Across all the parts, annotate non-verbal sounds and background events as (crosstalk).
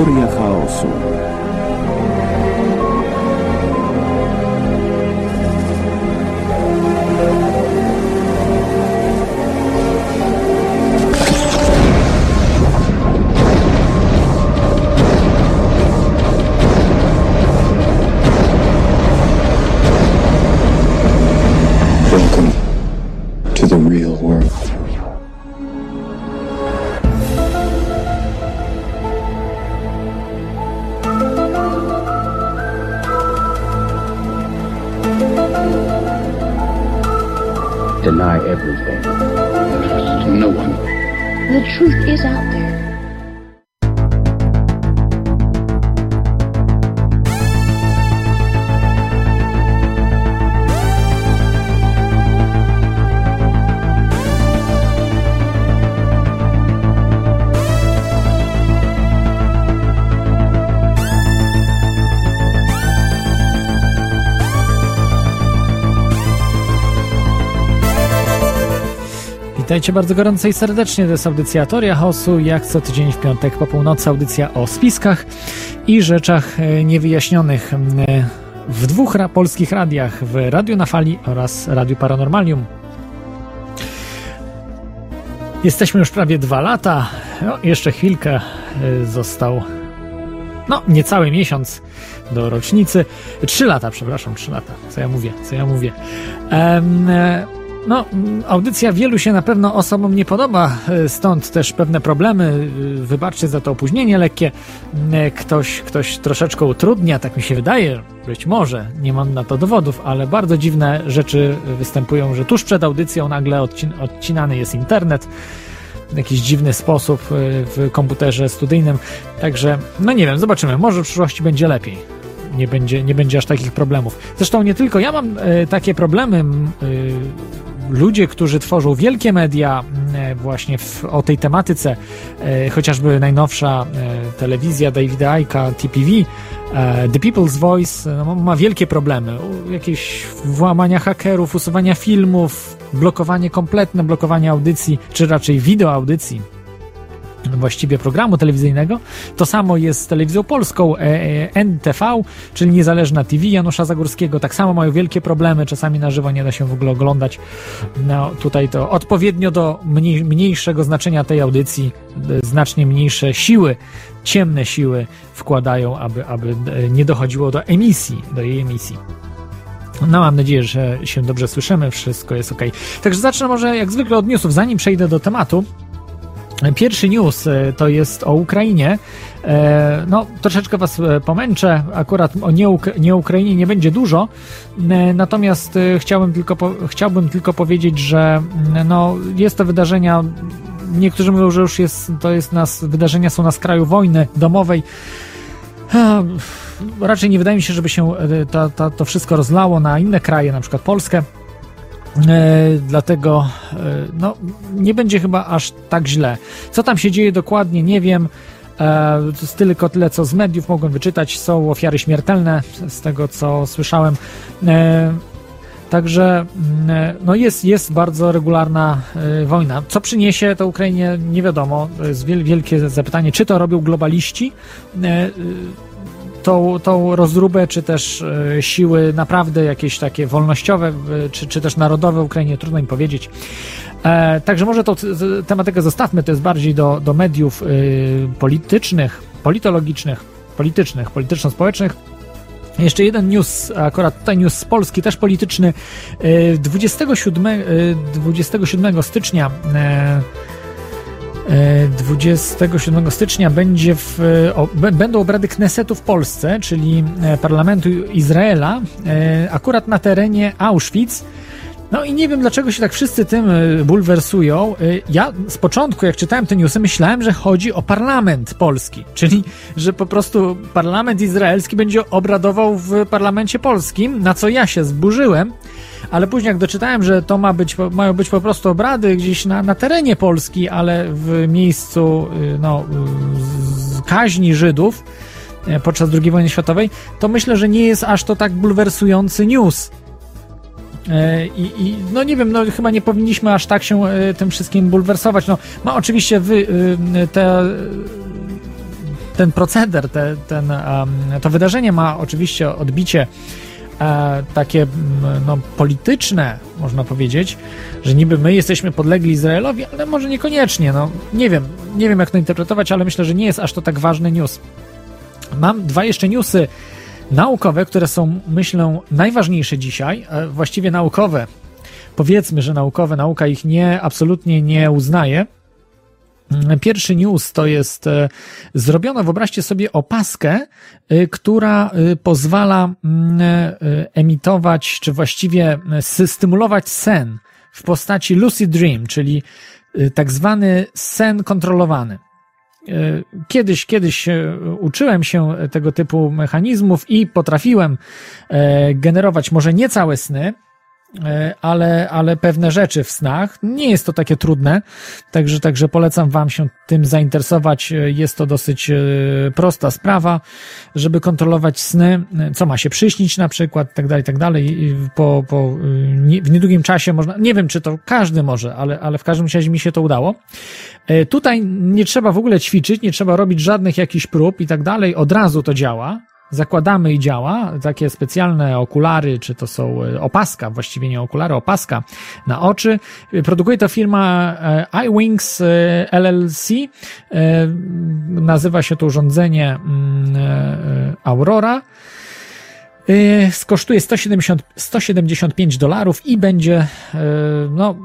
Teoria chaosu. Witajcie bardzo gorąco i serdecznie. To jest audycja Chaosu, jak co tydzień w piątek po północy. Audycja o spiskach i rzeczach e, niewyjaśnionych w dwóch polskich radiach, w Radiu na Fali oraz Radiu Paranormalium. Jesteśmy już prawie dwa lata. No, jeszcze chwilkę e, został. No, niecały miesiąc do rocznicy. Trzy lata, przepraszam, trzy lata. Co ja mówię, co ja mówię. Em, e, no, audycja wielu się na pewno osobom nie podoba, e, stąd też pewne problemy. e, Wybaczcie za to opóźnienie lekkie. E, Ktoś, ktoś troszeczkę utrudnia, tak mi się wydaje. Być może, nie mam na to dowodów, ale bardzo dziwne rzeczy występują, że tuż przed audycją nagle odcin- odcinany jest internet w jakiś dziwny sposób w komputerze studyjnym. Także, no nie wiem, zobaczymy. Może w przyszłości będzie lepiej. Nie będzie, nie będzie aż takich problemów. Zresztą nie tylko ja mam e, takie problemy. e, ludzie, którzy tworzą wielkie media e, właśnie w, o tej tematyce, e, chociażby najnowsza e, telewizja Davida Icka, TPV, e, The People's Voice, no, ma wielkie problemy. Jakieś włamania hakerów, usuwania filmów, blokowanie kompletne, blokowanie audycji, czy raczej wideo audycji właściwie programu telewizyjnego. To samo jest z telewizją polską e, e, NTV, czyli Niezależna TV Janusza Zagórskiego. Tak samo mają wielkie problemy, czasami na żywo nie da się w ogóle oglądać. No, tutaj to odpowiednio do mniej, mniejszego znaczenia tej audycji, e, znacznie mniejsze siły, ciemne siły wkładają, aby, aby e, nie dochodziło do emisji, do jej emisji. No, mam nadzieję, że się dobrze słyszymy, wszystko jest ok. Także zacznę może jak zwykle od newsów, zanim przejdę do tematu. Pierwszy news e, to jest o Ukrainie. E, No, troszeczkę Was e, pomęczę. Akurat o nie, nie Ukrainie nie będzie dużo. Natomiast chciałbym tylko, chciałbym tylko powiedzieć, że no, jest to wydarzenia. Niektórzy mówią, że już jest, to jest nas, wydarzenia są na skraju wojny domowej. Raczej nie wydaje mi się, żeby się to wszystko rozlało na inne kraje, na przykład Polskę. E, dlatego e, no, nie będzie chyba aż tak źle. Co tam się dzieje dokładnie, nie wiem. E, to jest tylko tyle, co z mediów mogłem wyczytać. Są ofiary śmiertelne, z tego co słyszałem. E, Także mm, e, no jest, jest bardzo regularna e, wojna. Co przyniesie to Ukrainie, nie wiadomo. Jest wiel, wielkie zapytanie, czy to robią globaliści, e, e, tą, tą rozróbę, czy też e, siły naprawdę jakieś takie wolnościowe, e, czy, czy też narodowe Ukrainie, trudno im powiedzieć. E, także może tą tematykę zostawmy, to jest bardziej do, do mediów politycznych, politologicznych, politycznych, polityczno-społecznych. Jeszcze jeden news, akurat tutaj news z Polski, też polityczny. E, 27, e, 27 stycznia 27 stycznia będzie w, e, o, będą obrady Knesetu w Polsce, czyli e, parlamentu Izraela, e, akurat na terenie Auschwitz. No i nie wiem, dlaczego się tak wszyscy tym e, bulwersują. E, Ja z początku, jak czytałem te newsy, myślałem, że chodzi o parlament polski, czyli że po prostu parlament izraelski będzie obradował w parlamencie polskim, na co ja się zburzyłem. Ale później jak doczytałem, że to ma być, mają być po prostu obrady gdzieś na, na terenie Polski, ale w miejscu y, no, y, kaźni Żydów e, podczas II wojny światowej, to myślę, że nie jest aż to tak bulwersujący news. E, I, I no nie wiem, no chyba nie powinniśmy aż tak się e, tym wszystkim bulwersować. No, ma oczywiście wy, y, te, ten proceder, te, ten, to wydarzenie ma oczywiście odbicie e, takie no, polityczne, można powiedzieć, że niby my jesteśmy podlegli Izraelowi, ale może niekoniecznie. No, nie wiem, nie wiem jak to interpretować, ale myślę, że nie jest aż to tak ważny news. Mam dwa jeszcze newsy naukowe, które są, myślę, najważniejsze dzisiaj, e, właściwie naukowe. Powiedzmy, że naukowe, nauka ich nie, absolutnie nie uznaje. Pierwszy news to jest e, zrobiona, wyobraźcie sobie, opaskę, e, która pozwala mm, emitować, czy właściwie stymulować sen w postaci lucid dream, czyli tak zwany sen kontrolowany. E, kiedyś, kiedyś e, uczyłem się tego typu mechanizmów i potrafiłem e, generować może nie całe sny, E, ale, ale pewne rzeczy w snach. Nie jest to takie trudne, także, także polecam Wam się tym zainteresować. E, jest to dosyć e, prosta sprawa, żeby kontrolować sny, co ma się przyśnić na przykład, tak dalej, tak dalej. Po, po, w niedługim czasie można, nie wiem czy to każdy może, ale, ale w każdym razie mi się to udało. Tutaj nie trzeba w ogóle ćwiczyć, nie trzeba robić żadnych jakichś prób i tak dalej, od razu to działa zakładamy i działa. Takie specjalne okulary, czy to są e, opaska, właściwie nie okulary, opaska na oczy. Produkuje to firma e, iWings e, LLC. Nazywa się to urządzenie mm, Aurora. Skosztuje 170, 175 dolarów i będzie, no,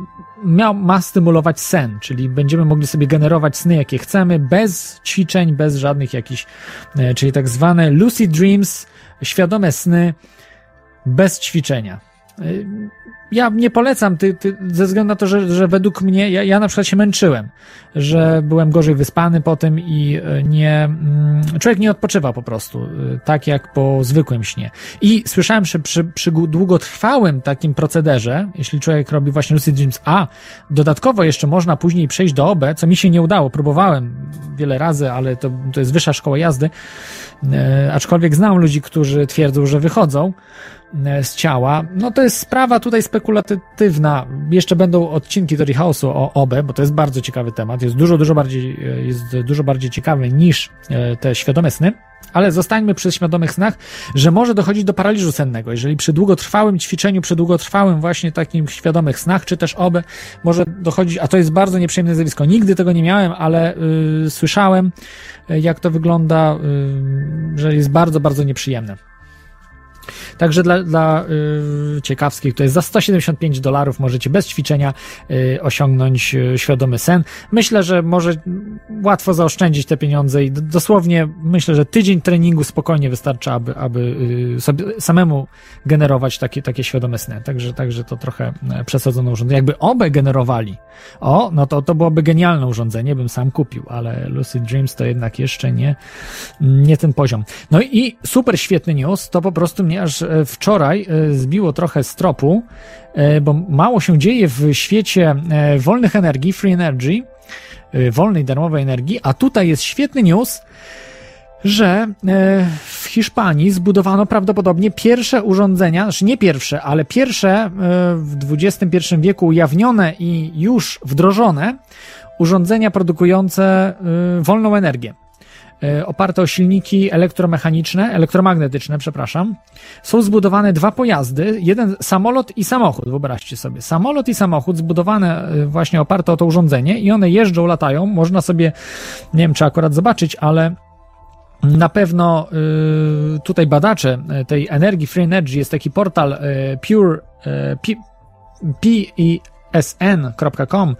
miał, ma stymulować sen, czyli będziemy mogli sobie generować sny, jakie chcemy, bez ćwiczeń, bez żadnych jakichś, e, czyli tak zwane lucid dreams, świadome sny, bez ćwiczenia. Ja nie polecam, ty, ty, ze względu na to, że, że według mnie, ja, ja na przykład się męczyłem, że byłem gorzej wyspany po tym i e, nie, mm, człowiek nie odpoczywa po prostu, e, tak jak po zwykłym śnie. I słyszałem, że przy, przy długotrwałym takim procederze, jeśli człowiek robi właśnie Lucid Dreams, a dodatkowo jeszcze można później przejść do OB, co mi się nie udało, próbowałem wiele razy, ale to, to jest wyższa szkoła jazdy, e, aczkolwiek znam ludzi, którzy twierdzą, że wychodzą, z ciała. No to jest sprawa tutaj spekulatywna. Jeszcze będą odcinki Dory House'u o OBE, bo to jest bardzo ciekawy temat. Jest dużo, dużo bardziej, e, jest dużo bardziej ciekawy niż e, te świadome sny. Ale zostańmy przy świadomych snach, że może dochodzić do paraliżu sennego. Jeżeli przy długotrwałym ćwiczeniu, przy długotrwałym właśnie takim świadomych snach, czy też OBE, może dochodzić, a to jest bardzo nieprzyjemne zjawisko. Nigdy tego nie miałem, ale yy, słyszałem, jak to wygląda, yy, że jest bardzo, bardzo nieprzyjemne. Także dla, dla yy, ciekawskich, to jest za 175 dolarów możecie bez ćwiczenia yy, osiągnąć yy, świadomy sen. Myślę, że może łatwo zaoszczędzić te pieniądze i dosłownie myślę, że tydzień treningu spokojnie wystarcza, aby, aby sobie samemu generować takie, takie świadome sny. Także, także to trochę e, przesadzono urządzenie. Jakby obie generowali, o, no to to byłoby genialne urządzenie, bym sam kupił, ale Lucid Dreams to jednak jeszcze nie, nie ten poziom. No i super świetny news, to po prostu mnie aż wczoraj e, zbiło trochę z tropu, e, bo mało się dzieje w świecie wolnych energii, free energy, wolnej, darmowej energii, a tutaj jest świetny news, że w Hiszpanii zbudowano prawdopodobnie pierwsze urządzenia, znaczy nie pierwsze, ale pierwsze w XXI wieku ujawnione i już wdrożone urządzenia produkujące wolną energię. E, oparte o silniki elektromechaniczne, elektromagnetyczne, przepraszam. Są zbudowane dwa pojazdy, jeden samolot i samochód, wyobraźcie sobie. Samolot i samochód zbudowane e, właśnie oparte o to urządzenie i one jeżdżą, latają. Można sobie, nie wiem czy akurat zobaczyć, ale na pewno y, tutaj badacze tej energii, Free Energy, jest taki portal y, Pure, y, P, P i sn.com,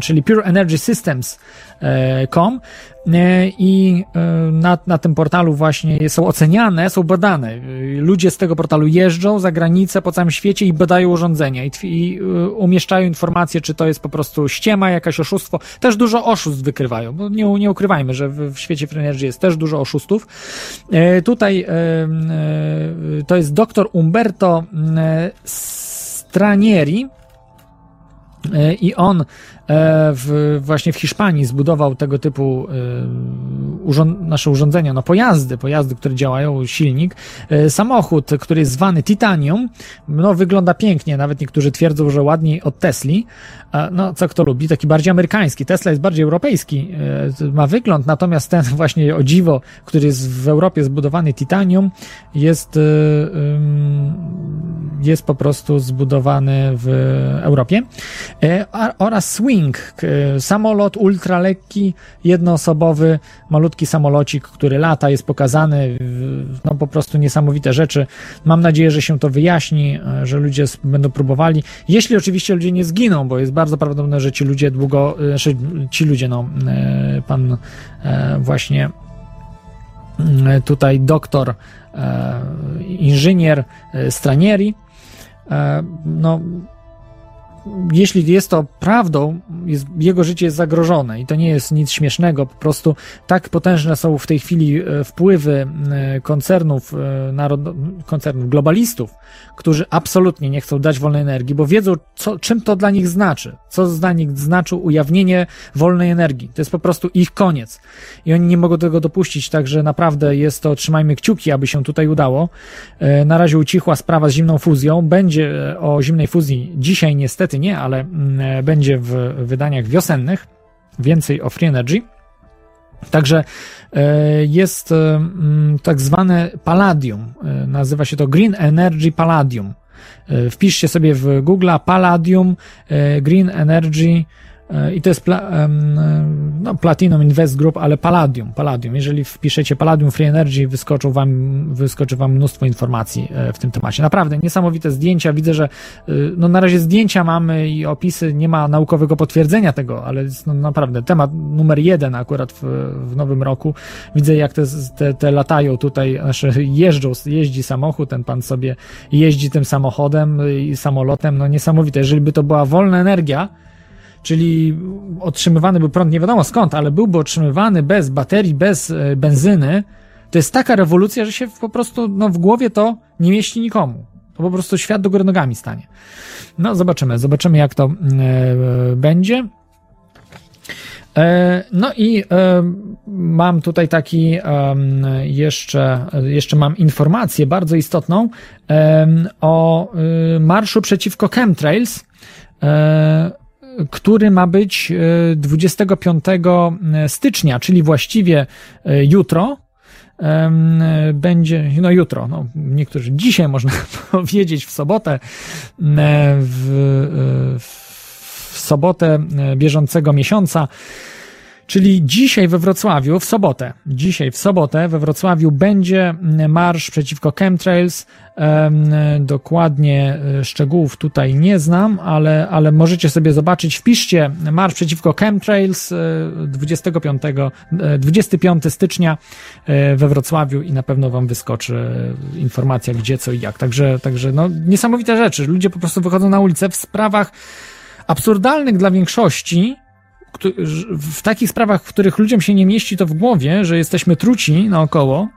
czyli Pure Energy Systems.com e, i e, na, na tym portalu właśnie są oceniane, są badane. Ludzie z tego portalu jeżdżą za granicę po całym świecie i badają urządzenia i, i e, umieszczają informacje, czy to jest po prostu ściema, jakaś oszustwo. Też dużo oszustw wykrywają, bo nie, nie ukrywajmy, że w, w świecie Free Energy jest też dużo oszustów. Tutaj to jest dr Umberto Stranieri, i on e, w, właśnie w Hiszpanii zbudował tego typu e, urząd nasze urządzenia, no pojazdy, pojazdy, które działają, silnik, e, samochód, który jest zwany Titanium, no wygląda pięknie, nawet niektórzy twierdzą, że ładniej od Tesli, e, no co kto lubi, taki bardziej amerykański, Tesla jest bardziej europejski, e, ma wygląd, natomiast ten właśnie o dziwo, który jest w Europie zbudowany Titanium, jest, e, jest po prostu zbudowany w Europie, e, oraz Swing, e, samolot ultralekki, jednoosobowy, malutki samolocik, który lata, jest pokazany, no po prostu niesamowite rzeczy. Mam nadzieję, że się to wyjaśni, e, że ludzie będą próbowali. Jeśli oczywiście ludzie nie zginą, bo jest bardzo prawdopodobne, że ci ludzie długo, znaczy ci ludzie, no, pan właśnie tutaj doktor, inżynier Stranieri, no jeśli jest to prawdą, jest, jego życie jest zagrożone i to nie jest nic śmiesznego, po prostu tak potężne są w tej chwili e, wpływy e, koncernów, e, narod, koncernów globalistów, którzy absolutnie nie chcą dać wolnej energii, bo wiedzą, co, czym to dla nich znaczy, co dla nich znaczy ujawnienie wolnej energii. To jest po prostu ich koniec i oni nie mogą tego dopuścić, także naprawdę jest to, trzymajmy kciuki, aby się tutaj udało. Na razie ucichła sprawa z zimną fuzją, będzie o zimnej fuzji dzisiaj niestety nie, ale mm, e, będzie w wydaniach wiosennych. Więcej o Free Energy. Także e, jest e, tak zwane Palladium. Nazywa się to Green Energy Palladium. Wpiszcie sobie w Google Palladium Green Energy E, I to jest pla, no, Platinum Invest Group, ale Palladium, Palladium. Jeżeli wpiszecie Palladium Free Energy, wyskoczą wam, wyskoczy wam mnóstwo informacji e, w tym temacie. Naprawdę niesamowite zdjęcia. Widzę, że e, no, na razie zdjęcia mamy i opisy, nie ma naukowego potwierdzenia tego, ale jest no, naprawdę temat numer jeden akurat w, w nowym roku. Widzę, jak te, te, te latają tutaj, znaczy jeżdżą, jeździ samochód, ten pan sobie jeździ tym samochodem i samolotem. No niesamowite. Jeżeli by to była wolna energia, czyli otrzymywany był prąd nie wiadomo skąd, ale byłby otrzymywany bez baterii, bez e, benzyny, to jest taka rewolucja, że się po prostu no, w głowie to nie mieści nikomu. To po prostu świat do góry nogami stanie. No, zobaczymy, zobaczymy jak to e, będzie. E, no i mam tutaj taki jeszcze, jeszcze mam informację bardzo istotną o e, marszu przeciwko chemtrails który ma być 25 e, stycznia, czyli właściwie e, jutro. Będzie, no jutro, no niektórzy dzisiaj można (laughs) powiedzieć w sobotę, e, w, w sobotę bieżącego miesiąca Czyli dzisiaj we Wrocławiu, w sobotę, dzisiaj w sobotę we Wrocławiu będzie marsz przeciwko chemtrails. Dokładnie e, szczegółów tutaj nie znam, ale, ale możecie sobie zobaczyć. Wpiszcie marsz przeciwko chemtrails 25, e, 25 e, stycznia we Wrocławiu i na pewno wam wyskoczy informacja gdzie, co i jak. Także, także no, niesamowite rzeczy. Ludzie po prostu wychodzą na ulicę w sprawach absurdalnych dla większości, w takich sprawach, w których ludziom się nie mieści to w głowie, że jesteśmy truci naokoło,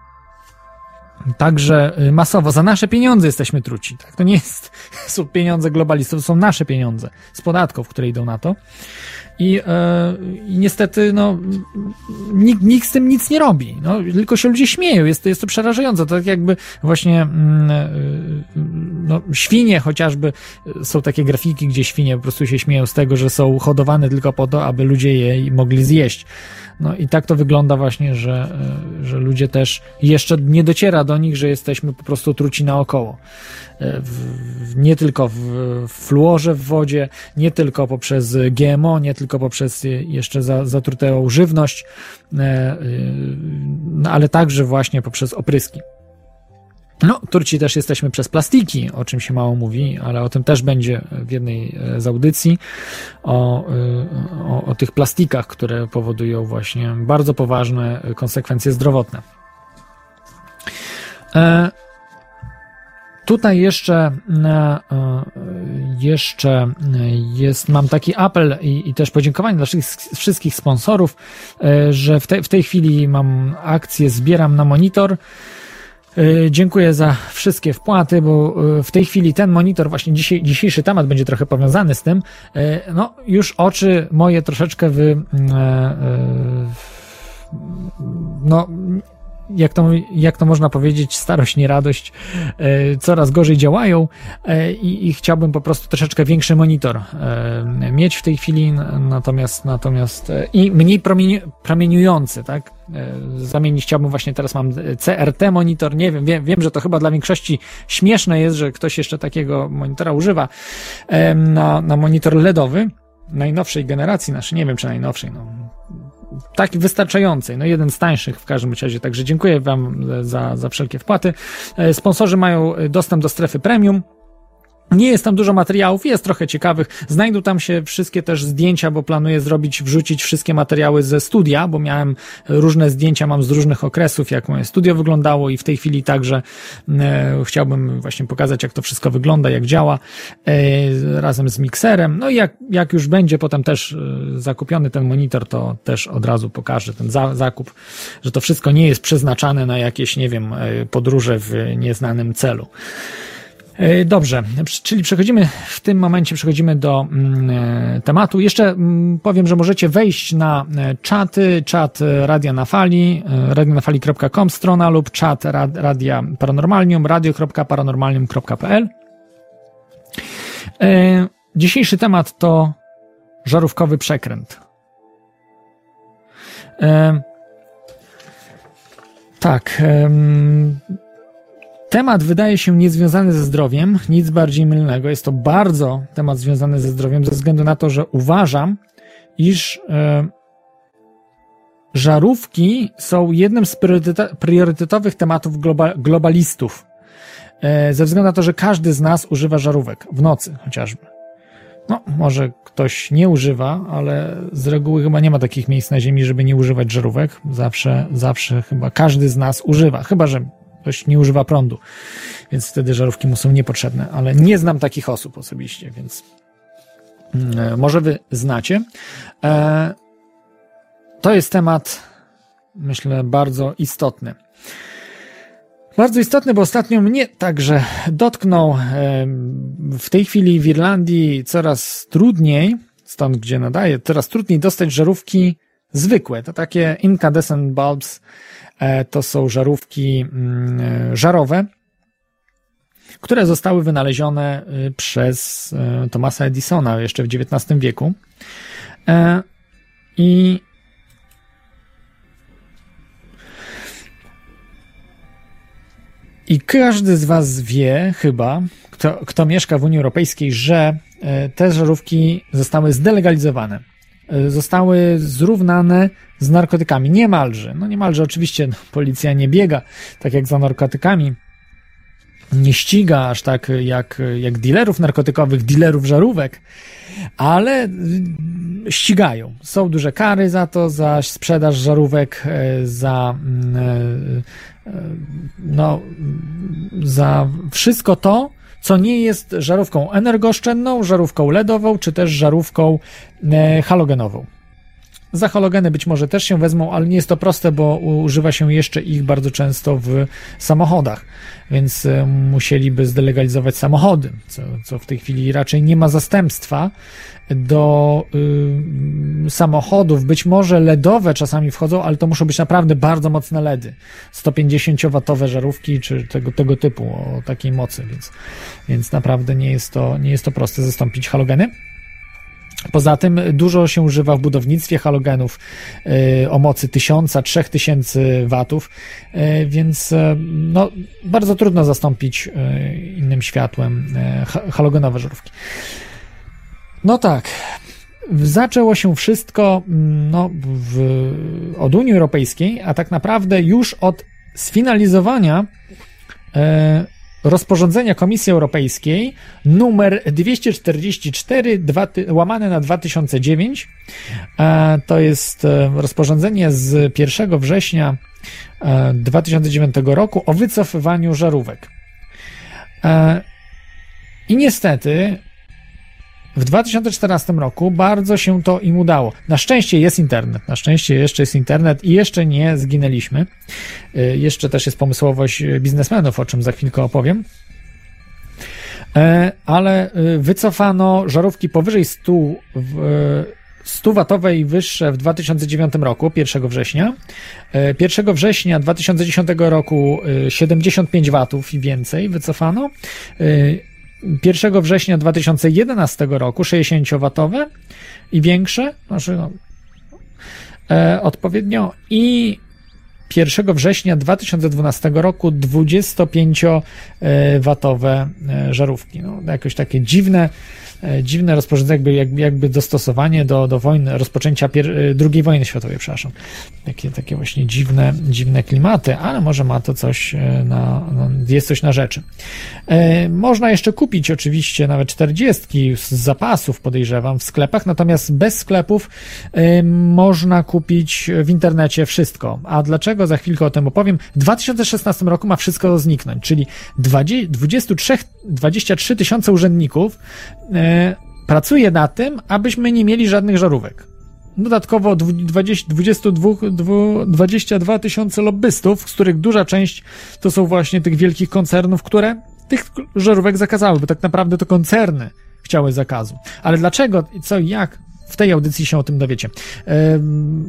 Także y, masowo, za nasze pieniądze jesteśmy truci. Tak? To nie jest, (laughs) są pieniądze globalistów, to są nasze pieniądze z podatków, które idą na to. I, e, i niestety, no, nikt, nikt z tym nic nie robi. No, tylko się ludzie śmieją. Jest, jest to przerażające. Tak jakby właśnie mm, e, no, świnie chociażby, są takie grafiki, gdzie świnie po prostu się śmieją z tego, że są hodowane tylko po to, aby ludzie je mogli zjeść. No i tak to wygląda właśnie, że, e, że ludzie też jeszcze nie dociera do nich, że jesteśmy po prostu truci naokoło. E, w, nie tylko w, w fluorze w wodzie, nie tylko poprzez GMO, nie tylko poprzez jeszcze za, zatrutą żywność, e, no, ale także właśnie poprzez opryski. No, Turci też jesteśmy przez plastiki, o czym się mało mówi, ale o tym też będzie w jednej z audycji, o, o, o tych plastikach, które powodują właśnie bardzo poważne konsekwencje zdrowotne. E, tutaj jeszcze, e, jeszcze jest, mam taki apel i, i też podziękowanie dla wszystkich, sponsorów, e, że w, te, w tej chwili mam akcję Zbieram na monitor. E, dziękuję za wszystkie wpłaty, bo e, w tej chwili ten monitor, właśnie dzisiaj, dzisiejszy temat będzie trochę powiązany z tym. E, no, już oczy moje troszeczkę wy, no, jak to, jak to można powiedzieć, starość, nie radość, e, coraz gorzej działają e, i, i, chciałbym po prostu troszeczkę większy monitor e, mieć w tej chwili, natomiast, natomiast i mniej promieni, promieniujący, tak? Zamienić chciałbym właśnie teraz mam CRT monitor, nie wiem, wiem, wiem, że to chyba dla większości śmieszne jest, że ktoś jeszcze takiego monitora używa na, na monitor LEDowy najnowszej generacji, znaczy nie wiem czy najnowszej, no tak wystarczającej. No jeden z tańszych w każdym razie. Także dziękuję Wam za, za wszelkie wpłaty. E, sponsorzy mają dostęp do strefy premium. Nie jest tam dużo materiałów, jest trochę ciekawych. Znajdą tam się wszystkie też zdjęcia, bo planuję zrobić, wrzucić wszystkie materiały ze studia, bo miałem różne zdjęcia, mam z różnych okresów, jak moje studio wyglądało i w tej chwili także e, chciałbym właśnie pokazać, jak to wszystko wygląda, jak działa e, razem z mikserem. No i jak, jak już będzie potem też e, zakupiony ten monitor, to też od razu pokażę ten za, zakup, że to wszystko nie jest przeznaczane na jakieś, nie wiem, e, podróże w nieznanym celu. E, dobrze, czyli przechodzimy w tym momencie przechodzimy do mm, e, tematu. Jeszcze mm, powiem, że możecie wejść na e, czaty, czat Radia na Fali, radionafali.com strona lub czat Radia Paranormalnium, radio.paranormalnium.pl. Dzisiejszy temat to żarówkowy przekręt. Tak. Temat wydaje się niezwiązany ze zdrowiem, nic bardziej mylnego. Jest to bardzo temat związany ze zdrowiem, ze względu na to, że uważam, iż e, żarówki są jednym z priorytetowych tematów globa, globalistów. E, ze względu na to, że każdy z nas używa żarówek w nocy chociażby. No, może ktoś nie używa, ale z reguły chyba nie ma takich miejsc na Ziemi, żeby nie używać żarówek. Zawsze, zawsze chyba każdy z nas używa. Chyba, że ktoś nie używa prądu, więc wtedy żarówki mu są niepotrzebne, ale nie znam takich osób osobiście, więc mm, e, może wy znacie. E, to jest temat, myślę, bardzo istotny. Bardzo istotny, bo ostatnio mnie także dotknął. W tej chwili w Irlandii coraz trudniej, stąd gdzie nadaję, coraz trudniej dostać żarówki zwykłe. To takie incandescent bulbs, E, to są żarówki mm, e, żarowe, które zostały wynalezione y, przez e, Thomasa Edisona jeszcze w XIX wieku. I I każdy z Was wie, chyba, kto, kto mieszka w Unii Europejskiej, że te żarówki zostały zdelegalizowane. Zostały zrównane z narkotykami. Niemalże. No niemalże oczywiście no, policja nie biega tak jak za narkotykami. Nie ściga aż tak jak, jak dealerów narkotykowych, dealerów żarówek, ale y, ścigają. Są duże kary za to, za sprzedaż żarówek, e, za mm, e, e, no, za wszystko to, co nie jest żarówką energooszczędną, żarówką LEDową, czy też żarówką halogenową. Za halogeny być może też się wezmą, ale nie jest to proste, bo używa się jeszcze ich bardzo często w samochodach, więc e, musieliby zdelegalizować samochody, co, co w tej chwili raczej nie ma zastępstwa do y, samochodów. Być może LEDowe czasami wchodzą, ale to muszą być naprawdę bardzo mocne LEDy. 150-watowe żarówki, czy tego, tego typu, o takiej mocy, więc, więc naprawdę nie jest to, nie jest to proste zastąpić halogeny. Poza tym dużo się używa w budownictwie halogenów y, o mocy 1000-3000 watów, y, więc y, no, bardzo trudno zastąpić innym światłem halogenowe żarówki. No tak, zaczęło się wszystko mm, no, w, od Unii Europejskiej, a tak naprawdę już od sfinalizowania rozporządzenia Komisji Europejskiej numer 244 2, łamane na 2009. E, to jest e, rozporządzenie z 1 września 2009 e, roku o wycofywaniu żarówek. I niestety w 2014 roku bardzo się to im udało. Na szczęście jest internet, na szczęście jeszcze jest internet i jeszcze nie zginęliśmy. Y, jeszcze też jest pomysłowość biznesmenów, o czym za chwilkę opowiem. E, ale y, wycofano żarówki powyżej 100 100-watowe i wyższe w 2009 roku, 1 września. E, 1 września 2010 roku e, 75 watów i więcej wycofano. E, 1 września 2011 roku 60-watowe i większe, znaczy no, e, odpowiednio i 1 września 2012 roku 25-watowe e, żarówki. No, jakoś takie dziwne, dziwne rozporządzenie, jakby, jakby, jakby dostosowanie do, do wojny, rozpoczęcia pier, e, II wojny światowej, przepraszam. Takie, takie właśnie dziwne, dziwne klimaty, ale może ma to coś na, na jest coś na rzeczy. E, można jeszcze kupić oczywiście nawet 40 z zapasów, podejrzewam, w sklepach, natomiast bez sklepów e, można kupić w internecie wszystko. A dlaczego? Za chwilkę o tym opowiem. W 2016 roku ma wszystko zniknąć, czyli 20, 23, 23 tysiące urzędników e, pracuje na tym, abyśmy nie mieli żadnych żarówek. Dodatkowo 20, 22, 22 tysiące lobbystów, z których duża część to są właśnie tych wielkich koncernów, które tych żarówek zakazały, bo tak naprawdę to koncerny chciały zakazu. Ale dlaczego, co i jak? W tej audycji się o tym dowiecie.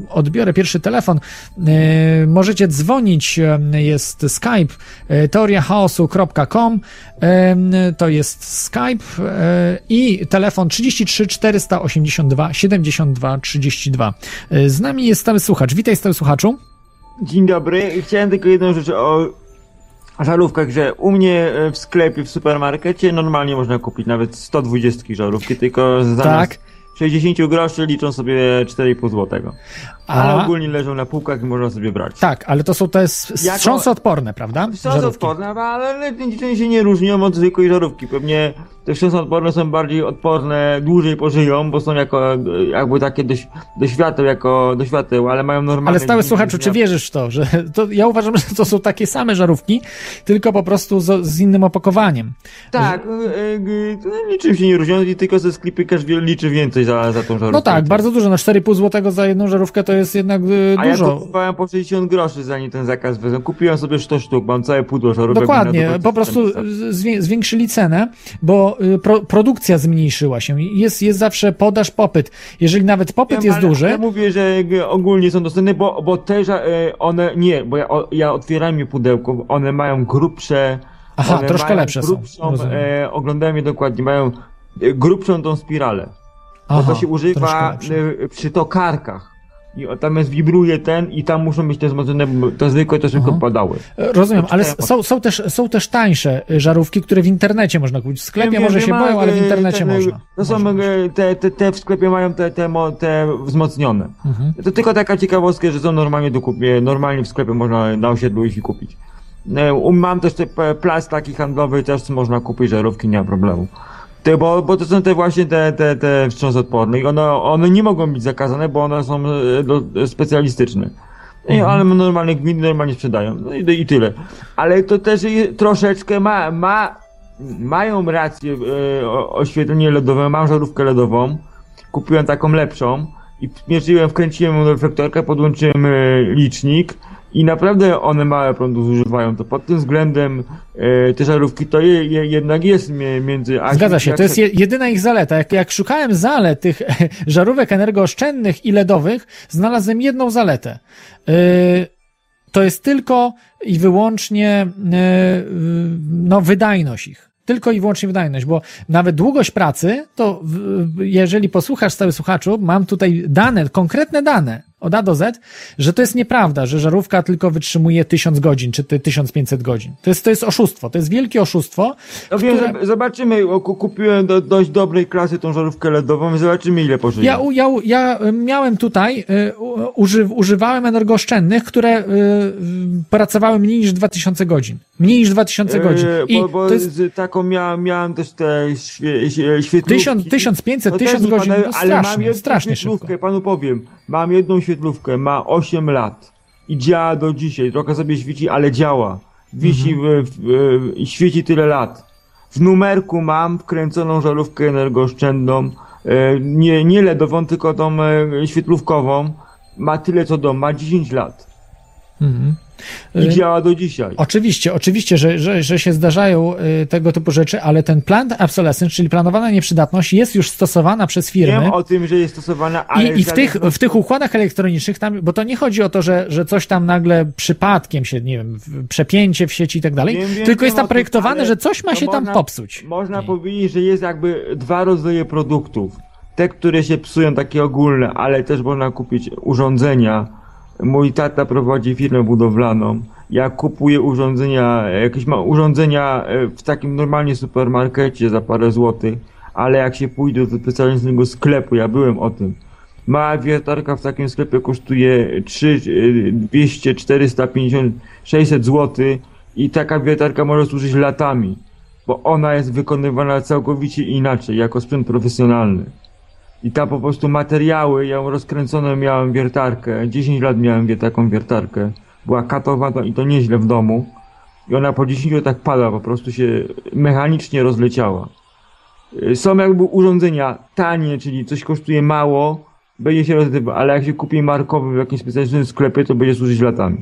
Odbiorę pierwszy telefon. Możecie dzwonić, jest Skype teoriachaosu.com to jest Skype i telefon 33 482 72 32. Z nami jest stały słuchacz. Witaj stały słuchaczu. Dzień dobry. Chciałem tylko jedną rzecz o żarówkach, że u mnie w sklepie, w supermarkecie normalnie można kupić nawet 120 żarówki, tylko zamiast Tak. 60 groszy liczą sobie 4,5 złotego. Ale A- ogólnie leżą na półkach i można sobie brać. Tak, ale to są te wstrząsoodporne, prawda? Są Żarówki. odporne, ale niczym się nie różnią od zwykłej żarówki. Pewnie te wstrząsodporne są bardziej odporne, dłużej pożyją, bo są jako, jakby takie do, do świateł, jako do świateł, ale mają normalne... Ale stały słuchaczu, czy wierzysz w to, że to, ja uważam, że to są takie same żarówki, tylko po prostu z, z innym opakowaniem. Tak, e, e, niczym się nie różnią i tylko ze sklepikarz wie- liczy więcej za, za tą żarówkę. No tak, bardzo dużo, na 4,5 zł za jedną żarówkę to jest jednak y, A ja dużo. to kupowałem po 60 groszy zanim ten zakaz wezmę. Kupiłem sobie 100 sztuk, mam całe pudło żarówek. Dokładnie, po prostu zwię- zwiększyli cenę, bo y, pro, produkcja zmniejszyła się. Jest, jest zawsze podaż, popyt. Jeżeli nawet popyt Wiem, jest duży, Ja mówię, że ogólnie są dostępne, bo, bo te, ża- e, one, nie, bo ja, ja otwierałem je pudełko, one mają grubsze... Aha, one troszkę mają lepsze są, grubszą, rozumiem. e, oglądałem je dokładnie, mają e, grubszą tą spiralę. Bo Aha, to się używa e, przy tokarkach. I tam jest, wibruje ten i tam muszą być te wzmocnione, bo te zwykłe to szybko Aha. padały. Rozumiem, ale czytałem. są, są, też, są też tańsze y, żarówki, które w internecie można kupić. W sklepie Wiem, może wiem, się boją, ale w internecie ten, e, można. To są Można. te, te, te w sklepie mają te, te, te wzmocnione. Mhm. To tylko taka ciekawostka, że są normalnie do kupie, normalnie w sklepie można na osiedlu iść i kupić. Mam też te p- plac taki handlowy, też można kupić żarówki, nie ma problemu. Te, bo, bo to są te właśnie te, te, te wstrząsodporne i one, one nie mogą być zakazane, bo one są e, do, specjalistyczne. I, ale normalnie gminy normalnie sprzedają. No i, i tyle. Ale to też troszeczkę ma, ma, mają rację e, oświetlenie LEDowe. Mam żarówkę LEDową. Kupiłem taką lepszą i mierzyłem, wkręciłem reflektorka, podłączyłem e, licznik i naprawdę one małe prądu zużywają. To pod tym względem e, te żarówki to je, je, jednak jest między... a- Zgadza się, jak to jest je, jedyna ich zaleta. Jak, jak szukałem zalet tych (laughs) żarówek energooszczędnych i LEDowych, znalazłem jedną zaletę. Yy, to jest tylko i wyłącznie yy, no, wydajność ich. Tylko i wyłącznie wydajność, bo nawet długość pracy, to w- jeżeli posłuchasz, stały słuchaczu, mam tutaj dane, konkretne dane od A do Z, że to jest nieprawda, że żarówka tylko wytrzymuje 1000 godzin, czy ty 1500 godzin. To jest, to jest oszustwo, to jest wielkie oszustwo. No wiem, które- zobaczymy, kupiłem do dość dobrej klasy tą żarówkę LEDową i zobaczymy ile pożyje. Ja, ja, ja y, miałem tutaj, y, uży, używałem energooszczędnych, które y, pracowały mniej niż 2000 godzin. Mniej niż 2000 godzin. E, I bo bo jest z taką miałem, miałem też te świe, świe, świetlówki. 1000, 1500, No też 1000 nie godzin, padają, to ale mam strasznie, jedną strasznie szybko. panu powiem. Mam jedną świetlówkę, ma 8 lat i działa do dzisiaj. Trochę sobie świeci, ale działa. Wisi Mhm. w, w, w, i świeci tyle lat. W numerku mam wkręconą żarówkę energooszczędną, e, nie, nie LEDową, tylko tą e, świetlówkową. Ma tyle co dom, ma 10 lat. I działa do dzisiaj. Oczywiście, oczywiście, że, że, że się zdarzają y, tego typu rzeczy, ale ten planned obsolescence, czyli planowana nieprzydatność, jest już stosowana przez firmy. Wiem o tym, że jest stosowana, ale... I, I w, tych, w tych układach elektronicznych, tam, bo to nie chodzi o to, że, że coś tam nagle przypadkiem się, nie wiem, przepięcie w sieci i tak dalej, tylko jest tam tym, projektowane, ale że coś ma się tam można- popsuć. Można Nie. powiedzieć, że jest jakby dwa rodzaje produktów. Te, które się psują, takie ogólne, ale też można kupić urządzenia. Mój tata prowadzi firmę budowlaną. Ja kupuję urządzenia, jakieś ma urządzenia e, w takim normalnie supermarkecie za parę złotych, ale jak się pójdzie do specjalnego sklepu, ja byłem o tym, Mała wiertarka w takim sklepie kosztuje 3, e, 200, 450, 600 zł i taka wiertarka może służyć latami, bo ona jest wykonywana całkowicie inaczej, jako sprzęt profesjonalny. I tam po prostu materiały, ja ją rozkręconą miałem wiertarkę, 10 lat miałem wie- taką wiertarkę, była katowana i to nieźle w domu. I ona po 10 latach padła, po prostu się mechanicznie rozleciała. Y, Są jakby urządzenia tanie, czyli coś kosztuje mało, będzie się rozlewał, ale jak się kupi markowy w jakimś specjalnym sklepie, to będzie służyć latami.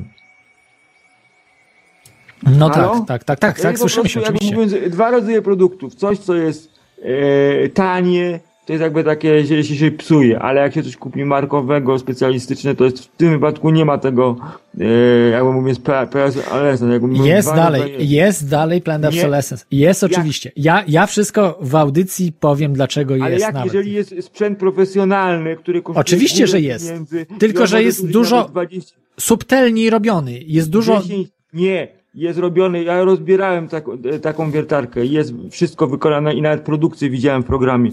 No Halo? tak, tak, tak, tak, tak, słyszymy się oczywiście. Mówiąc, dwa rodzaje produktów. Coś, co jest e, tanie, to jest jakby takie, że się, się psuje, ale jak się coś kupi markowego, specjalistyczne, to jest w tym wypadku nie ma tego, e, jakby mówiąc, ale jakby mówiąc, Jest dalej, rodzaje- jest dalej Nie. obsolescence. Jest oczywiście. Ja, ja wszystko w audycji powiem, dlaczego Ale jest jak nawet. jeżeli jest sprzęt profesjonalny, który kosztuje Oczywiście, że jest. Tylko, że jest dużo- nawet 20, Subtelniej robiony. Jest dużo... 10, nie, jest robiony, ja rozbierałem tak, e, taką wiertarkę, jest wszystko wykonane i nawet produkcję widziałem w programie.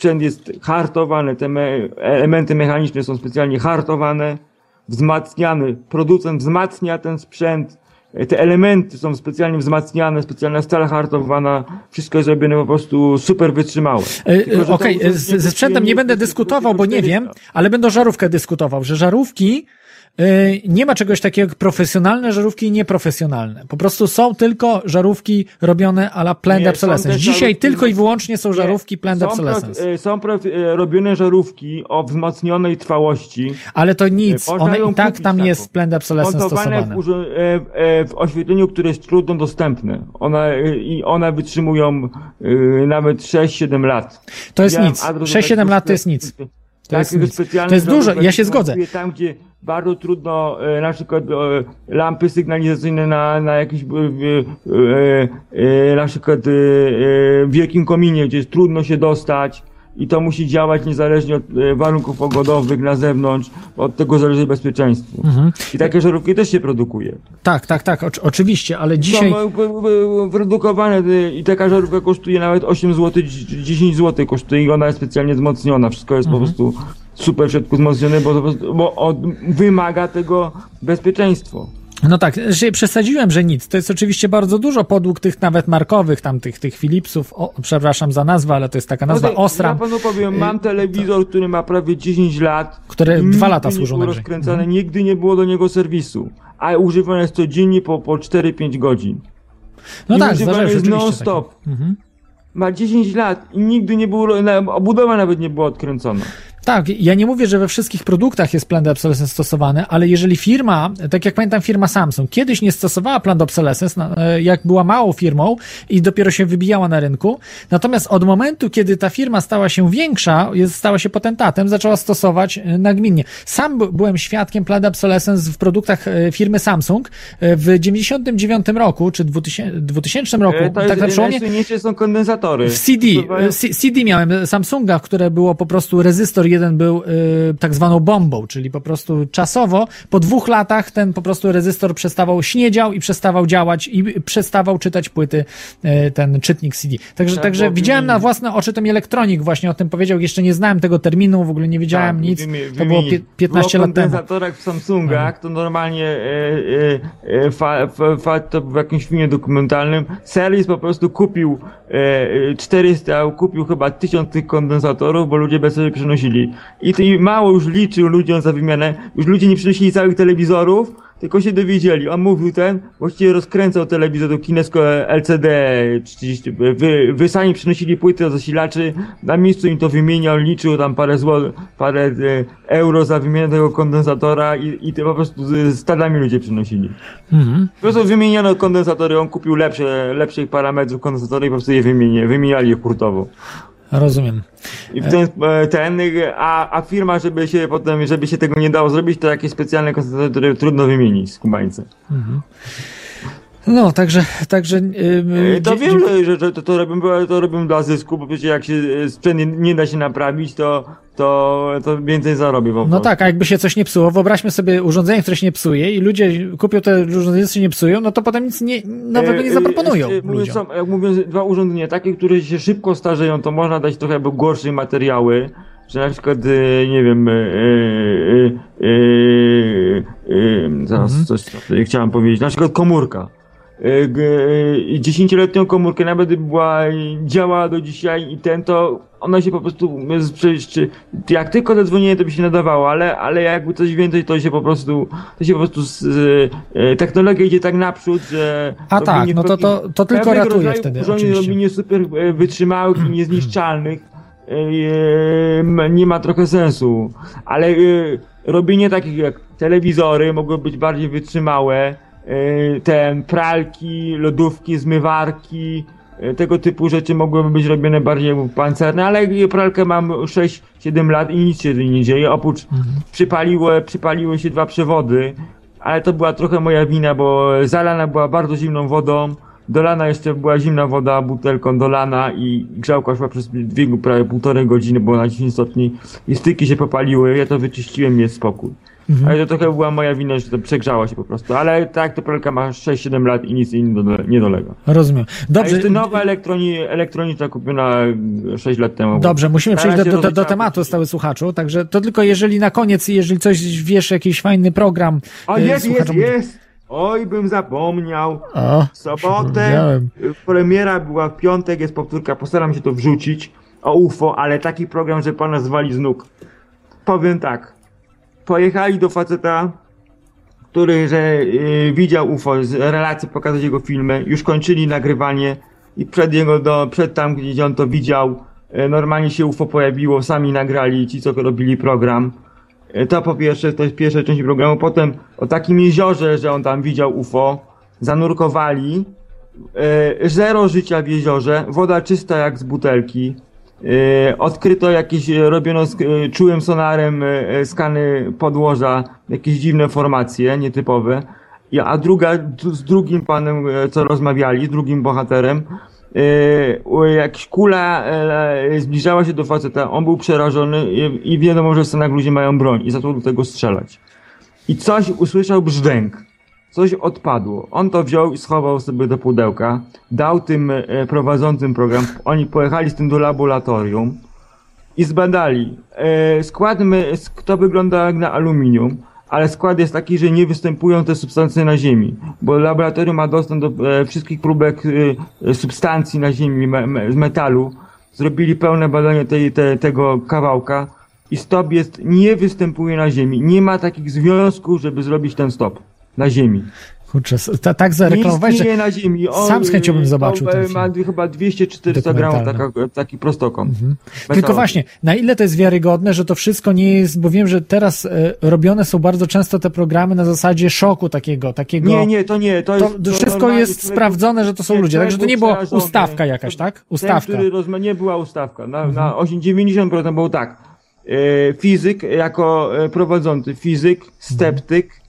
Sprzęt jest hartowany, te me, elementy mechaniczne są specjalnie hartowane, wzmacniany, producent wzmacnia ten sprzęt, e, te elementy są specjalnie wzmacniane, specjalna stal hartowana, wszystko jest robione po prostu super wytrzymałe. E, to Okej, urządzenie z- ze sprzętem nie będę dyskutował, bo nie 400. wiem, ale będę o żarówkę dyskutował, że żarówki e, nie ma czegoś takiego jak profesjonalne żarówki i nieprofesjonalne. Po prostu są tylko żarówki robione a la planned Nie, obsolescence. Dzisiaj żarówki- tylko i wyłącznie są Nie, żarówki planned są obsolescence. Prof, e, są prof, e, robione żarówki o wzmocnionej trwałości, Ale to nic, one i tak tam taką. jest planned obsolescence w, stosowane. e, e, w oświetleniu, które jest trudno dostępne. One, e, I one wytrzymują e, nawet 6-7 lat. To jest Widziałem nic. adres do 6-7 takiego lat to jest nic. To jest nic. specjalnego To jest dużo, ja się zgodzę. Tam, gdzie bardzo trudno, e, na przykład e, lampy sygnalizacyjne na, na jakimś, e, na przykład wielkim kominie, gdzie jest trudno się dostać i to musi działać niezależnie od e, warunków pogodowych na zewnątrz, od tego zależy bezpieczeństwo. Mhm. I takie żarówki też się produkuje. Tak, tak, tak, oczy- oczywiście, ale dzisiaj... Są e, produkowane e, i taka żarówka kosztuje nawet 8 zł, 10 zł kosztuje i ona jest specjalnie wzmocniona. Wszystko jest Mhm. po prostu super w środku wzmocnione, bo, bo od, wymaga tego bezpieczeństwo. No tak, że przesadziłem, że nic. To jest oczywiście bardzo dużo podług tych nawet markowych, tam tych, tych Philipsów, o, przepraszam za nazwę, ale to jest taka nazwa No to Osram. Ja panu powiem, mam telewizor, który ma prawie 10 lat. Które dwa lata nie służą był najwyżej. rozkręcany, nigdy nie było do niego serwisu. A używany jest codziennie po, po 4-5 godzin. No I tak, się jest non-stop. Mhm. Ma 10 lat i nigdy nie było, obudowa nawet nie była odkręcona. Tak, ja nie mówię, że we wszystkich produktach jest planned obsolescence stosowany, ale jeżeli firma, tak jak pamiętam firma Samsung, kiedyś nie stosowała planned obsolescence, e, jak była małą firmą i dopiero się wybijała na rynku, natomiast od momentu, kiedy ta firma stała się większa, jest, stała się potentatem, zaczęła stosować e, nagminnie. Sam by- byłem świadkiem planned obsolescence w produktach e, firmy Samsung w 99 roku, czy 2000, 2000 roku, E, To tak jest, na przełomie, są kondensatory. w CD, CD miałem Samsunga, które było po prostu rezystor jeden był y, tak zwaną bombą, czyli po prostu czasowo, po dwóch latach ten po prostu rezystor przestawał, śniedział i przestawał działać i przestawał czytać płyty y, ten czytnik CD. Także, Tak, także widziałem na wymienić. własne oczy ten elektronik właśnie o tym powiedział, jeszcze nie znałem tego terminu, w ogóle nie wiedziałem Tak, nic, wymi- to było pie- 15 było lat temu. Kondensatorach w Samsungach, to normalnie e, e, fa, fa, fa, to w jakimś filmie dokumentalnym serwis po prostu kupił e, e, 400, kupił chyba 1000 tych kondensatorów, bo ludzie bez sobie przenosili. I, to, mało już liczył ludziom za wymianę. Już ludzie nie przynosili całych telewizorów, tylko się dowiedzieli. On mówił ten, właściwie rozkręcał telewizor do kinesko LCD 30. Wy, wy sami przynosili płyty do zasilaczy, na miejscu im to wymieniał, liczył tam parę zł, parę e, euro za wymianę tego kondensatora i, i to po prostu z- stadami ludzie przynosili. Mhm. Po prostu wymieniano kondensatory, on kupił lepsze, lepszych parametrów kondensatory i po prostu je wymienię, wymieniali je hurtowo. Rozumiem. I w ten, ten a, a firma, żeby się potem, żeby się tego nie dało zrobić, to jakieś specjalne kondensatory trudno wymienić z Kubańca. No, także, także. Yy, To wiem, że, że, że to, to, robią, to robią dla zysku, bo przecież jak się e, sprzęt nie, nie da się naprawić, to, to, to więcej zarobię po No tak, a jakby się coś nie psuło, wyobraźmy sobie urządzenie, które się nie psuje i ludzie kupią te urządzenia, które się nie psują, no to potem nic nie, nowego nie E, e, zaproponują ludziom. są, jak mówiąc, dwa urządzenia, takie, które się szybko starzeją, to można dać trochę jakby gorsze materiały, że na przykład, e, nie wiem, e, e, e, e, zaraz Mhm. coś tutaj chciałem powiedzieć, na przykład komórka. G- e, Dziesięcioletnią komórkę, nawet gdyby była, działa do dzisiaj i ten, to ona się po prostu, przecież, czy- jak tylko zadzwonienie, to by się nadawało, ale, ale jakby coś więcej, to się po prostu, to się po prostu, z, e, technologia idzie tak naprzód, że... A tak, no to- to- to tylko ratuje wtedy, oczywiście. robienie super wytrzymałych i niezniszczalnych. E, e, nie ma trochę sensu, ale e, robienie takich jak telewizory mogły być bardziej wytrzymałe, e, te pralki, lodówki, zmywarki, e, tego typu rzeczy mogłyby być robione bardziej pancerne, ale pralkę mam 6-7 lat i nic się nie dzieje, oprócz przypaliły, przypaliły się dwa przewody, ale to była trochę moja wina, bo zalana była bardzo zimną wodą, dolana jeszcze była zimna woda butelką dolana i grzałka szła przez dwie, prawie półtorej godziny, było na 10 stopni i styki się popaliły, ja to wyczyściłem, jest spokój. Ale to trochę była moja wina, że to przegrzała się po prostu, ale tak, to pralka ma 6-7 lat i nic jej nie dole- nie dolega. Rozumiem. A Dobrze, jeszcze nowa elektroni, elektronika kupiona 6 lat temu. dobrze, musimy przejść do, do, do, do tematu, stały słuchaczu, także to tylko jeżeli na koniec, jeżeli coś wiesz, jakiś fajny program. O, y, jest, jest, słuchaczom- jest! Oj, bym zapomniał. O, W sobotę premiera była w piątek, jest powtórka, postaram się to wrzucić o UFO, ale taki program, że pana zwali z nóg. Powiem tak. Pojechali do faceta, który że y, widział UFO, z relacji pokazać jego filmy, już kończyli nagrywanie i przed jego do, przed tam, gdzie on to widział, y, normalnie się UFO pojawiło, sami nagrali ci, co robili program. Y, To po pierwsze, to jest pierwsza część programu. Potem o takim jeziorze, że on tam widział UFO, zanurkowali. E, Zero życia w jeziorze, woda czysta jak z butelki. E, Odkryto jakieś, e, robiono e, czułym sonarem skany podłoża, jakieś dziwne formacje, nietypowe. A druga, z drugim panem, co rozmawiali, z drugim bohaterem, jakaś kula zbliżała się do faceta, on był przerażony i wiadomo, że w Stanach ludzie mają broń i zaczął do tego strzelać. I coś usłyszał brzdęk. Coś odpadło. On to wziął i schował sobie do pudełka. Dał tym e, prowadzącym program. Oni pojechali z tym do laboratorium i zbadali. E, skład to wygląda jak na aluminium, ale skład jest taki, że nie występują te substancje na Ziemi, bo laboratorium ma dostęp do e, wszystkich próbek substancji na Ziemi, z metalu. Zrobili pełne badanie tej, te, tego kawałka i stop jest, nie występuje na Ziemi. Nie ma takich związków, żeby zrobić ten stop na Ziemi. kurczę, ta, tak zareklamowałeś, że na Ziemi. On, Sam z chęcią bym zobaczył to, ten film. Ma chyba 200-400 gramów taka, taki prostokąt. Tylko Metalowy. właśnie, na ile to jest wiarygodne, że to wszystko nie jest, bo wiem, że teraz e, robione są bardzo często te programy na zasadzie szoku takiego, takiego. Nie, nie, to nie. To, jest, to wszystko jest sprawdzone, że to są nie, ludzie, także to nie była ustawka jakaś, tak? Ten, Ustawka. który rozma... Nie była ustawka. Na, na 8, 90% było tak. E, fizyk jako e, prowadzący, fizyk, sceptyk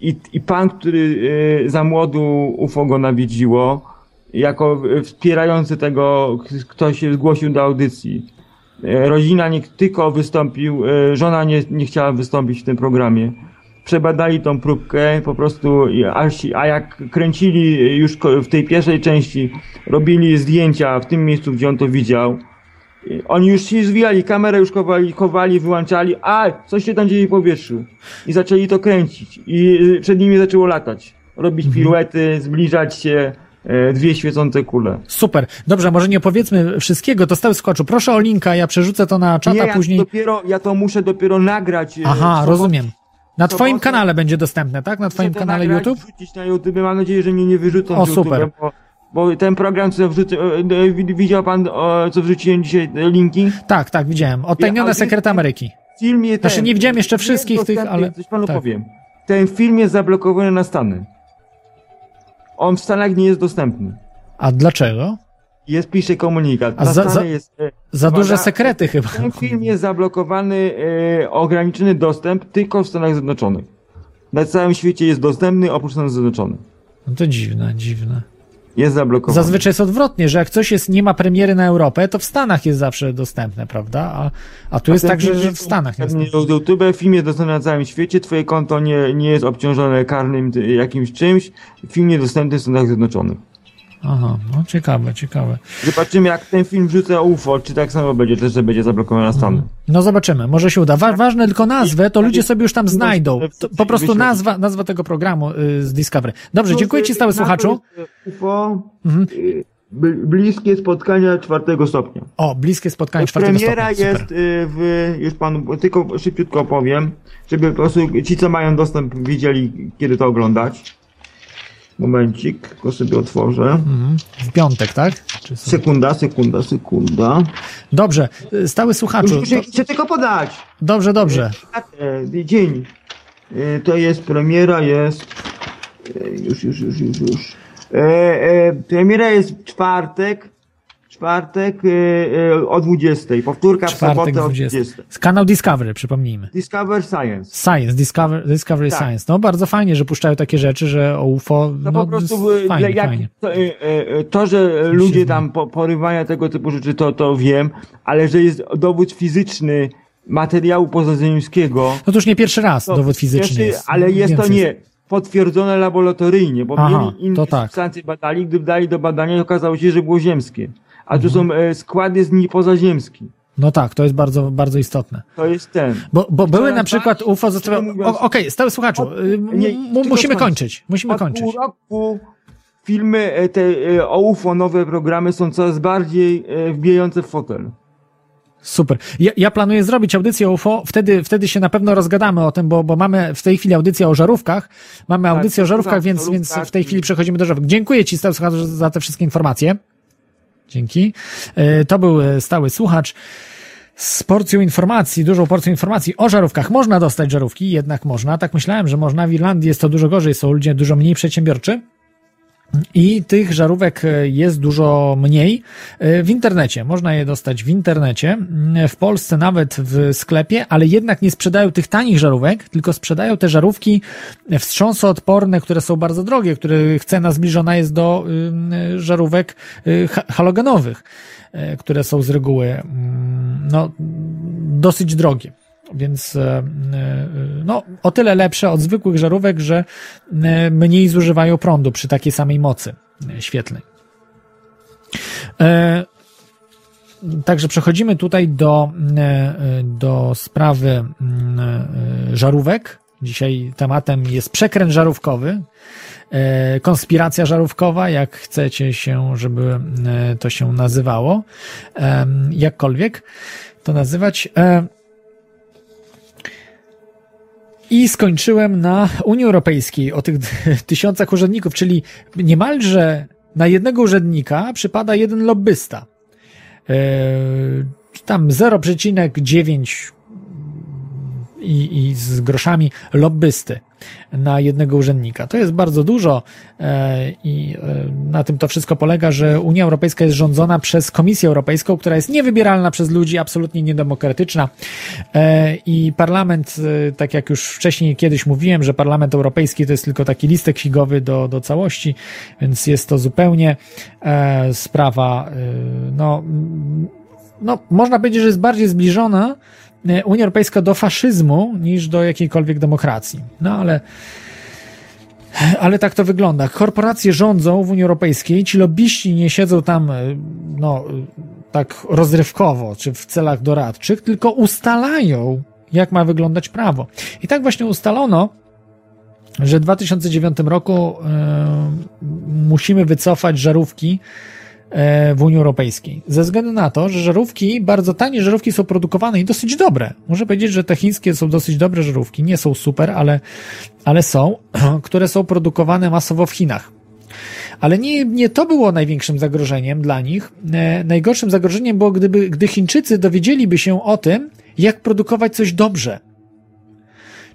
i, i pan, który e, za młodu UFO go nawiedziło, jako wspierający tego, k- kto się zgłosił do audycji. E, Rodzina nie tylko wystąpił, e, żona nie, nie chciała wystąpić w tym programie. Przebadali tą próbkę, po prostu, a jak kręcili już w tej pierwszej części, robili zdjęcia w tym miejscu, gdzie on to widział, oni już się zwijali, kamerę już chowali, chowali, wyłączali, a coś się tam dzieje w powietrzu. I zaczęli to kręcić. I przed nimi zaczęło latać. Robić piruety, zbliżać się. e, dwie świecące kule. Super. Dobrze, może nie powiedzmy wszystkiego, to stały skoczu. Proszę o linka, ja przerzucę to na czata Nie, ja później. dopiero, ja to muszę dopiero nagrać. e, Aha, rozumiem. Na twoim kanale będzie dostępne, tak? Na twoim kanale nagrać, YouTube? Wrzucić na YouTube. Mam nadzieję, że mnie nie wyrzucą O, z YouTube, super. Bo, bo ten program, co wrzucę, e, e, wi- widział pan, co wrzuciłem dzisiaj linki? Tak, tak, widziałem. Odtajnione sekrety Ameryki. W filmie Znaczy, ten, nie widziałem jeszcze wszystkich tych, ale- Coś panu tak. powiem. Ten film jest zablokowany na Stany. On w Stanach nie jest dostępny. A dlaczego? Jest, pisze komunikat. A za- za- jest, e, Za duże sekrety chyba. Ten film jest zablokowany, e, ograniczony dostęp tylko w Stanach Zjednoczonych. Na całym świecie jest dostępny oprócz Stanów Zjednoczonych. No to dziwne, dziwne. Jest zablokowany. Zazwyczaj jest odwrotnie, że jak coś jest, nie ma premiery na Europę, to w Stanach jest zawsze dostępne, prawda? A, a tu jest Ten tak, że, że w jest Stanach nie jest. do YouTube, film jest dostępny na całym świecie, twoje konto nie, nie jest obciążone karnym jakimś czymś, film niedostępny w Stanach Zjednoczonych. Aha, no ciekawe, ciekawe. Zobaczymy jak ten film wrzucę UFO, czy tak samo będzie, też że będzie zablokowane na Stany. No zobaczymy, może się uda. Wa ważne tylko nazwę, to ludzie sobie już tam znajdą. To, po prostu nazwa, nazwa tego programu y, z Discovery. Dobrze, dziękuję ci stały słuchaczu. UFO, Mhm. y, bl- bliskie spotkania czwartego stopnia. O, bliskie spotkanie czwartego Premiera stopnia. jest Super. y, w, już panu tylko szybciutko powiem, żeby po prostu ci co mają dostęp wiedzieli kiedy to oglądać. Momencik, tylko sobie otworzę. Mhm. W piątek, tak? Są... Sekunda, sekunda, sekunda. Dobrze, y, stały słuchaczu. Muszę, To, chcę tylko podać. dobrze, dobrze. E, Dzień. E, To jest premiera, jest. e, Już, już, już, już, już. E, e, premiera jest w czwartek. Czwartek e, o 20. Powtórka w Czwartek sobotę o 20. 20. Z kanał Discovery, przypomnijmy. Discover Science. Science, Discover, Discovery Tak. Science. No bardzo fajnie, że puszczają takie rzeczy, że o UFO, To no po prostu e, fajnie, jak, fajnie. To, e, to, że ludzie tam po, porywania tego typu rzeczy, to, to wiem, ale że jest dowód fizyczny materiału pozaziemskiego. No to już nie pierwszy raz to dowód fizyczny pierwszy, jest. Ale jest to nie potwierdzone laboratoryjnie, bo Aha, mieli inne tak. substancje badali, gdy dali do badania okazało się, że było ziemskie. A tu są e, skład jest nie pozaziemski. No tak, to jest bardzo, bardzo istotne. To jest ten. Bo, bo były na przykład UFO O- Okej, stały słuchaczu, od- y, nie, musimy kończyć, musimy Od kończyć. pół roku filmy e, te e, o UFO, nowe programy są coraz bardziej e, wbijające w fotel. Super. Ja, ja planuję zrobić audycję o UFO, wtedy, wtedy się na pewno rozgadamy o tym, bo, bo mamy w tej chwili audycję o żarówkach, mamy audycję o żarówkach, tak, więc, żarówkach więc w tej chwili przechodzimy do żarówek. Dziękuję Ci, słuchacz, za te wszystkie informacje. Dzięki. E, To był e, stały słuchacz z porcją informacji, dużą porcją informacji o żarówkach. Można dostać żarówki, jednak można. Tak myślałem, że można. W Irlandii jest to dużo gorzej, są ludzie dużo mniej przedsiębiorczy. I tych żarówek e, jest dużo mniej e, w internecie. Można je dostać w internecie, mm, w Polsce nawet w sklepie, ale jednak nie sprzedają tych tanich żarówek, tylko sprzedają te żarówki wstrząsoodporne, które są bardzo drogie, których cena zbliżona jest do żarówek ha- halogenowych, które są z reguły mm, no, dosyć drogie. Więc e, e, no, o tyle lepsze od zwykłych żarówek, że e, mniej zużywają prądu przy takiej samej mocy świetlnej. Także przechodzimy tutaj do, do sprawy mm, żarówek. Dzisiaj tematem jest przekręt żarówkowy, konspiracja żarówkowa, jak chcecie się, żeby to się nazywało, jakkolwiek to nazywać. E, I skończyłem na Unii Europejskiej o tych (laughs) tysiącach urzędników, czyli niemalże na jednego urzędnika przypada jeden lobbysta. Yy, tam 0,9 i, i z groszami lobbysty na jednego urzędnika. To jest bardzo dużo e, i e, na tym to wszystko polega, że Unia Europejska jest rządzona przez Komisję Europejską, która jest niewybieralna przez ludzi, absolutnie niedemokratyczna e, i parlament, e, tak jak już wcześniej kiedyś mówiłem, że parlament europejski to jest tylko taki listek figowy do, do całości, więc jest to zupełnie e, sprawa, e, no, no, można powiedzieć, że jest bardziej zbliżona Unia Europejska do faszyzmu niż do jakiejkolwiek demokracji. No ale ale tak to wygląda. Korporacje rządzą w Unii Europejskiej, ci lobbyści nie siedzą tam, e, no, e, tak rozrywkowo, czy w celach doradczych, tylko ustalają, jak ma wyglądać prawo. I tak właśnie ustalono, że w 2009 roku e, musimy wycofać żarówki e, w Unii Europejskiej. Ze względu na to, że żarówki, bardzo tanie żarówki są produkowane i dosyć dobre. Muszę powiedzieć, że te chińskie są dosyć dobre żarówki. Nie są super, ale, ale są, (clears throat) które są produkowane masowo w Chinach. Ale nie, nie to było największym zagrożeniem dla nich. E, najgorszym zagrożeniem było, gdyby, gdy Chińczycy dowiedzieliby się o tym, jak produkować coś dobrze.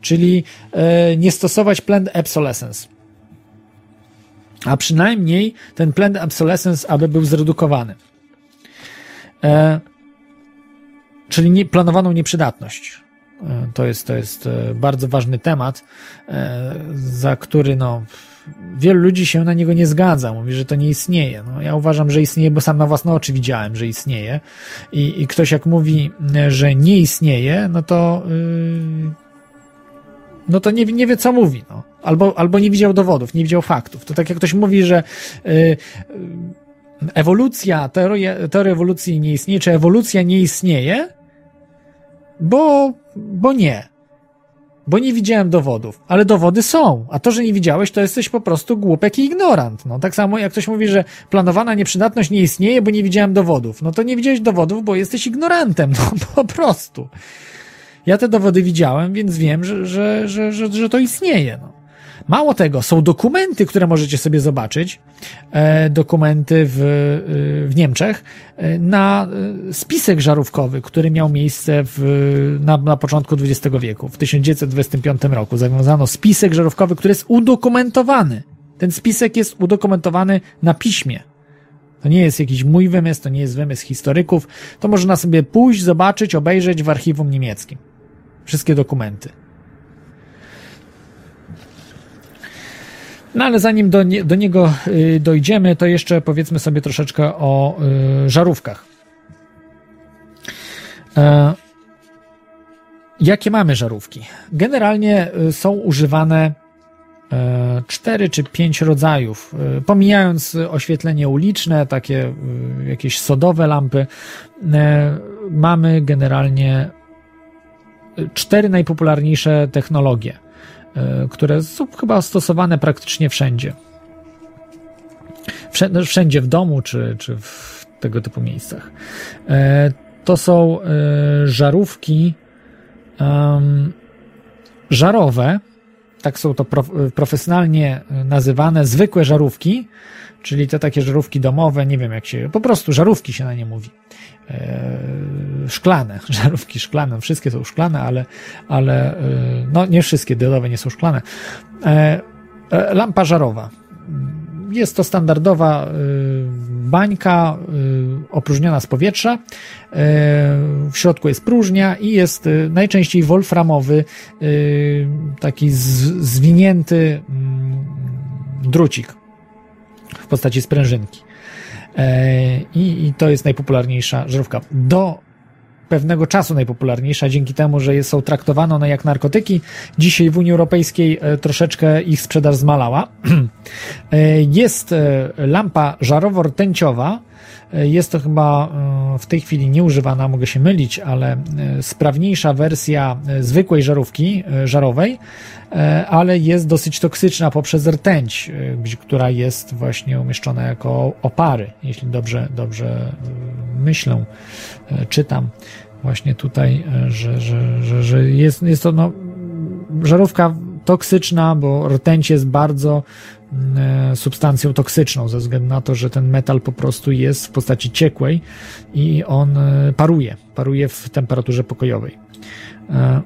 Czyli e, nie stosować planned obsolescence. A przynajmniej ten planned obsolescence, aby był zredukowany. E, czyli nie, planowaną nieprzydatność. E, to jest, to jest e, bardzo ważny temat, e, za który no, wielu ludzi się na niego nie zgadza. Mówi, że to nie istnieje. No, ja uważam, że istnieje, bo sam na własne oczy widziałem, że istnieje. I, i ktoś jak mówi, że nie istnieje, no to yy, no to nie, nie wie, co mówi. No. Albo, albo nie widział dowodów, nie widział faktów. To tak jak ktoś mówi, że yy, ewolucja, teoria, teoria ewolucji nie istnieje, czy ewolucja nie istnieje, bo, bo nie. Bo nie widziałem dowodów, ale dowody są. A to, że nie widziałeś, to jesteś po prostu głupek i ignorant. No, tak samo jak ktoś mówi, że planowana nieprzydatność nie istnieje, bo nie widziałem dowodów. No to nie widziałeś dowodów, bo jesteś ignorantem. (laughs) No po prostu. Ja te dowody widziałem, więc wiem, że, że, że, że, że to istnieje. No. Mało tego, są dokumenty, które możecie sobie zobaczyć, e, dokumenty w, e, w Niemczech, e, na e, spisek żarówkowy, który miał miejsce w, na, na początku XX wieku. W 1925 roku zawiązano spisek żarówkowy, który jest udokumentowany. Ten spisek jest udokumentowany na piśmie. To nie jest jakiś mój wymysł, to nie jest wymysł historyków. To można sobie pójść, zobaczyć, obejrzeć w archiwum niemieckim. Wszystkie dokumenty. No ale zanim do, nie, do niego y, dojdziemy, to jeszcze powiedzmy sobie troszeczkę o y, żarówkach. E, jakie mamy żarówki? Generalnie y, są używane e, cztery czy pięć rodzajów. E, pomijając oświetlenie uliczne, takie y, jakieś sodowe lampy, e, mamy generalnie y, cztery najpopularniejsze technologie e, które są chyba stosowane praktycznie wszędzie. Wszędzie, wszędzie w domu, czy, czy w tego typu miejscach. E, To są e, żarówki żarowe, tak są to prof, profesjonalnie nazywane, zwykłe żarówki, czyli te takie żarówki domowe, nie wiem jak się, po prostu żarówki się na nie mówi. E, szklane, (laughs) żarówki szklane, wszystkie są szklane, ale, ale e, no nie wszystkie diodowe nie są szklane. E, lampa żarowa. Jest to standardowa bańka opróżniona z powietrza. W środku jest próżnia i jest najczęściej wolframowy, taki z, zwinięty mm, drucik w postaci sprężynki. E, I, I to jest najpopularniejsza żarówka. Do pewnego czasu najpopularniejsza, dzięki temu, że są traktowane one jak narkotyki. Dzisiaj w Unii Europejskiej e, troszeczkę ich sprzedaż zmalała. (clears throat) E, Jest lampa żarowo-rtęciowa. E, Jest to chyba e, w tej chwili nieużywana, mogę się mylić, ale e, sprawniejsza wersja zwykłej żarówki żarowej, ale jest dosyć toksyczna poprzez rtęć, która jest właśnie umieszczona jako opary, jeśli dobrze, dobrze myślę, czytam właśnie tutaj, że, że, że, że jest, jest to no, żarówka toksyczna, bo rtęć jest bardzo substancją toksyczną, ze względu na to, że ten metal po prostu jest w postaci ciekłej i on e, paruje, paruje w temperaturze pokojowej. E,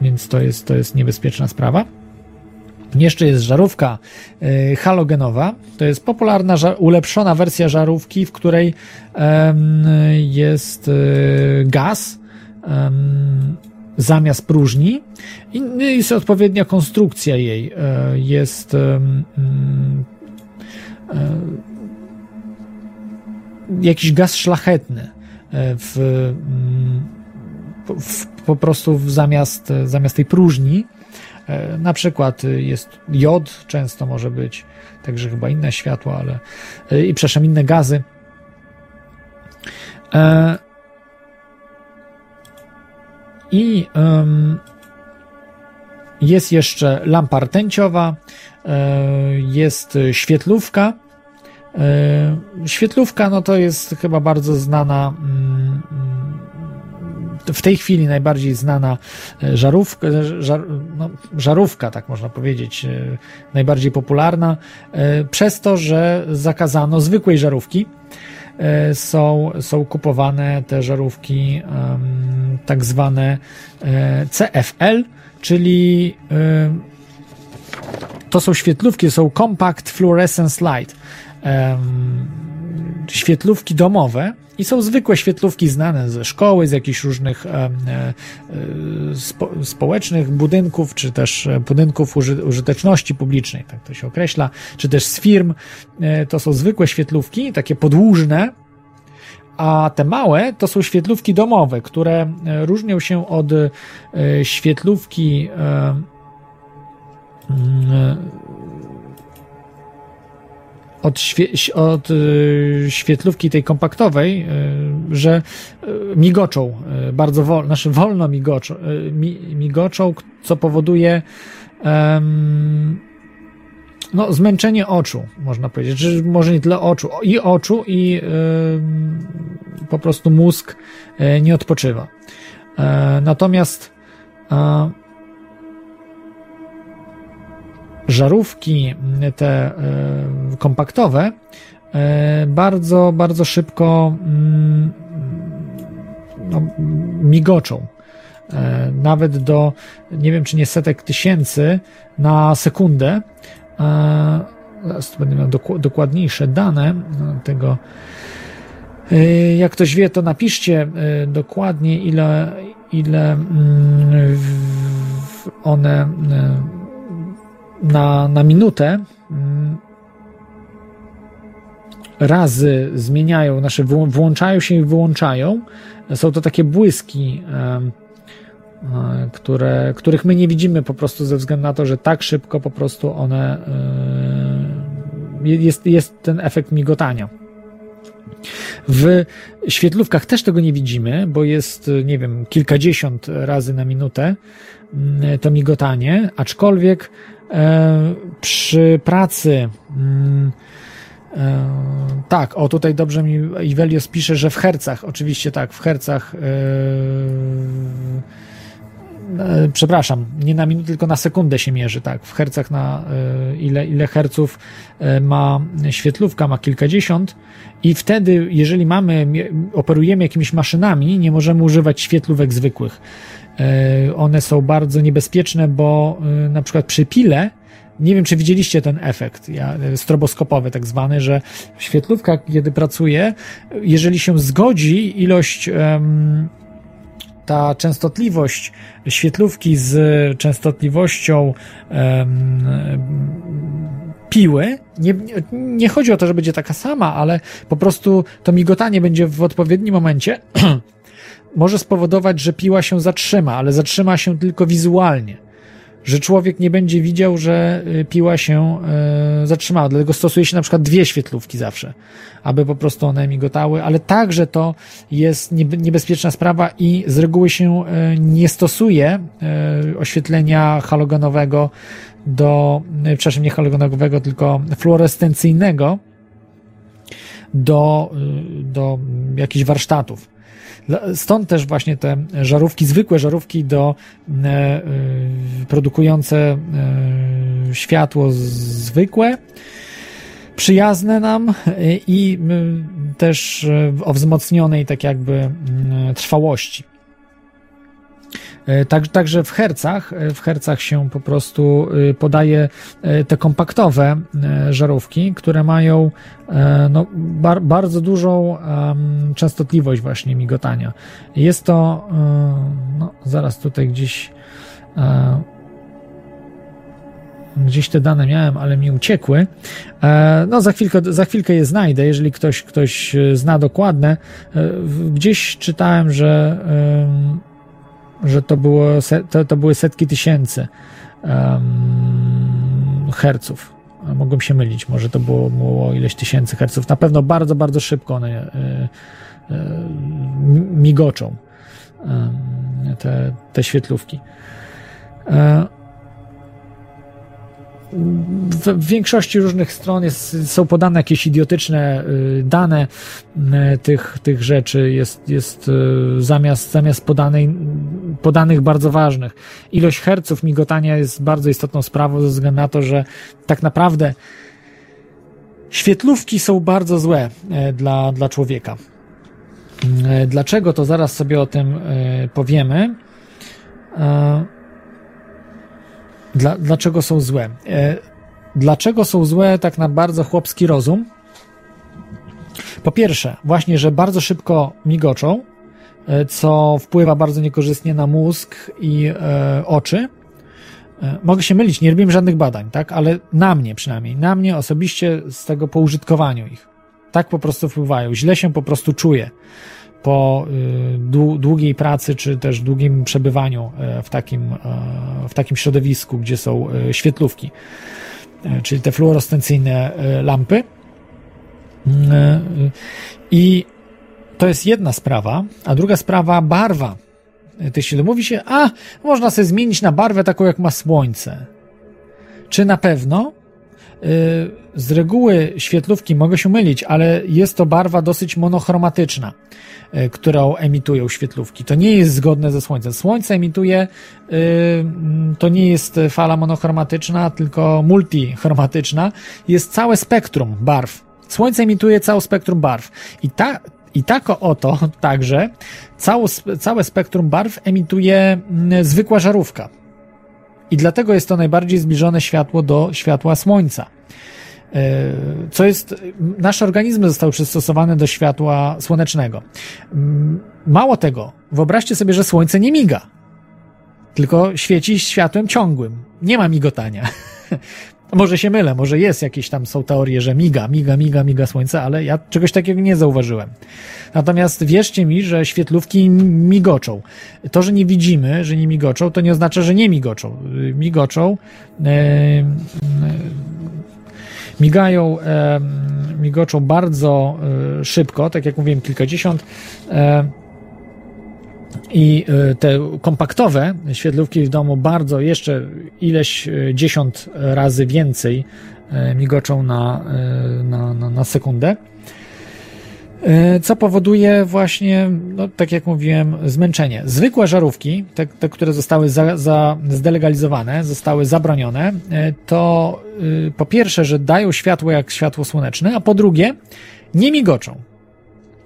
Więc to jest, to jest niebezpieczna sprawa. Jeszcze jest żarówka e, halogenowa. To jest popularna, ulepszona wersja żarówki, w której jest e, gaz zamiast próżni i jest odpowiednia konstrukcja jej. E, Jest mm, e, jakiś gaz szlachetny e, w, mm, po- w, po prostu w zamiast, zamiast tej próżni. Na przykład jest jod, często może być, także chyba inne światła, ale i przepraszam, inne gazy. I em, Jest jeszcze lampa rtęciowa, e, jest świetlówka. E, Świetlówka, no to jest chyba bardzo znana, mm, w tej chwili najbardziej znana e, żarówka, żar, no, żarówka, tak można powiedzieć, najbardziej popularna, przez to, że zakazano zwykłej żarówki. E, Są, są kupowane te żarówki tak zwane e, CFL, czyli em, to są świetlówki, są Compact Fluorescence Light. Świetlówki domowe i są zwykłe świetlówki znane ze szkoły, z jakichś różnych e, e, spo, społecznych budynków, czy też e, budynków uży, użyteczności publicznej, tak to się określa, czy też z firm. To są zwykłe świetlówki, takie podłużne, a te małe to są świetlówki domowe, które różnią się od świetlówki od, świe, od y, świetlówki tej kompaktowej, y, że y, migoczą bardzo wolno, znaczy wolno migoczą, mi, migoczą, co powoduje no, zmęczenie oczu, można powiedzieć, że może nie tyle oczu, i oczu, i po prostu mózg y, nie odpoczywa. E, natomiast żarówki te e, kompaktowe e, bardzo, bardzo szybko mm, no, migoczą. E, Nawet do, nie wiem czy nie setek tysięcy na sekundę. Tu będę miał dokładniejsze dane no, tego. Jak ktoś wie, to napiszcie dokładnie, ile, ile mm, one na, na minutę mm, razy zmieniają, nasze włą- włączają się i wyłączają. Są to takie błyski, e, które, których my nie widzimy po prostu ze względu na to, że tak szybko po prostu one e, jest, jest ten efekt migotania. W świetlówkach też tego nie widzimy, bo jest, nie wiem, kilkadziesiąt razy na minutę mm, to migotanie, aczkolwiek e, przy pracy mm, e, tak, o tutaj dobrze mi Ivelios pisze, że w hercach, oczywiście tak, w hercach e, przepraszam, nie na minutę, tylko na sekundę się mierzy, tak, w hercach na e, ile, ile herców e, ma świetlówka, ma kilkadziesiąt i wtedy, jeżeli mamy, operujemy jakimiś maszynami, nie możemy używać świetlówek zwykłych. E, One są bardzo niebezpieczne, bo e, na przykład przy pile, nie wiem, czy widzieliście ten efekt ja, e, stroboskopowy, tak zwany, że świetlówka, kiedy pracuje, jeżeli się zgodzi ilość em, ta częstotliwość świetlówki z częstotliwością em, piły, nie, nie chodzi o to, że będzie taka sama, ale po prostu to migotanie będzie w odpowiednim momencie, (clears throat) może spowodować, że piła się zatrzyma, ale zatrzyma się tylko wizualnie. Że człowiek nie będzie widział, że y, piła się y, zatrzymała. Dlatego stosuje się na przykład dwie świetlówki zawsze, aby po prostu one migotały, ale także to jest niebe- niebezpieczna sprawa i z reguły się y, nie stosuje oświetlenia halogenowego do, przepraszam, nie halogenowego, tylko fluorescencyjnego do, do jakichś warsztatów. Stąd też właśnie te żarówki, zwykłe żarówki do e, e, produkujące e, światło zwykłe, przyjazne nam i też o wzmocnionej tak jakby trwałości. Tak, także w hercach, e, w hercach się po prostu e, podaje te kompaktowe żarówki, które mają no, bar, bardzo dużą em, częstotliwość właśnie migotania. Jest to, e, no, zaraz tutaj gdzieś e, gdzieś te dane miałem, ale mi uciekły. No, za chwilkę, za chwilkę je znajdę, jeżeli ktoś, ktoś zna dokładne. Gdzieś czytałem, że, że to, było, to, to były setki tysięcy em, herców. Mogłem się mylić, może to było, było ileś tysięcy herców. Na pewno bardzo, bardzo szybko one e, e, migoczą em, te, te świetlówki. W, większości różnych stron jest, są podane jakieś idiotyczne y, dane y, tych, tych rzeczy, jest, jest y, zamiast, zamiast podanej, podanych bardzo ważnych. Ilość herców migotania jest bardzo istotną sprawą ze względu na to, że tak naprawdę świetlówki są bardzo złe dla, dla człowieka. Dlaczego, to zaraz sobie o tym powiemy. Dla, dlaczego są złe? E, Dlaczego są złe tak na bardzo chłopski rozum? Po pierwsze, właśnie, że bardzo szybko migoczą, e, co wpływa bardzo niekorzystnie na mózg i e, oczy. Mogę się mylić, nie robiłem żadnych badań, tak? Ale na mnie przynajmniej, na mnie osobiście z tego po użytkowaniu ich. Tak po prostu wpływają. Źle się po prostu czuję po y, dłu- długiej pracy, czy też długim przebywaniu e, w takim, e, w takim środowisku, gdzie są e, świetlówki, czyli te fluorescencyjne lampy. Mm, I to jest jedna sprawa, a druga sprawa barwa tych światłów. Mówi się, a można sobie zmienić na barwę taką, jak ma słońce. Czy na pewno? Z reguły świetlówki mogę się mylić, ale jest to barwa dosyć monochromatyczna, którą emitują świetlówki. To nie jest zgodne ze Słońcem. Słońce emituje, y, mm, to nie jest fala monochromatyczna, tylko multichromatyczna. Jest całe spektrum barw. Słońce emituje całe spektrum barw. I, ta, i tak oto także całe, całe spektrum barw emituje mm, zwykła żarówka. I dlatego jest to najbardziej zbliżone światło do światła Słońca. Yy, Co jest, nasze organizmy zostały przystosowane do światła słonecznego. Mm, Mało tego, wyobraźcie sobie, że Słońce nie miga, tylko świeci światłem ciągłym. Nie ma migotania. (laughs) Może się mylę, może jest jakieś tam są teorie, że miga, miga, miga, miga słońce, ale ja czegoś takiego nie zauważyłem. Natomiast wierzcie mi, że świetlówki migoczą. To, że nie widzimy, że nie migoczą, to nie oznacza, że nie migoczą. Y, Migoczą. E, e, migają, e, migoczą bardzo e, szybko, tak jak mówiłem, kilkadziesiąt. E, i e, te kompaktowe świetlówki w domu bardzo jeszcze ileś e, dziesiąt razy więcej e, migoczą na, na, na, na sekundę. E, Co powoduje właśnie, no, tak jak mówiłem, zmęczenie. Zwykłe żarówki, te, te które zostały za, za zdelegalizowane, zostały zabronione, e, to y, po pierwsze, że dają światło jak światło słoneczne, a po drugie, nie migoczą.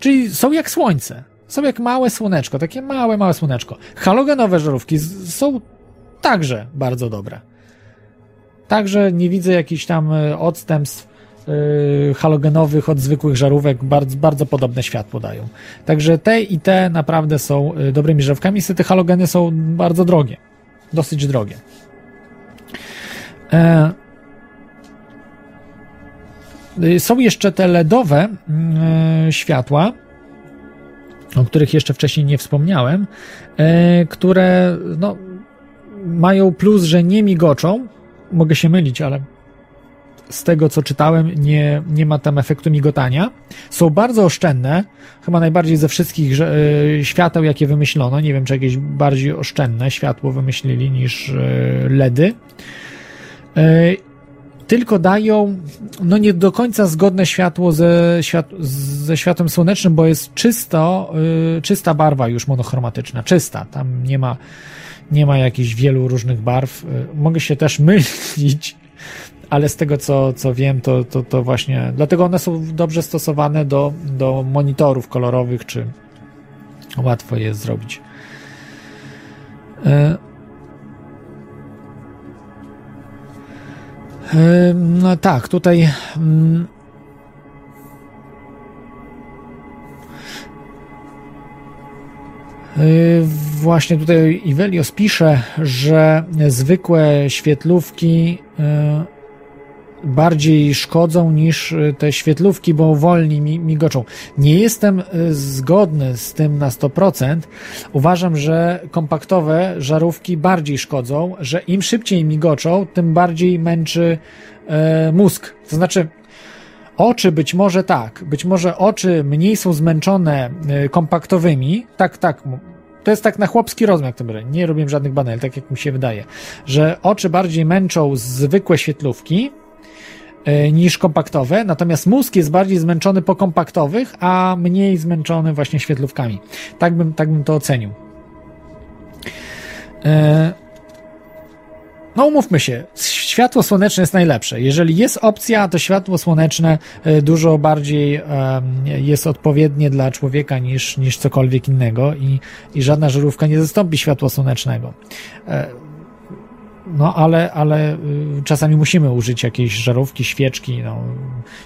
Czyli są jak słońce. Są jak małe słoneczko, takie małe, małe słoneczko. Halogenowe żarówki są także bardzo dobre. Także nie widzę jakichś tam e, odstępstw halogenowych od zwykłych żarówek. Bardzo, bardzo podobne światło dają. Także te i te naprawdę są e, dobrymi żarówkami. Niestety halogeny są bardzo drogie. Dosyć drogie. E, y, są jeszcze te LEDowe światła, o których jeszcze wcześniej nie wspomniałem, które no, mają plus, że nie migoczą. Mogę się mylić, ale z tego co czytałem, nie, nie ma tam efektu migotania. Są bardzo oszczędne, chyba najbardziej ze wszystkich że, e, świateł, jakie wymyślono. Nie wiem, czy jakieś bardziej oszczędne światło wymyślili niż e, LEDy. E, tylko dają no nie do końca zgodne światło ze, świat, ze światłem słonecznym, bo jest czysto, y, czysta barwa już monochromatyczna, czysta, tam nie ma, nie ma jakichś wielu różnych barw. Y, mogę się też (laughs) mylić, ale z tego co, co wiem, to, to, to właśnie, dlatego one są dobrze stosowane do, do monitorów kolorowych, czy łatwo je zrobić. Y, Ym, No tak, tutaj. mm, Yy, Właśnie tutaj Ivelios pisze, że zwykłe świetlówki bardziej szkodzą niż y, te świetlówki, bo wolniej mi- migoczą. Nie jestem y, zgodny z tym na 100%. Uważam, że kompaktowe żarówki bardziej szkodzą, że im szybciej migoczą, tym bardziej męczy e, mózg. To znaczy, Oczy być może tak, być może oczy mniej są zmęczone e, kompaktowymi, tak, tak, to jest tak na chłopski rozmiar, to biorę. nie robię żadnych badań, tak jak mi się wydaje, że oczy bardziej męczą zwykłe świetlówki niż kompaktowe, natomiast mózg jest bardziej zmęczony po kompaktowych, a mniej zmęczony właśnie świetlówkami. Tak bym, tak bym to ocenił. E, no umówmy się, światło słoneczne jest najlepsze. Jeżeli jest opcja, to światło słoneczne e, dużo bardziej jest odpowiednie dla człowieka niż, niż cokolwiek innego i, i żadna żarówka nie zastąpi światła słonecznego. No, ale, ale y, czasami musimy użyć jakiejś żarówki, świeczki. No.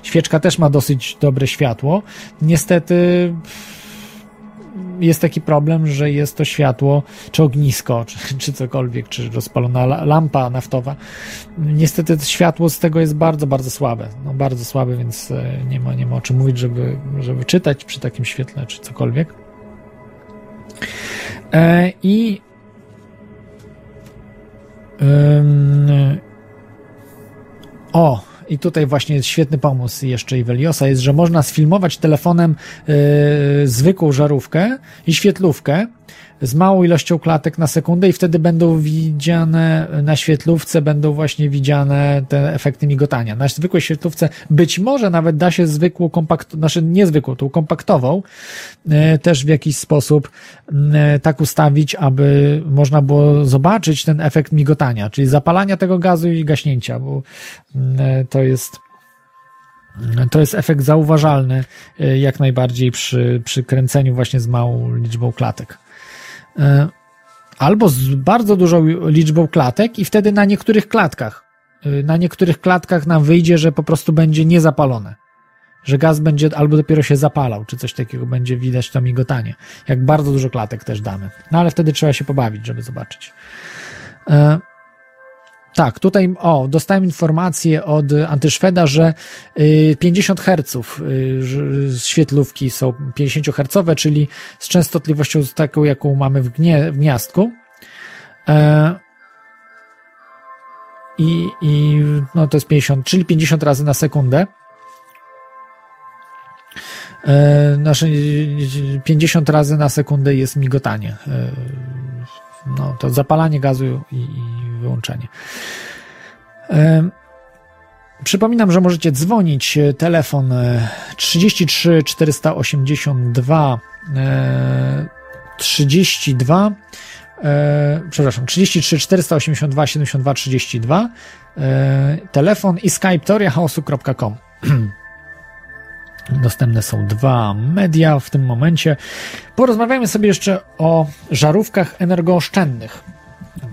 Świeczka też ma dosyć dobre światło. Niestety jest taki problem, że jest to światło, czy ognisko, czy, czy cokolwiek, czy rozpalona la- lampa naftowa. Niestety światło z tego jest bardzo, bardzo słabe. No, bardzo słabe, więc e, nie ma, nie ma o czym mówić, żeby, żeby czytać przy takim świetle, czy cokolwiek. E, I o, i tutaj właśnie jest świetny pomysł jeszcze Iweliosa, jest, że można sfilmować telefonem yy, zwykłą żarówkę i świetlówkę z małą ilością klatek na sekundę i wtedy będą widziane na świetlówce, będą właśnie widziane te efekty migotania. Na zwykłej świetlówce być może nawet da się zwykłą kompakt, znaczy niezwykłą, tą kompaktową yy, też w jakiś sposób yy, tak ustawić, aby można było zobaczyć ten efekt migotania, czyli zapalania tego gazu i gaśnięcia, bo yy, to jest to jest efekt zauważalny jak najbardziej przy, przy kręceniu właśnie z małą liczbą klatek. Y, Albo z bardzo dużą liczbą klatek i wtedy na niektórych klatkach, y, na niektórych klatkach nam wyjdzie, że po prostu będzie niezapalone. Że gaz będzie albo dopiero się zapalał, czy coś takiego będzie widać to migotanie. Jak bardzo dużo klatek też damy. No ale wtedy trzeba się pobawić, żeby zobaczyć. Y, tak, tutaj o, dostałem informację od Antyszweda, że y, 50 Hz y, świetlówki są 50 Hz, czyli z częstotliwością taką, jaką mamy w, gnie, w gniazdku. E, I, I no to jest 50, czyli 50 razy na sekundę. E, Znaczy 50 razy na sekundę jest migotanie. E, No to zapalanie gazu i, i wyłączenie. Przypominam, że możecie dzwonić. e, Telefon e, 33 482 e, 32 e, przepraszam, 33 482 72 32 e, telefon i skype teoriachaosu.com (clears throat) Dostępne są dwa media w tym momencie. Porozmawiajmy sobie jeszcze o żarówkach energooszczędnych.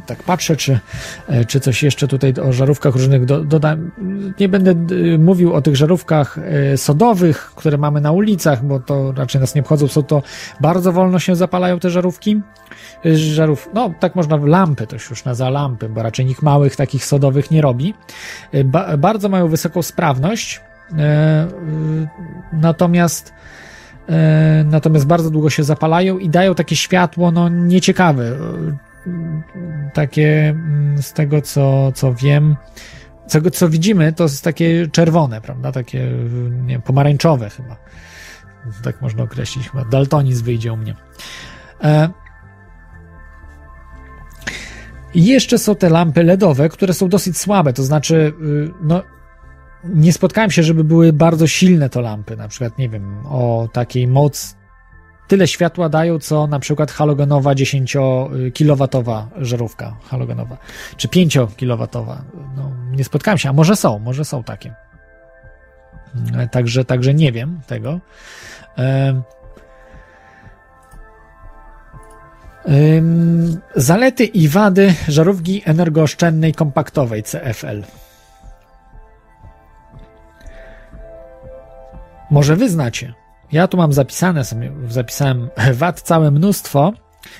Tak patrzę, czy, e, czy coś jeszcze tutaj o żarówkach różnych do, dodam. Nie będę mówił o tych żarówkach e, sodowych, które mamy na ulicach, bo to raczej nas nie obchodzą. Są to bardzo wolno się zapalają te żarówki. E, Żarów, no tak można lampy, to już nazywa lampy, bo raczej nikt małych takich sodowych nie robi. Ba, bardzo mają wysoką sprawność. Natomiast natomiast bardzo długo się zapalają i dają takie światło no nieciekawe. Takie mm, z tego co, co wiem, z tego co widzimy, to jest takie czerwone, prawda? Takie nie, wiem, pomarańczowe chyba. Tak można określić. Chyba daltonizm wyjdzie u mnie. E, i jeszcze są te lampy LEDowe, które są dosyć słabe, to znaczy, y, no, nie spotkałem się, żeby były bardzo silne to lampy, na przykład, nie wiem, o takiej moc, tyle światła dają, co na przykład halogenowa 10 kilowatowa żarówka halogenowa, czy 5 kilowatowa. No, nie spotkałem się, a może są, może są takie. E, Także, także nie wiem tego. Ym, Zalety i wady żarówki energooszczędnej kompaktowej CFL. Może wy znacie. Ja tu mam zapisane sobie, zapisałem wad całe mnóstwo.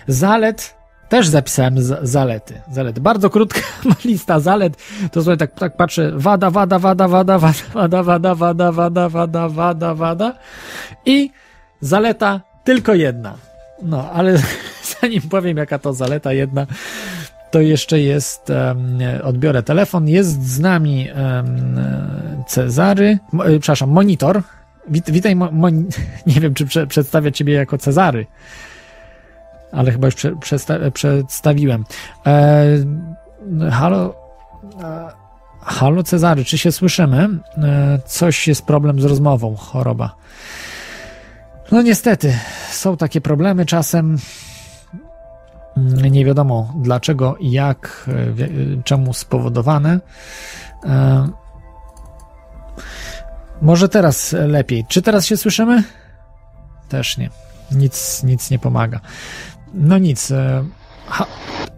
Zalet też zapisałem z, zalety. Zalety. Bardzo krótka lista zalet. To sobie tak, tak patrzę. Wada, wada, wada, wada, wada, wada, wada, wada, wada, wada, wada, wada. I zaleta tylko jedna. No, ale zanim powiem, jaka to zaleta jedna, to jeszcze jest, um, odbiorę telefon, jest z nami um, Cezary, e, przepraszam, monitor. Wit, witaj, mo, mon, (laughs) nie wiem, czy prze, przedstawia ciebie jako Cezary. ale chyba już prze, przesta- przedstawiłem. E, halo, e, halo Cezary, czy się słyszymy? E, coś jest problem z rozmową, choroba. No niestety, są takie problemy czasem. Nie wiadomo dlaczego jak, e, e, czemu spowodowane. Może teraz lepiej. Czy teraz się słyszymy? Też nie. Nic, nic nie pomaga. No nic. e, Ha,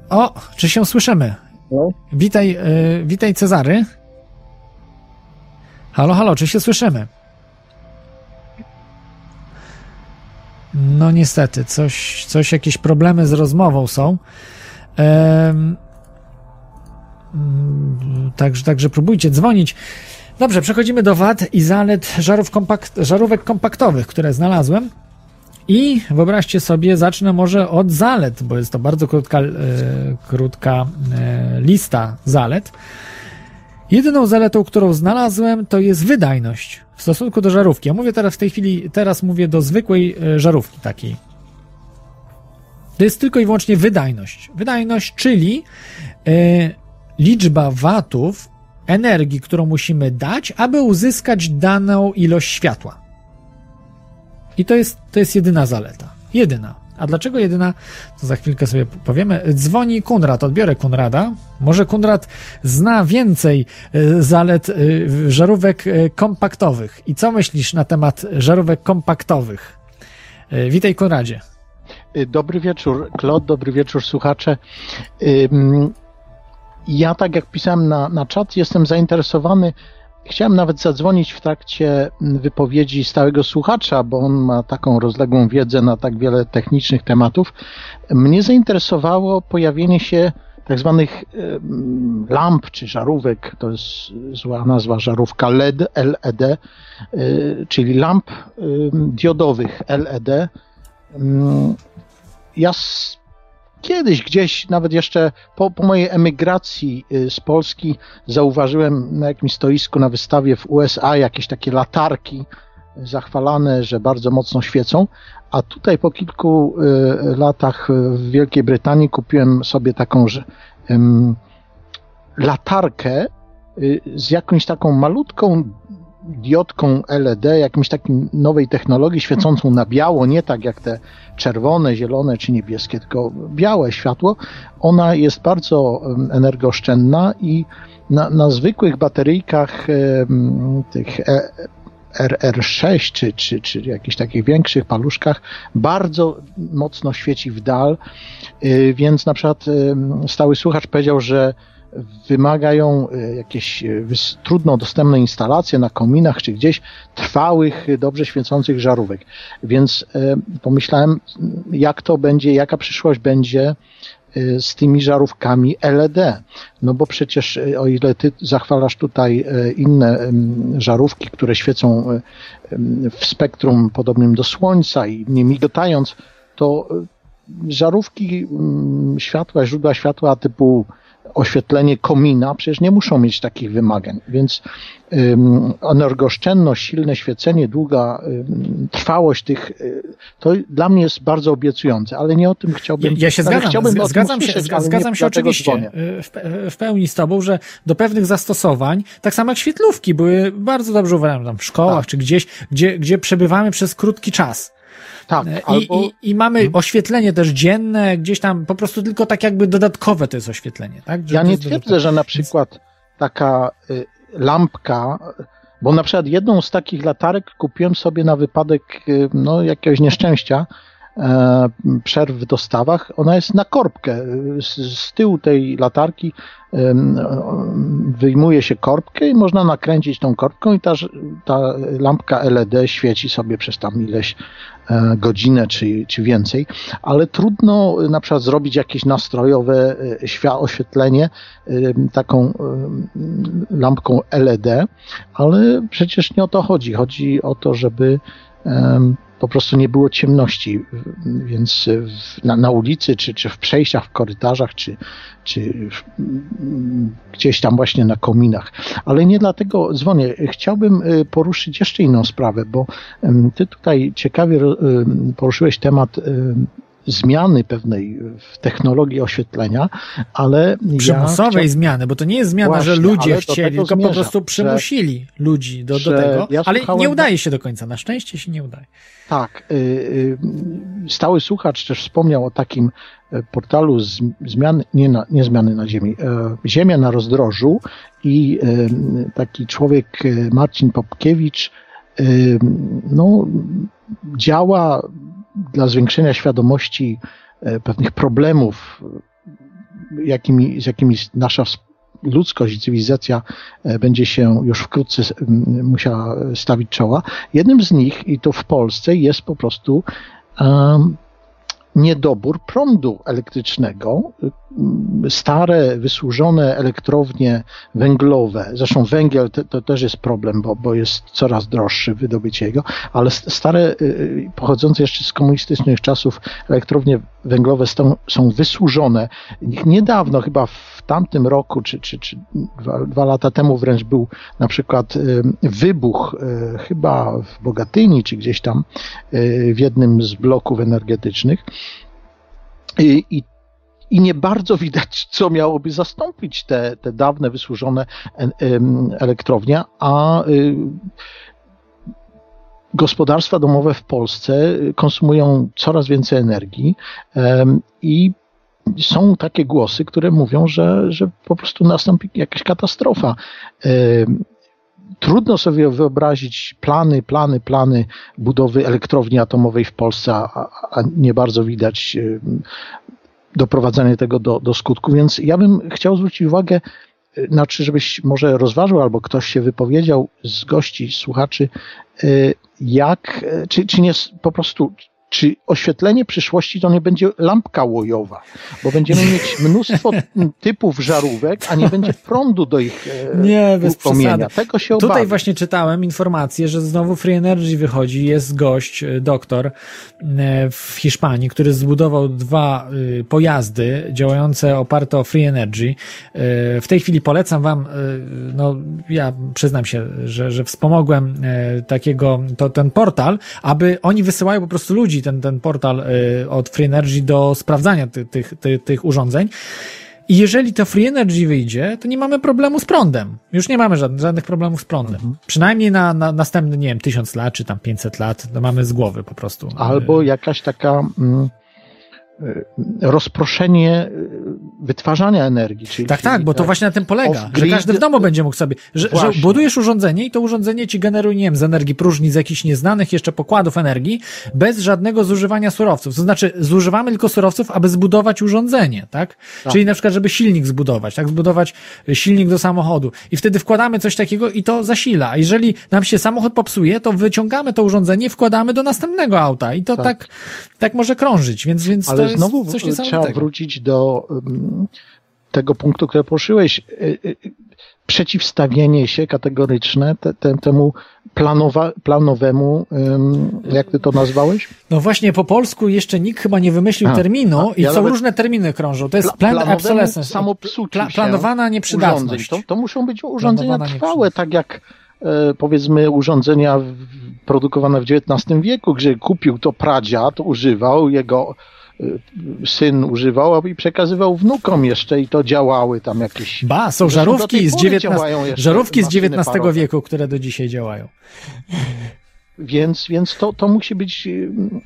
o, czy się słyszymy? No. Witaj, e, witaj Cezary. Halo, halo, czy się słyszymy? No niestety, coś, coś jakieś problemy z rozmową są. Em, mm, Także, także próbujcie dzwonić. Dobrze, przechodzimy do wad i zalet żarów kompakt, żarówek kompaktowych, które znalazłem. I wyobraźcie sobie, zacznę może od zalet, bo jest to bardzo krótka, e, krótka e, lista zalet. Jedyną zaletą, którą znalazłem, to jest wydajność w stosunku do żarówki. Ja mówię teraz w tej chwili, teraz mówię do zwykłej e, żarówki takiej. To jest tylko i wyłącznie wydajność. Wydajność, czyli e, liczba watów energii, którą musimy dać, aby uzyskać daną ilość światła. I to jest, to jest jedyna zaleta. Jedyna. A dlaczego jedyna? To za chwilkę sobie powiemy. Dzwoni Kunrad, odbiorę Kunrada. Może Kunrad zna więcej e, zalet e, żarówek e, kompaktowych. I co myślisz na temat żarówek kompaktowych? Witaj Konradzie. Dobry wieczór, Klod, dobry wieczór, słuchacze. Ja, tak jak pisałem na, na czat, jestem zainteresowany. Chciałem nawet zadzwonić w trakcie wypowiedzi stałego słuchacza, bo on ma taką rozległą wiedzę na tak wiele technicznych tematów. Mnie zainteresowało pojawienie się tak zwanych lamp czy żarówek, to jest zła nazwa żarówka LED, LED, y, czyli lamp diodowych LED. Ja kiedyś gdzieś, nawet jeszcze po, po mojej emigracji y, z Polski, zauważyłem na jakimś stoisku na wystawie w USA jakieś takie latarki y, zachwalane, że bardzo mocno świecą. A tutaj po kilku y, latach y, w Wielkiej Brytanii kupiłem sobie taką że, ym, latarkę y, z jakąś taką malutką diodką LED, jakimś takim nowej technologii świecącą na biało, nie tak jak te czerwone, zielone czy niebieskie, tylko białe światło. Ona jest bardzo energooszczędna i na, na zwykłych bateryjkach tych e, RR6 czy, czy, czy jakichś takich większych paluszkach bardzo mocno świeci w dal, y, więc na przykład stały słuchacz powiedział, że wymagają y, jakieś wys- trudno dostępne instalacje na kominach czy gdzieś trwałych, y, dobrze świecących żarówek. Więc pomyślałem, jak to będzie, jaka przyszłość będzie z tymi żarówkami LED. No bo przecież o ile ty zachwalasz tutaj inne żarówki, które świecą w spektrum podobnym do słońca i nie migotając, to żarówki ym, światła, źródła światła typu oświetlenie komina przecież nie muszą mieć takich wymagań, więc ym, energooszczędność, silne świecenie, długa ym, trwałość tych, y, to dla mnie jest bardzo obiecujące, ale nie o tym Ja, chciałbym. ja się ale zgadzam, chciałbym zgadzam się, usłyszeć, zgadzam się oczywiście y, w, w pełni z tobą, że do pewnych zastosowań, tak samo jak świetlówki, były bardzo dobrze uważane tam w szkołach Tak. czy gdzieś, gdzie, gdzie przebywamy przez krótki czas. Tak, I, albo i, I mamy oświetlenie też dzienne, gdzieś tam po prostu tylko tak jakby dodatkowe to jest oświetlenie, tak? Że ja nie twierdzę, dodatkowe. że na przykład taka y, lampka, bo na przykład jedną z takich latarek kupiłem sobie na wypadek y, no, jakiegoś nieszczęścia, e, przerw w dostawach. Ona jest na korbkę. Z, z tyłu tej latarki wyjmuje się korbkę i można nakręcić tą korbką i ta, ta lampka LED świeci sobie przez tam ileś e, godzinę czy, czy więcej, ale trudno y, na przykład zrobić jakieś nastrojowe świa- oświetlenie taką lampką LED, ale przecież nie o to chodzi. Chodzi o to, żeby po prostu nie było ciemności, więc w, na, na ulicy, czy, czy w przejściach, w korytarzach, czy, czy w, gdzieś tam właśnie na kominach. Ale nie dlatego dzwonię. Chciałbym y, poruszyć jeszcze inną sprawę, bo em, ty tutaj ciekawie ym, poruszyłeś temat zmiany pewnej w technologii oświetlenia, ale Przymusowej ja zmiany, bo to nie jest zmiana, że Właśnie, ludzie ale do chcieli, tylko po prostu że- przymusili ludzi do, do że tego, ja ale nie udaje się do końca. Na szczęście się nie udaje. Tak. y, y, Stały słuchacz też wspomniał o takim e, portalu zmian, nie, na, nie zmiany na Ziemi, e, Ziemia na rozdrożu i e, taki człowiek, Marcin Popkiewicz, no, działa dla zwiększenia świadomości e, pewnych problemów, e, jakimi, z jakimi nasza ludzkość i cywilizacja e, będzie się już wkrótce musiała stawić czoła. Jednym z nich, i to w Polsce, jest po prostu em, niedobór prądu elektrycznego. Stare, wysłużone elektrownie węglowe, zresztą węgiel to, to też jest problem, bo, bo jest coraz droższy wydobycie jego, ale stare, y, y, pochodzące jeszcze z komunistycznych czasów elektrownie węglowe są, są wysłużone. Niedawno, chyba w tamtym roku, czy, czy, czy dwa, dwa lata temu wręcz był na przykład y, wybuch, y, chyba w Bogatyni, czy gdzieś tam y, w jednym z bloków energetycznych. I, i, i nie bardzo widać, co miałoby zastąpić te, te dawne wysłużone elektrownie, a gospodarstwa domowe w Polsce y, konsumują coraz więcej energii i są takie głosy, które mówią, że, że po prostu nastąpi jakaś katastrofa. Trudno sobie wyobrazić plany, plany, plany budowy elektrowni atomowej w Polsce, a, nie bardzo widać doprowadzenie tego do, do skutku, więc ja bym chciał zwrócić uwagę, znaczy, żebyś może rozważył, albo ktoś się wypowiedział z gości, słuchaczy, y, jak, y, czy, czy nie po prostu, czy oświetlenie przyszłości to nie będzie lampka łojowa, bo będziemy mieć mnóstwo (laughs) typów żarówek, a nie będzie prądu do ich e, Nie, bez. Tego się Tutaj obawiam. właśnie czytałem informację, że znowu Free Energy wychodzi. Jest gość, y, doktor y, w Hiszpanii, który zbudował dwa pojazdy działające oparte o Free Energy. W tej chwili polecam wam, no ja przyznam się, że, że wspomogłem takiego, to ten portal, aby oni wysyłają po prostu ludzi, ten, ten portal y, od Free Energy do sprawdzania ty, tych, tych, tych urządzeń. I jeżeli to Free Energy wyjdzie, to nie mamy problemu z prądem. Już nie mamy żadnych, żadnych problemów z prądem. Mhm. Przynajmniej na, na następny, nie wiem, tysiąc lat, czy tam 500 lat, to mamy z głowy po prostu. Albo jakaś taka mm, y, rozproszenie y, wytwarzania energii. Czyli, Tak, tak, bo to właśnie na tym polega, że każdy w domu będzie mógł sobie, że, że budujesz urządzenie i to urządzenie ci generuje, nie wiem, z energii próżni, z jakichś nieznanych jeszcze pokładów energii, bez żadnego zużywania surowców. To znaczy, zużywamy tylko surowców, aby zbudować urządzenie, tak? Tak. Czyli na przykład, żeby silnik zbudować, tak? Zbudować y, silnik do samochodu. I wtedy wkładamy coś takiego i to zasila. A jeżeli nam się samochód popsuje, to wyciągamy to urządzenie i wkładamy do następnego auta. I to tak, Tak. tak, może krążyć, więc, więc to Ale jest znowu coś w- trzeba niesamowitego. wrócić do tego punktu, który poruszyłeś. Y, y, Przeciwstawienie się kategoryczne te, te, temu planowa, planowemu, jak ty to nazwałeś? No właśnie, po polsku jeszcze nikt chyba nie wymyślił A, terminu a, i ja są różne terminy krążą. To jest Pla- planned planowemu obsolescence. Pla- się planowana urządzeń. nieprzydatność. To, to muszą być urządzenia trwałe, tak jak e, powiedzmy urządzenia produkowane w XIX wieku, gdzie kupił to pradziad, używał, jego syn używał i przekazywał wnukom jeszcze i to działały tam jakieś... Ba, są żarówki z pory XIX, działają jeszcze żarówki z XIX wieku, które do dzisiaj działają. Więc, więc to, to musi być. ym,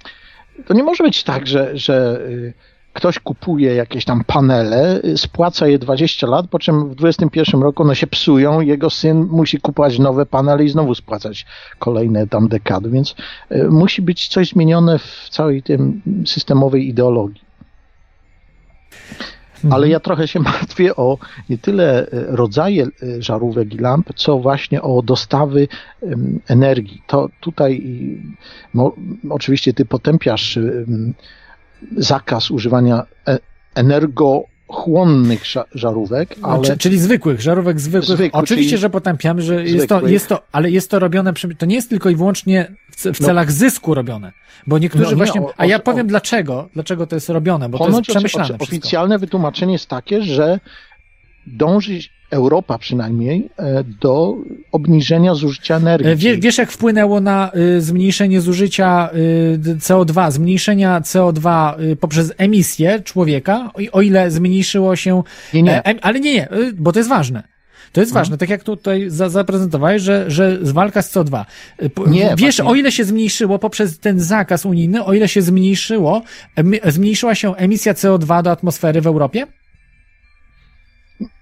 To nie może być tak, że, że y, ktoś kupuje jakieś tam panele, spłaca je 20 lat, po czym w 21 roku one się psują, jego syn musi kupować nowe panele i znowu spłacać kolejne tam dekady. Więc y, musi być coś zmienione w całej tym systemowej ideologii. Ale ja trochę się (laughs) martwię o nie tyle e, rodzaje e, żarówek i lamp, co właśnie o dostawy energii. To tutaj oczywiście ty potępiasz zakaz używania e, energochłonnych ża- żarówek, ale czy- Czyli zwykłych, żarówek zwykłych. Zwykłych, Oczywiście, czyli że potępiamy, że jest to, jest to, ale jest to robione, przy, to nie jest tylko i wyłącznie w, No. celach zysku robione. Bo niektórzy No nie, właśnie, o- a ja powiem o- dlaczego, dlaczego to jest robione, bo to jest przemyślane oczy- oficjalne wytłumaczenie jest takie, że dąży Europa przynajmniej, e, do obniżenia zużycia energii. E, Wie, wiesz, jak wpłynęło na y, zmniejszenie zużycia y, d- CO2, zmniejszenia CO2 y, poprzez emisję człowieka, o, ile zmniejszyło się. Nie, nie. E, ale nie, nie, bo to jest ważne. To jest ważne, tak jak tutaj za, zaprezentowałeś, że, że walka z CO2. Y, po- Nie, Wiesz, właśnie. o ile się zmniejszyło poprzez ten zakaz unijny, o ile się zmniejszyło, em, zmniejszyła się emisja CO2 do atmosfery w Europie?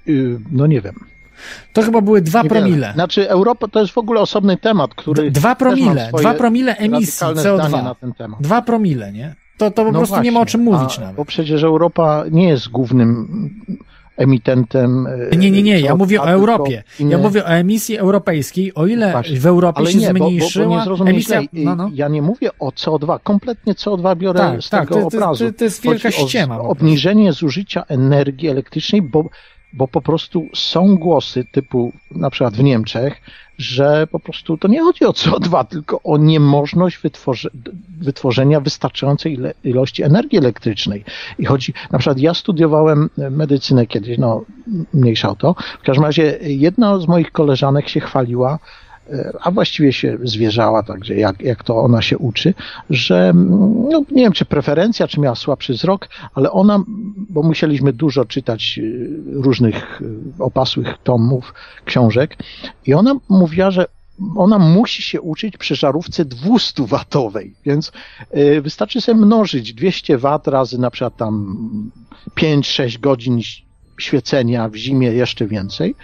Y, No nie wiem. To chyba były dwa Niewiele. promile. Znaczy Europa to jest w ogóle osobny temat, który... Dwa promile, dwa promile emisji radykalne zdanie CO2. na ten temat. Dwa promile, nie? To, to po No prostu nie ma o właśnie. czym mówić A, nawet. Bo przecież Europa nie jest głównym emitentem. e, Nie, nie, nie, ja CO2, mówię o Europie. inne- Ja mówię o emisji europejskiej, o ile Właśnie. w Europie Ale się nie, bo, bo, bo zmniejszyła nie zrozumie emisja... No, no. Ja nie mówię o CO2, kompletnie CO2 biorę Tak, z tak, tego to- to- obrazu. to- to jest wielka o ściema obniżenie zużycia energii elektrycznej, bo, bo po prostu są głosy typu na przykład w Niemczech, że po prostu to nie chodzi o CO2, tylko o niemożność wytworzenia wystarczającej ilości energii elektrycznej. I chodzi, na przykład ja studiowałem medycynę kiedyś, no mniejsza o to. W każdym razie jedna z moich koleżanek się chwaliła, a właściwie się zwierzała, także jak, jak to ona się uczy, że mm, no, nie wiem, czy preferencja, czy miała słabszy wzrok, ale ona, bo musieliśmy dużo czytać y, różnych y, opasłych tomów, książek, i ona mówiła, że ona musi się uczyć przy żarówce 200-watowej, więc y, wystarczy sobie mnożyć 200 wat razy na przykład tam 5-6 godzin świecenia w zimie jeszcze więcej,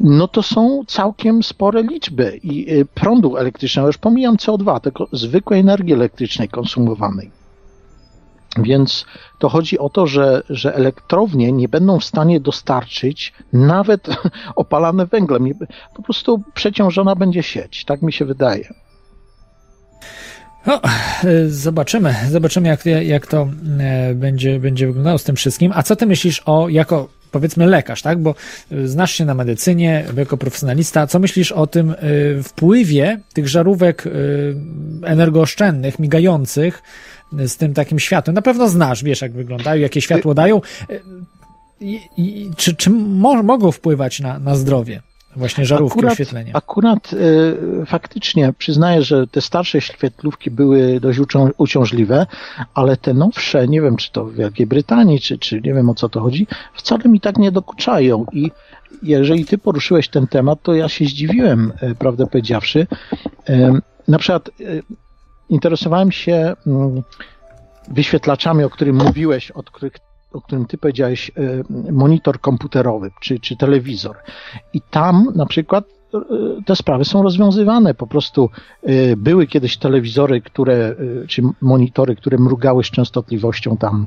no to są całkiem spore liczby i y, prądu elektrycznego, już pomijam CO2, tylko zwykłej energii elektrycznej konsumowanej. Więc to chodzi o to, że, że elektrownie nie będą w stanie dostarczyć nawet (laughs) opalane węglem. Po prostu przeciążona będzie sieć, tak mi się wydaje. No, e, zobaczymy, zobaczymy jak, jak to e, będzie, będzie wyglądało z tym wszystkim. A co ty myślisz o, jako powiedzmy lekarz, tak? Bo e, znasz się na medycynie, jako profesjonalista. Co myślisz o tym wpływie tych żarówek energooszczędnych, migających z tym takim światłem? Na pewno znasz, wiesz jak wyglądają, jakie światło dają. I, i, czy czy mo, mogą wpływać na, na zdrowie? Właśnie żarówki, oświetlenia. Akurat y, faktycznie przyznaję, że te starsze świetlówki były dość uczą, uciążliwe, ale te nowsze, nie wiem czy to w Wielkiej Brytanii, czy, czy nie wiem o co to chodzi, wcale mi tak nie dokuczają. I jeżeli ty poruszyłeś ten temat, to ja się zdziwiłem, y, prawdę powiedziawszy. Y, na przykład interesowałem się mm, wyświetlaczami, o którym mówiłeś, od których o którym ty powiedziałeś, y, monitor komputerowy czy, czy telewizor. I tam na przykład y, te sprawy są rozwiązywane. Po prostu y, były kiedyś telewizory, które, czy monitory, które mrugały z częstotliwością tam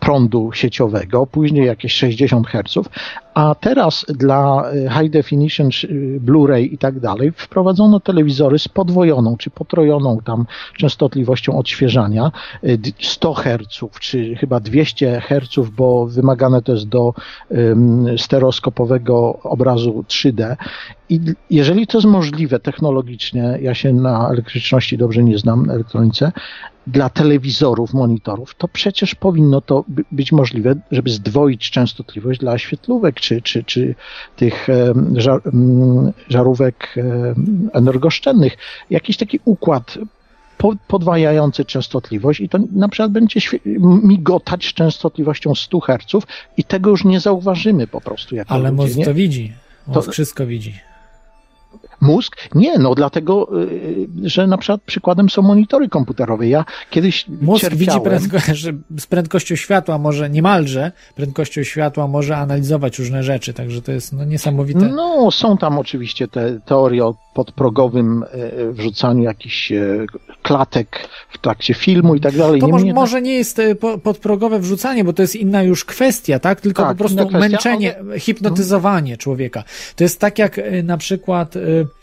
prądu sieciowego, później jakieś 60 Hz, a teraz dla y, high definition, y, Blu-ray i tak dalej wprowadzono telewizory z podwojoną czy potrojoną tam częstotliwością odświeżania, y, d- 100 Hz czy chyba 200 Hz, bo wymagane to jest do ym, stereoskopowego obrazu 3D. I jeżeli to jest możliwe technologicznie, ja się na elektryczności dobrze nie znam, na elektronice, dla telewizorów, monitorów, to przecież powinno to by- być możliwe, żeby zdwoić częstotliwość dla świetlówek czy, czy, czy tych żar, żarówek energooszczędnych. Jakiś taki układ po- podwajający częstotliwość i to na przykład będzie migotać z częstotliwością 100 Hz i tego już nie zauważymy po prostu. Ale ludzie, mózg nie? to widzi. Mózg To- wszystko widzi. Mózg? Nie, no dlatego, y, że na przykład przykładem są monitory komputerowe. Ja kiedyś Mózg widzi cierpiałem- prędko, (laughs) że z prędkością światła może, niemalże prędkością światła może analizować różne rzeczy, także to jest no, niesamowite. No, są tam oczywiście te teorie o podprogowym e, wrzucaniu jakichś e, klatek w trakcie filmu i tak dalej. to może, Niemniej może nie jest e, po- podprogowe wrzucanie, bo to jest inna już kwestia, tak? Tylko Tak, po prostu męczenie, hipnotyzowanie człowieka. To jest tak jak e, na przykład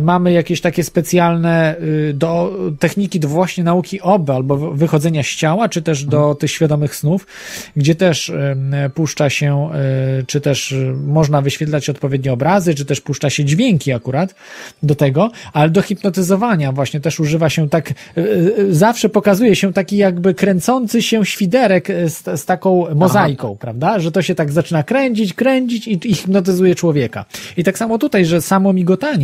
mamy jakieś takie specjalne y, do techniki do właśnie nauki OB albo wy- wychodzenia z ciała, czy też do tych świadomych snów, gdzie też y, puszcza się, y, czy też można wyświetlać odpowiednie obrazy, czy też puszcza się dźwięki akurat do tego, ale do hipnotyzowania właśnie też używa się tak, zawsze pokazuje się taki jakby kręcący się świderek z, z taką mozaiką, prawda? Że to się tak zaczyna kręcić, kręcić i, i hipnotyzuje człowieka. I tak samo tutaj, że samo migotanie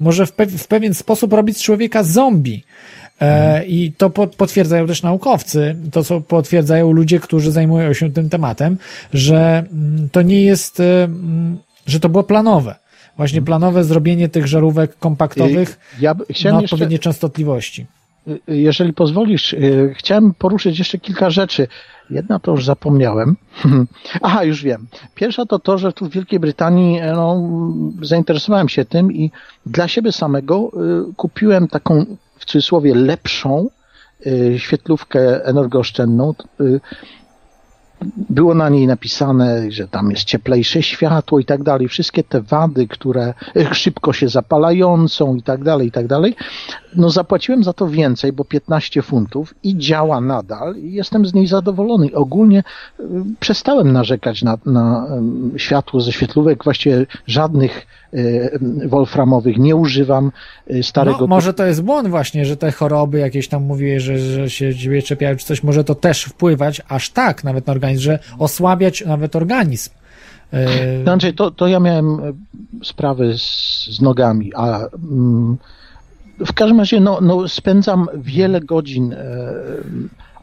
może w, pe w pewien sposób robić z człowieka zombie. E, I to po, potwierdzają też naukowcy, to co potwierdzają ludzie, którzy zajmują się tym tematem, że mm, to nie jest, e, mm, że to było planowe. Właśnie planowe zrobienie tych żarówek kompaktowych Ja na chciałem jeszcze, odpowiednie częstotliwości. Jeżeli pozwolisz, y, chciałem poruszyć jeszcze kilka rzeczy. Jedna to już zapomniałem. (laughs) Aha, już wiem. Pierwsza to to, że tu w Wielkiej Brytanii e, no, zainteresowałem się tym i dla siebie samego y, kupiłem taką w cudzysłowie lepszą y, świetlówkę energooszczędną. Było na niej napisane, że tam jest cieplejsze światło i tak dalej. Wszystkie te wady, które szybko się zapalającą i tak dalej, i tak dalej. No zapłaciłem za to więcej, bo 15 funtów i działa nadal i jestem z niej zadowolony. Ogólnie y, przestałem narzekać na, na em, światło ze świetlówek, właściwie żadnych y, wolframowych nie używam y, starego No, może to jest błąd właśnie, że te choroby jakieś tam mówiłeś, że, że się ciebie czepiają czy coś, może to też wpływać aż tak nawet na organizm, że osłabiać nawet organizm. Andrzej, to, to ja miałem sprawy z, z nogami, a mm, w każdym razie no, no, spędzam wiele godzin e,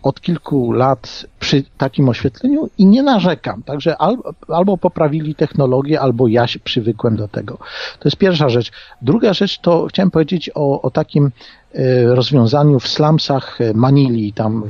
od kilku lat przy takim oświetleniu i nie narzekam. Także al, albo poprawili technologię, albo ja się przywykłem do tego. To jest pierwsza rzecz. Druga rzecz to chciałem powiedzieć o, o takim rozwiązaniu w slumsach e, Manili, tam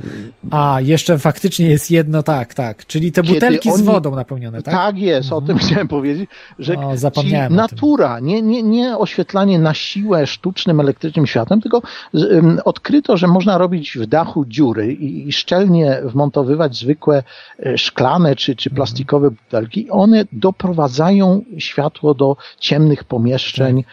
A, jeszcze faktycznie jest jedno, tak, tak. Czyli te butelki z oni- wodą napełnione, tak? Tak jest, o tym chciałem powiedzieć, że O, zapomniałem czyli o tym. natura, nie, nie, nie oświetlanie na siłę sztucznym, elektrycznym światłem, tylko z, ym, odkryto, że można robić w dachu dziury i, i szczelnie wmontowywać zwykłe e, szklane czy, czy plastikowe butelki. One doprowadzają światło do ciemnych pomieszczeń, e,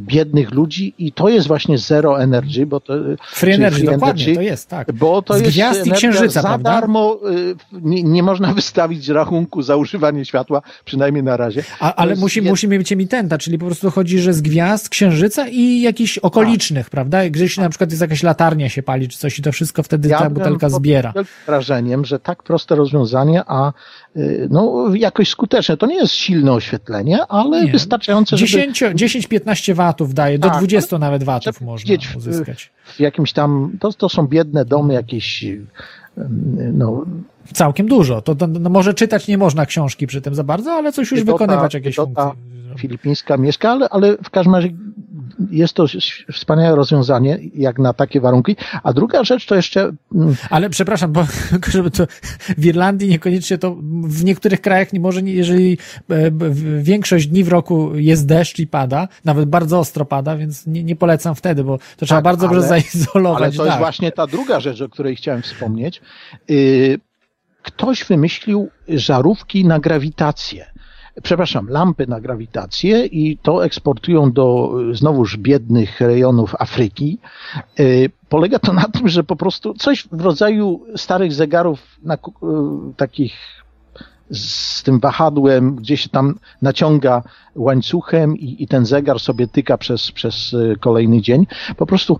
biednych ludzi i to jest właśnie zero energy, bo to Free czyli Energy, dokładnie, energy, to jest, tak. bo to Z jest gwiazd i księżyca, za prawda? darmo, y, nie, nie można (laughs) wystawić rachunku za używanie światła, przynajmniej na razie. A, ale jest musi, jed- musi mieć emitenta, czyli po prostu chodzi, że z gwiazd, księżyca i jakichś okolicznych, prawda? Gdzieś na przykład jest jakaś latarnia się pali, czy coś i to wszystko wtedy ta byłem butelka zbiera. wrażeniem, że tak proste rozwiązanie, a no, jakoś skuteczne. To nie jest silne oświetlenie, ale Nie. wystarczające, żeby 10 10-15 watów daje, do Tak, 20 nawet watów żeby można w- uzyskać. w jakimś tam, to, to są biedne domy jakieś, y, no, Całkiem dużo. To, to no, może czytać nie można książki przy tym za bardzo, ale coś już wykonywać jakieś funkcje. filipińska mieszka, ale, ale w każdym razie jest to wspaniałe rozwiązanie, jak na takie warunki. A druga rzecz to jeszcze, mm, Ale przepraszam, bo (laughs) żeby to w Irlandii niekoniecznie to w niektórych krajach nie może, jeżeli e, większość dni w roku jest deszcz i pada, nawet bardzo ostro pada, więc nie, nie polecam wtedy, bo to trzeba Tak, bardzo dobrze zaizolować. Ale to jest dach. właśnie ta druga rzecz, o której chciałem wspomnieć. Y, Ktoś wymyślił żarówki na grawitację. Przepraszam, lampy na grawitację i to eksportują do y, znowuż biednych rejonów Afryki. Y, Polega to na tym, że po prostu coś w rodzaju starych zegarów na, y, takich z tym wahadłem, gdzie się tam naciąga łańcuchem i, i ten zegar sobie tyka przez, przez kolejny dzień. Po prostu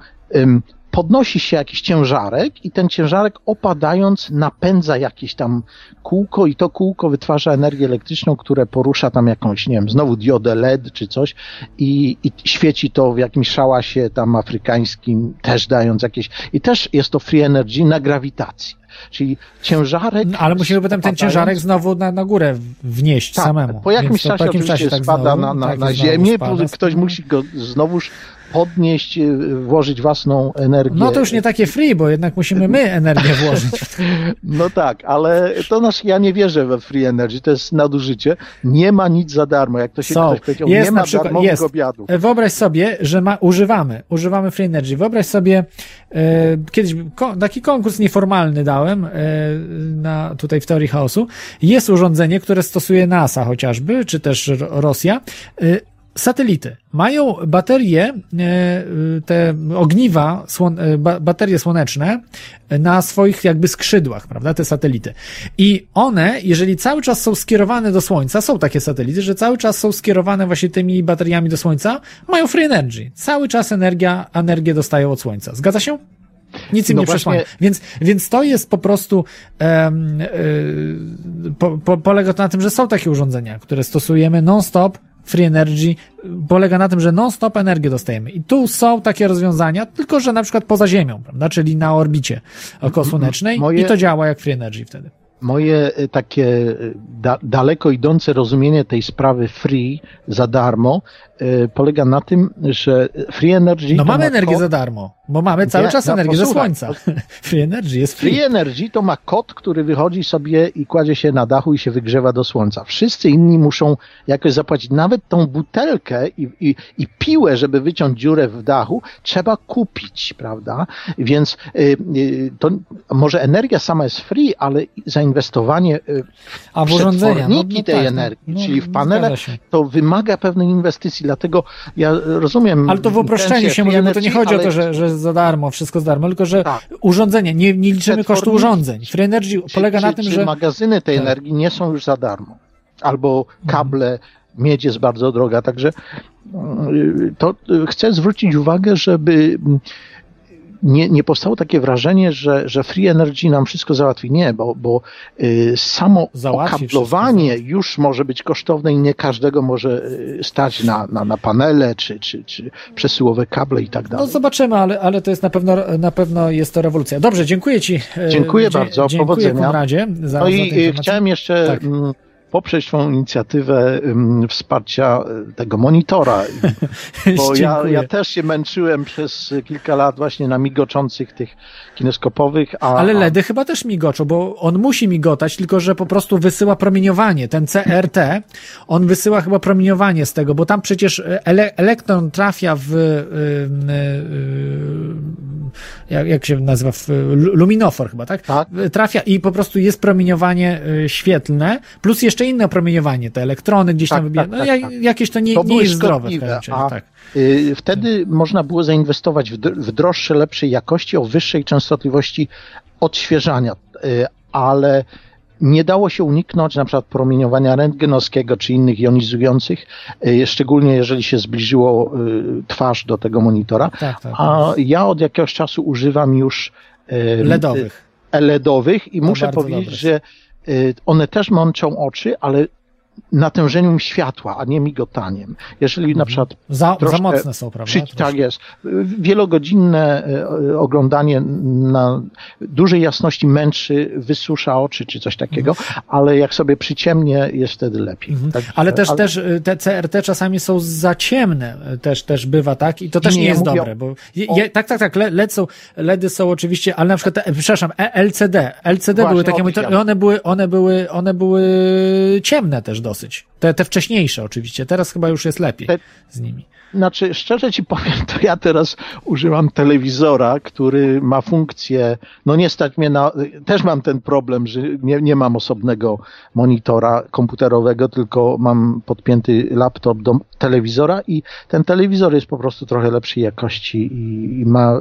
podnosi się jakiś ciężarek i ten ciężarek opadając napędza jakieś tam kółko i to kółko wytwarza energię elektryczną, które porusza tam jakąś, nie wiem, znowu diodę LED czy coś i, i świeci to w jakimś szałasie tam afrykańskim, też dając jakieś, i też jest to free energy na grawitacji. Czyli ciężarek. No, ale musimy potem ten ciężarek znowu na, na górę wnieść tak, samemu. Po jakimś czasie po jakimś oczywiście czasie tak spada znowu, na, na, tak, na ziemię, spada. ktoś musi go znowuż podnieść, y, włożyć własną energię. No to już nie takie free, bo jednak musimy my energię włożyć. (laughs) No tak, ale to nasz, ja nie wierzę we free energy, to jest nadużycie. Nie ma nic za darmo, jak to się Są. ktoś powiedział, Jest nie ma przykład- darmowych jest. obiadów. E, Wyobraź sobie, że ma, używamy, używamy Free Energy. Wyobraź sobie, e, kiedyś ko, taki konkurs nieformalny dałem e, na, tutaj w teorii chaosu. Jest urządzenie, które stosuje NASA chociażby, czy też Ro- Rosja. E, satelity mają baterie, e, te ogniwa, słon, e, ba, baterie słoneczne na swoich jakby skrzydłach, prawda, te satelity. I one, jeżeli cały czas są skierowane do Słońca, są takie satelity, że cały czas są skierowane właśnie tymi bateriami do Słońca, mają free energy. Cały czas energia, energię dostają od Słońca. Zgadza się? Nic im No nie właśnie- przesłania. Więc, więc to jest po prostu, em, y, po, po, polega to na tym, że są takie urządzenia, które stosujemy non-stop, free energy, polega na tym, że non-stop energię dostajemy. I tu są takie rozwiązania, tylko że na przykład poza Ziemią, prawda, czyli na orbicie okosłonecznej Moje- i to działa jak free energy wtedy. Moje y, takie y, da, daleko idące rozumienie tej sprawy free za darmo polega na tym, że free energy. No to mamy ma energię kod- za darmo, bo mamy cały Nie, czas no, energię ze posłuchaj, Słońca. (laughs) Free energy jest free. Free Energy to ma kot, który wychodzi sobie i kładzie się na dachu i się wygrzewa do słońca. Wszyscy inni muszą jakoś zapłacić. Nawet tą butelkę i, i, i piłę, żeby wyciąć dziurę w dachu, trzeba kupić, prawda? Więc y, y, to może energia sama jest free, ale zainwestowanie y, A w urządzenia. przetworniki tej tak, energii, no, czyli w no, panele, to wymaga pewnej inwestycji. Dlatego ja rozumiem. Ale to w uproszczeniu się mówi, bo to nie chodzi o to, ale- że, że za darmo, wszystko za darmo, tylko że Tak. urządzenia, nie, nie liczymy kosztu urządzeń. Free Energy czy, polega czy, na tym, czy że... magazyny tej Tak. energii nie są już za darmo. Albo kable, miedź jest bardzo droga, także y, to y, chcę zwrócić uwagę, żeby mm, nie, nie powstało takie wrażenie, że, że free energy nam wszystko załatwi. Nie, bo, bo y, samo Załatwi wszystko, już może być kosztowne i nie każdego może y, stać na, na, na panele czy, czy, czy przesyłowe kable i tak No dalej. zobaczymy, ale, ale to jest na pewno, na pewno jest to rewolucja. Dobrze, dziękuję Ci. e, Dziękuję dzie- bardzo, Dziękuję powodzenia. Konradzie za, No za i tę y, chciałem jeszcze Tak. Poprzeć Twoją inicjatywę wsparcia y, tego monitora, (laughs) bo ja, ja też się męczyłem przez kilka lat właśnie na migoczących tych kineskopowych, a, Ale a LEDy chyba też migoczą, bo on musi migotać, tylko że po prostu wysyła promieniowanie. Ten CRT, on wysyła chyba promieniowanie z tego, bo tam przecież ele elektron trafia w. y, y, y, jak, jak się nazywa? W luminofor chyba, tak? Tak. Trafia i po prostu jest promieniowanie y, świetlne, plus jeszcze inne promieniowanie, te elektrony gdzieś tam Tak, wybija. tak, no tak, tak. jakieś to nie, To nie jest zdrowe w a- tak. Y, Wtedy można było zainwestować w, dr- w droższe, lepszej jakości, o wyższej częstotliwości odświeżania, y, ale nie dało się uniknąć na przykład promieniowania rentgenowskiego czy innych jonizujących, y, szczególnie jeżeli się zbliżyło twarz do tego monitora. Tak, tak. A ja od jakiegoś czasu używam już LEDowych. LEDowych i muszę bardzo powiedzieć, że one też mączą oczy, ale natężeniem światła, a nie migotaniem. Jeżeli na przykład Za, za mocne są, prawda? przy, tak jest. Wielogodzinne e, oglądanie na dużej jasności męczy, wysusza oczy czy coś takiego, ale jak sobie przyciemnie, jest wtedy lepiej. Mhm. Ale też, też y, te CRT czasami są za ciemne, też, też bywa tak i to też Nie, nie, jest mówię dobre, bo je, je, tak, tak, tak, le- LED są, LEDy są oczywiście, ale na przykład, te, przepraszam, e- LCD, LCD Właśnie, były takie one były, one były, one były ciemne też dosyć, te, te wcześniejsze oczywiście, teraz chyba już jest lepiej Te- z nimi. Znaczy, szczerze ci powiem, to ja teraz używam telewizora, który ma funkcję, no nie stać mnie na, też mam ten problem, że nie, nie mam osobnego monitora komputerowego, tylko mam podpięty laptop do telewizora i ten telewizor jest po prostu trochę lepszej jakości i, i ma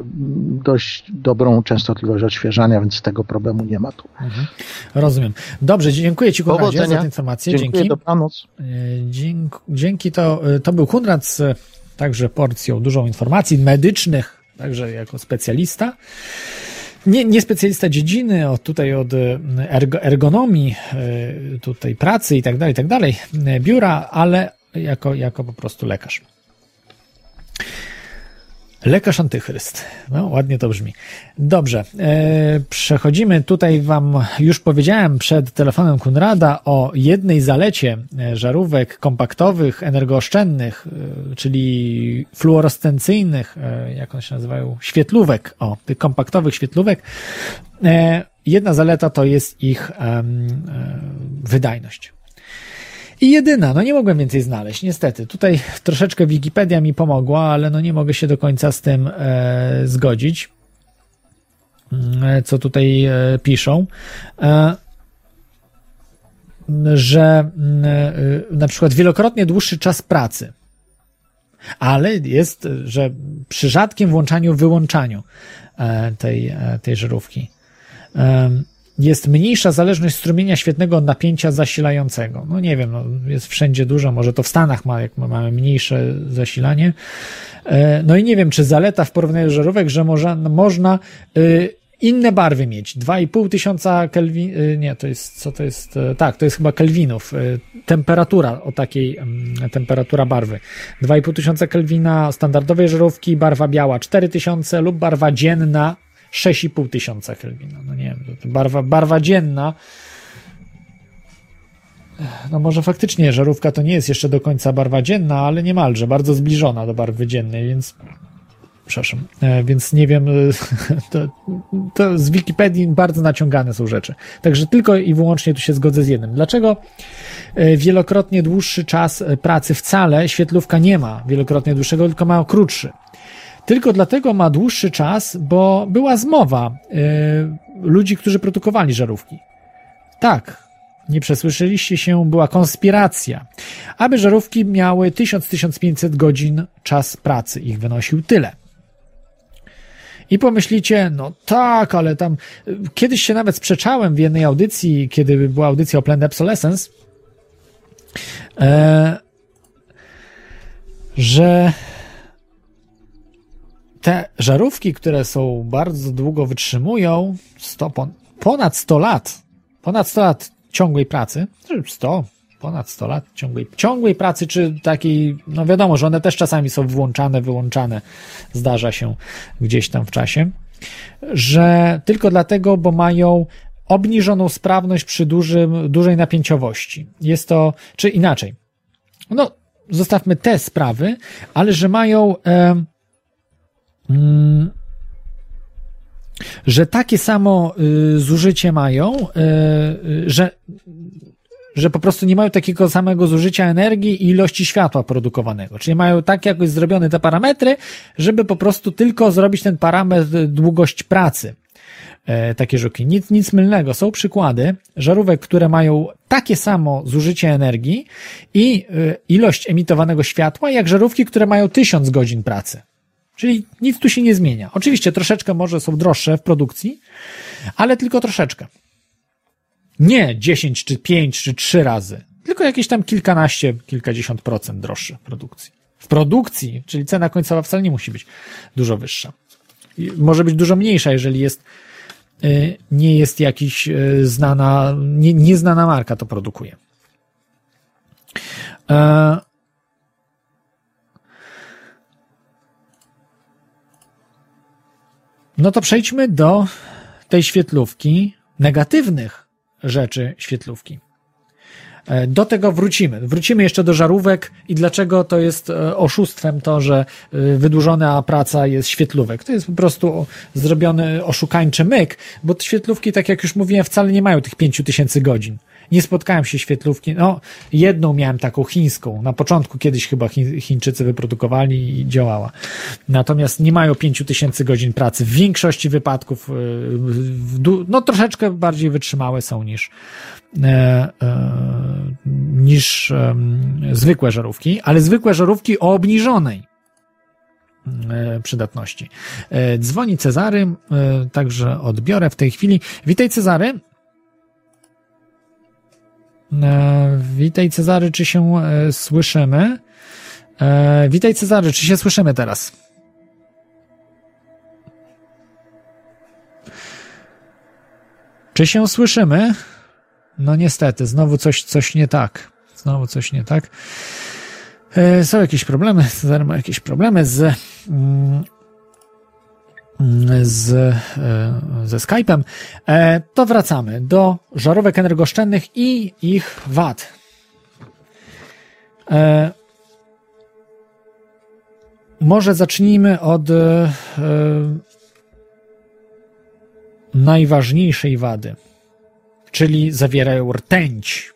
dość dobrą częstotliwość odświeżania, więc tego problemu nie ma tu. Rozumiem. Dobrze, dziękuję Ci Konradzie za tę informację, Dziękuję, dzięki. dobranoc. E, Dzięki, dzięki to, e, to był Konrad z e, także porcją dużą informacji medycznych, także jako specjalista. Nie, nie specjalista dziedziny, od tutaj od ergo, ergonomii, tutaj pracy i tak dalej, tak dalej, biura, ale jako, jako po prostu lekarz. Lekarz antychryst. No, ładnie to brzmi. Dobrze. E, przechodzimy tutaj wam, już powiedziałem przed telefonem Kunrada o jednej zalecie e, żarówek kompaktowych, energooszczędnych, e, czyli fluorescencyjnych, e, jak one się nazywają, świetlówek, o, tych kompaktowych świetlówek. E, jedna zaleta to jest ich e, wydajność. I jedyna, no nie mogłem więcej znaleźć, niestety. Tutaj troszeczkę Wikipedia mi pomogła, ale no nie mogę się do końca z tym e, zgodzić, e, co tutaj e, piszą. E, że mm, e, na przykład wielokrotnie dłuższy czas pracy Ale jest, że przy rzadkim włączaniu, wyłączaniu e, tej, e, tej żarówki em, jest mniejsza zależność strumienia świetnego od napięcia zasilającego. No nie wiem, no jest wszędzie dużo, może to w Stanach ma, jak mamy mniejsze zasilanie. E, No i nie wiem, czy zaleta w porównaniu żarówek, że można, można y, inne barwy mieć. 2,5 tysiąca Kelvin, y, nie, to jest, co to jest, e, tak, to jest chyba Kelvinów. y, Temperatura o takiej, mm, temperatura barwy. 2,5 tysiąca Kelvina standardowej żarówki, barwa biała 4000 lub barwa dzienna 6,5 tysiąca Kelvina. No nie wiem, barwa, barwa dzienna no może faktycznie żarówka to nie jest jeszcze do końca barwa dzienna, ale niemalże, bardzo zbliżona do barwy dziennej, więc przepraszam, e, więc nie wiem, e, (laughs) to, to z Wikipedii bardzo naciągane są rzeczy. Także tylko i wyłącznie tu się zgodzę z jednym. Dlaczego e, wielokrotnie dłuższy czas pracy wcale świetlówka nie ma wielokrotnie dłuższego, tylko ma krótszy? Tylko dlatego ma dłuższy czas, bo była zmowa e, ludzi, którzy produkowali żarówki. Tak, nie przesłyszeliście się, była konspiracja, aby żarówki miały 1000-1500 godzin czas pracy, ich wynosił tyle. I pomyślicie, no tak, ale tam y, kiedyś się nawet sprzeczałem w jednej audycji, kiedy była audycja o Planned Obsolescence, e, że te żarówki, które są bardzo długo wytrzymują, 100, pon- ponad 100 lat, ponad 100 lat ciągłej pracy, czy 100, ponad 100 lat ciągłej, ciągłej pracy, czy takiej, no wiadomo, że one też czasami są włączane, wyłączane, zdarza się gdzieś tam w czasie, że tylko dlatego, bo mają obniżoną sprawność przy dużym, dużej napięciowości. Jest to, czy inaczej, no zostawmy te sprawy, ale że mają e, że takie samo y, zużycie mają, y, y, że, że po prostu nie mają takiego samego zużycia energii i ilości światła produkowanego. Czyli mają tak jakoś zrobione te parametry, żeby po prostu tylko zrobić ten parametr długość pracy. E, takie żuki. Nic, nic mylnego. Są przykłady żarówek, które mają takie samo zużycie energii i ilość emitowanego światła, jak żarówki, które mają 1000 godzin pracy. Czyli nic tu się nie zmienia. Oczywiście troszeczkę może są droższe w produkcji, ale tylko troszeczkę. Nie 10 czy 5 czy 3 razy, tylko jakieś tam kilkanaście, kilkadziesiąt procent droższe w produkcji. W produkcji, czyli cena końcowa wcale nie musi być dużo wyższa. Może być dużo mniejsza, jeżeli jest y, nie jest jakiś y, znana, nie, nieznana marka to produkuje. E, No to przejdźmy do tej świetlówki, negatywnych rzeczy świetlówki. E, Do tego wrócimy. Wrócimy jeszcze do żarówek i dlaczego to jest e, oszustwem to, że e, wydłużona praca jest świetlówek. To jest po prostu zrobiony oszukańczy myk, bo świetlówki, tak jak już mówiłem, wcale nie mają tych 5000 godzin. Nie spotkałem się świetlówki, no jedną miałem taką chińską, na początku kiedyś chyba Chi- Chińczycy wyprodukowali i działała. Natomiast nie mają 5000 godzin pracy. W większości wypadków, y, no troszeczkę bardziej wytrzymałe są niż, e, e, niż zwykłe żarówki, ale zwykłe żarówki o obniżonej e, przydatności. Dzwoni Cezary, także odbiorę w tej chwili. Witaj Cezary. E, Witaj Cezary, czy się e, słyszymy? E, Witaj Cezary, czy się słyszymy teraz? Czy się słyszymy? No niestety, znowu coś, coś nie tak. Znowu coś nie tak. Są jakieś problemy, Cezary ma jakieś problemy z, mm, z, e, ze Skype'em, e, to wracamy do żarówek energooszczędnych i ich wad. E, Może zacznijmy od najważniejszej wady, czyli zawierają rtęć.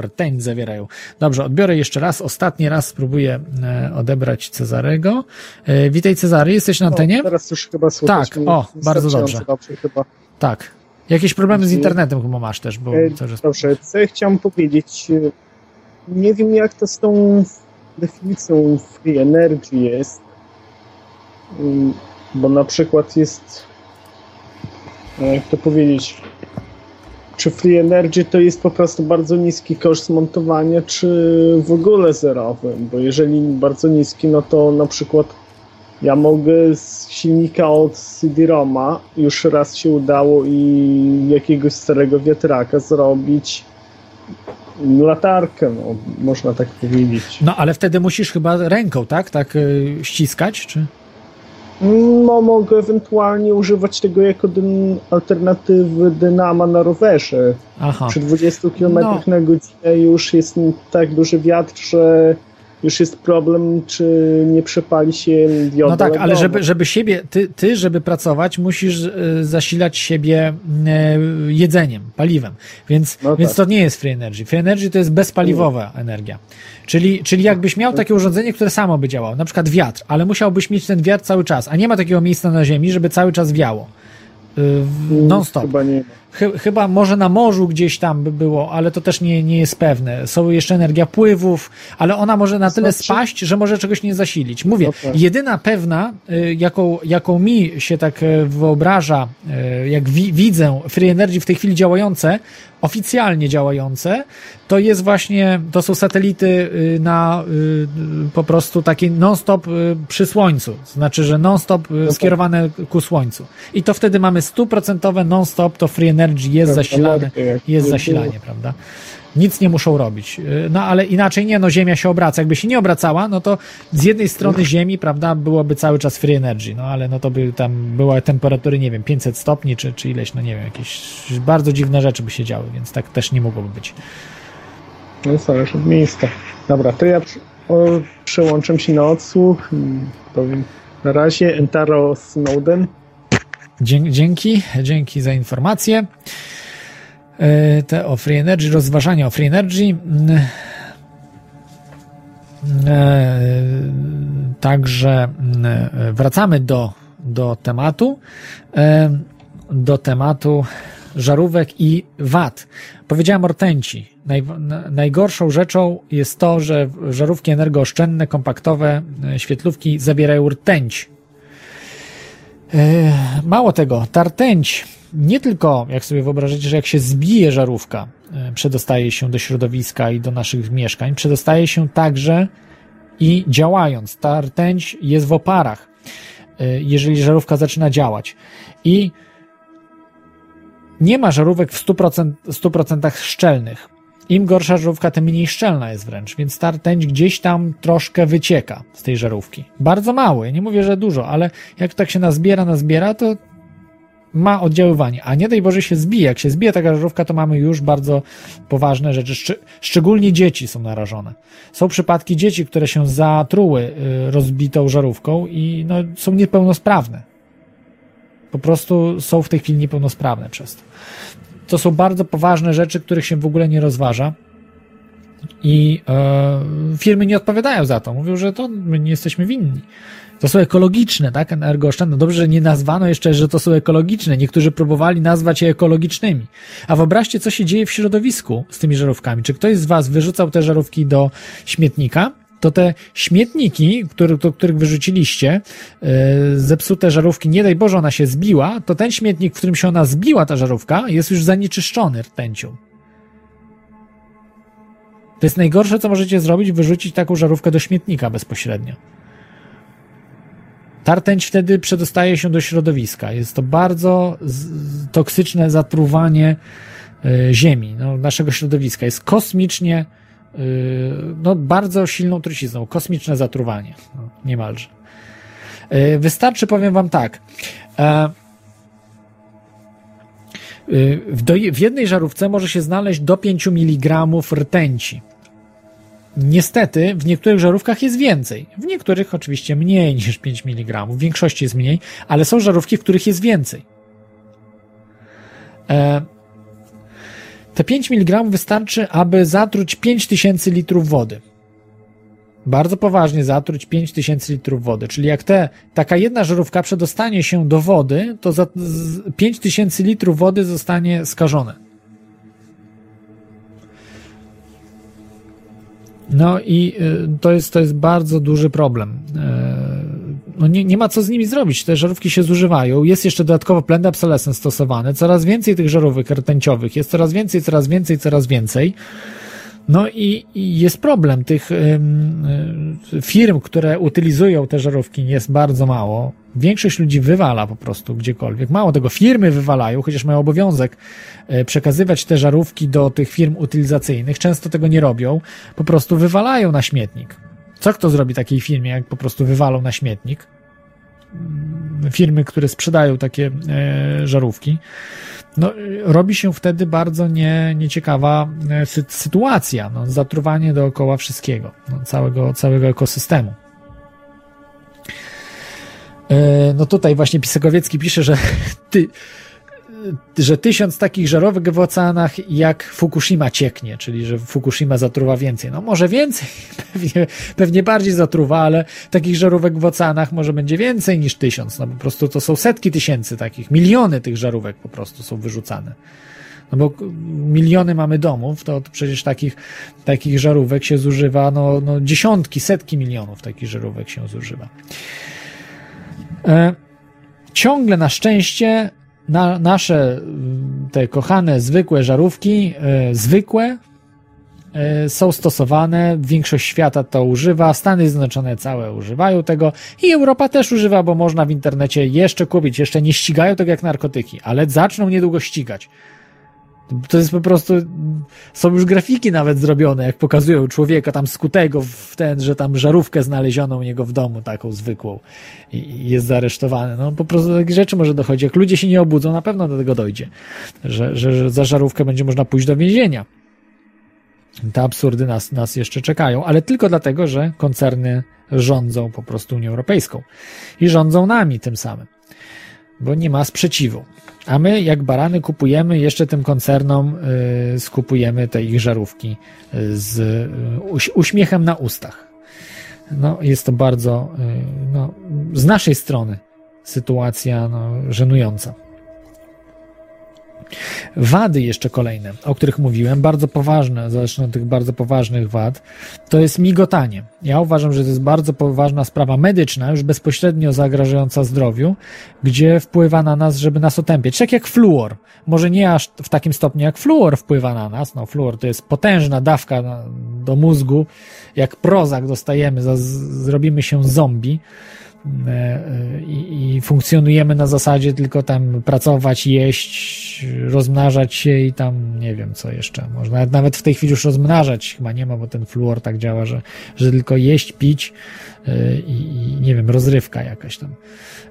Rtęć zawierają. Dobrze, odbiorę jeszcze raz. Ostatni raz spróbuję e, odebrać Cezarego. E, Witaj Cezary, jesteś na antenie? O, teraz już chyba słychać. Tak, o, bardzo dobrze. dobrze chyba. Tak. Jakieś problemy z Dziękuję. internetem chyba masz też, bo E, cały czas... Dobrze, co ja chciałem powiedzieć? e, Nie wiem jak to z tą definicją free energy jest, mm, bo na przykład jest, no jak to powiedzieć, czy free energy to jest po prostu bardzo niski koszt montowania, czy w ogóle zerowy, bo jeżeli bardzo niski, no to na przykład ja mogę z silnika od CD-ROMa już raz się udało i jakiegoś starego wiatraka zrobić latarkę, no, można tak powiedzieć. No ale wtedy musisz chyba ręką, tak? Tak y, ściskać, czy? No, mogę ewentualnie używać tego jako dyn- alternatywy dynama na rowerze. Aha. Przy 20 km No. na godzinę już jest tak duży wiatr, że już jest problem, czy nie przepali się dioda No tak, ale żeby, żeby siebie, ty, ty, żeby pracować, musisz y, zasilać siebie y, jedzeniem, paliwem. Więc, No więc tak. to nie jest free energy. Free energy to jest bezpaliwowa energia. Czyli, czyli jakbyś miał takie urządzenie, które samo by działało, na przykład wiatr, ale musiałbyś mieć ten wiatr cały czas, a nie ma takiego miejsca na Ziemi, żeby cały czas wiało. Y, Non-stop. Chyba nie Chyba może na morzu gdzieś tam by było, ale to też nie, nie jest pewne. Są jeszcze energia pływów, ale ona może na tyle spaść, że może czegoś nie zasilić. Mówię, No jedyna pewna, y, jaką, jaką mi się tak y, wyobraża, y, jak wi- widzę Free Energy w tej chwili działające, oficjalnie działające, to jest właśnie, to są satelity na po prostu takie non-stop przy słońcu. Znaczy, że non-stop y, tak. skierowane ku słońcu. I to wtedy mamy stuprocentowe non-stop, to Free Energy jest Tak, zasilane, energię, jak jest nie zasilanie, prawda? Nic nie muszą robić. Y, No ale inaczej nie, no Ziemia się obraca. Jakby się nie obracała, no to z jednej strony Ziemi, prawda, byłoby cały czas free energy, no ale no to by tam była temperatury, nie wiem, 500 stopni, czy, czy ileś, no nie wiem, jakieś bardzo dziwne rzeczy by się działy, więc tak też nie mogłoby być. No zależy od miejsca. Dobra, to ja o, przełączam się na odsłuch. i Powiem na razie Entaro Snowden. Dzięki, dzięki za informację. E, Te o Free Energy, rozważania o Free Energy. Mm. E, Także mm, wracamy do, do tematu. E, Do tematu żarówek i wat. Powiedziałem o rtęci. Naj, na- najgorszą rzeczą jest to, że żarówki energooszczędne, kompaktowe, e, świetlówki zabierają rtęć. E, Mało tego, ta rtęć nie tylko, jak sobie wyobrażacie, że jak się zbije żarówka, e, przedostaje się do środowiska i do naszych mieszkań, przedostaje się także i działając. Ta rtęć jest w oparach, e, jeżeli żarówka zaczyna działać. I nie ma żarówek w 100%, 100% szczelnych. Im gorsza żarówka, tym mniej szczelna jest wręcz, więc ta rtęć gdzieś tam troszkę wycieka z tej żarówki. Bardzo mało, ja nie mówię, że dużo, ale jak tak się nazbiera, nazbiera, to ma oddziaływanie. A nie daj Boże się zbije. Jak się zbije taka żarówka, to mamy już bardzo poważne rzeczy. Szcz- szczególnie dzieci są narażone. Są przypadki dzieci, które się zatruły y, rozbitą żarówką i no, są niepełnosprawne. Po prostu są w tej chwili niepełnosprawne przez to. To są bardzo poważne rzeczy, których się w ogóle nie rozważa. I e, firmy nie odpowiadają za to. Mówią, że to my nie jesteśmy winni. To są ekologiczne, tak? Energooszczędne. Dobrze, że nie nazwano jeszcze, że to są ekologiczne. Niektórzy próbowali nazwać je ekologicznymi. A wyobraźcie, co się dzieje w środowisku z tymi żarówkami. Czy ktoś z Was wyrzucał te żarówki do śmietnika? To te śmietniki, które, do których wyrzuciliście, yy, zepsute żarówki, nie daj Boże, ona się zbiła, to ten śmietnik, w którym się ona zbiła, ta żarówka, jest już zanieczyszczony rtęcią. To jest najgorsze, co możecie zrobić, wyrzucić taką żarówkę do śmietnika bezpośrednio. Ta rtęć wtedy przedostaje się do środowiska. Jest to bardzo toksyczne zatruwanie y, ziemi, no, naszego środowiska. Jest kosmicznie, no, bardzo silną trucizną. Kosmiczne zatruwanie. No, niemalże. Y, Wystarczy, powiem wam tak. E, y, w, do, w jednej żarówce może się znaleźć do 5 mg rtęci. Niestety, w niektórych żarówkach jest więcej. W niektórych oczywiście mniej niż 5 mg. W większości jest mniej, ale są żarówki, w których jest więcej. E, te 5 mg wystarczy, aby zatruć 5000 litrów wody. Bardzo poważnie zatruć 5000 litrów wody. Czyli jak te, taka jedna żarówka przedostanie się do wody, to za, z, 5000 litrów wody zostanie skażone. No i y, to jest, to jest bardzo duży problem. E, No nie, nie ma co z nimi zrobić. Te żarówki się zużywają. Jest jeszcze dodatkowo blend obsolescence stosowany. Coraz więcej tych żarówek rtęciowych. Jest coraz więcej, coraz więcej, coraz więcej. No i, i jest problem. Tych ym, y, firm, które utylizują te żarówki jest bardzo mało. Większość ludzi wywala po prostu gdziekolwiek. Mało tego, firmy wywalają, chociaż mają obowiązek e, przekazywać te żarówki do tych firm utylizacyjnych. Często tego nie robią. Po prostu wywalają na śmietnik. Co kto zrobi takiej firmie, jak po prostu wywalą na śmietnik? Firmy, które sprzedają takie e, żarówki. No, robi się wtedy bardzo nie, nieciekawa e, sy- sytuacja, no, zatruwanie dookoła wszystkiego, no, całego, całego ekosystemu. E, No tutaj właśnie Pisekowiecki pisze, że, (laughs) ty, że tysiąc takich żarówek w oceanach jak Fukushima cieknie, czyli że Fukushima zatruwa więcej. No może więcej, (laughs) pewnie, pewnie bardziej zatruwa, ale takich żarówek w oceanach może będzie więcej niż tysiąc. No po prostu to są setki tysięcy takich, miliony tych żarówek po prostu są wyrzucane. No bo miliony mamy domów, to, przecież takich, takich żarówek się zużywa, no, no dziesiątki, setki milionów takich żarówek się zużywa. E, ciągle na szczęście na, nasze mm, te kochane, zwykłe żarówki, e, zwykłe, e, są stosowane, większość świata to używa, Stany Zjednoczone całe używają tego. I Europa też używa, bo można w internecie jeszcze kupić, jeszcze nie ścigają tego jak narkotyki, ale zaczną niedługo ścigać. To jest po prostu, są już grafiki nawet zrobione, jak pokazują człowieka tam skutego w ten, że tam żarówkę znaleziono u niego w domu, taką zwykłą i jest zaresztowany. No po prostu do takich rzeczy może dochodzi. Jak ludzie się nie obudzą, na pewno do tego dojdzie, że, że, że za żarówkę będzie można pójść do więzienia. Te absurdy nas, nas jeszcze czekają, ale tylko dlatego, że koncerny rządzą po prostu Unią Europejską i rządzą nami tym samym, bo nie ma sprzeciwu. A my, jak barany, kupujemy jeszcze tym koncernom, y, skupujemy te ich żarówki y, z y, uś, uśmiechem na ustach. No, jest to bardzo, y, no, z naszej strony sytuacja no, żenująca. Wady jeszcze kolejne, o których mówiłem, bardzo poważne, zacznę od tych bardzo poważnych wad, to jest migotanie. Ja uważam, że to jest bardzo poważna sprawa medyczna, już bezpośrednio zagrażająca zdrowiu, gdzie wpływa na nas, żeby nas otępiać. Tak jak fluor. Może nie aż w takim stopniu jak fluor wpływa na nas. No, fluor to jest potężna dawka do mózgu. Jak prozak dostajemy, zrobimy się zombie i, i funkcjonujemy na zasadzie tylko tam pracować, jeść, rozmnażać się i tam nie wiem co jeszcze. Można nawet, w tej chwili już rozmnażać chyba nie ma, bo ten fluor tak działa, że, że tylko jeść, pić e, i, i nie wiem, rozrywka jakaś tam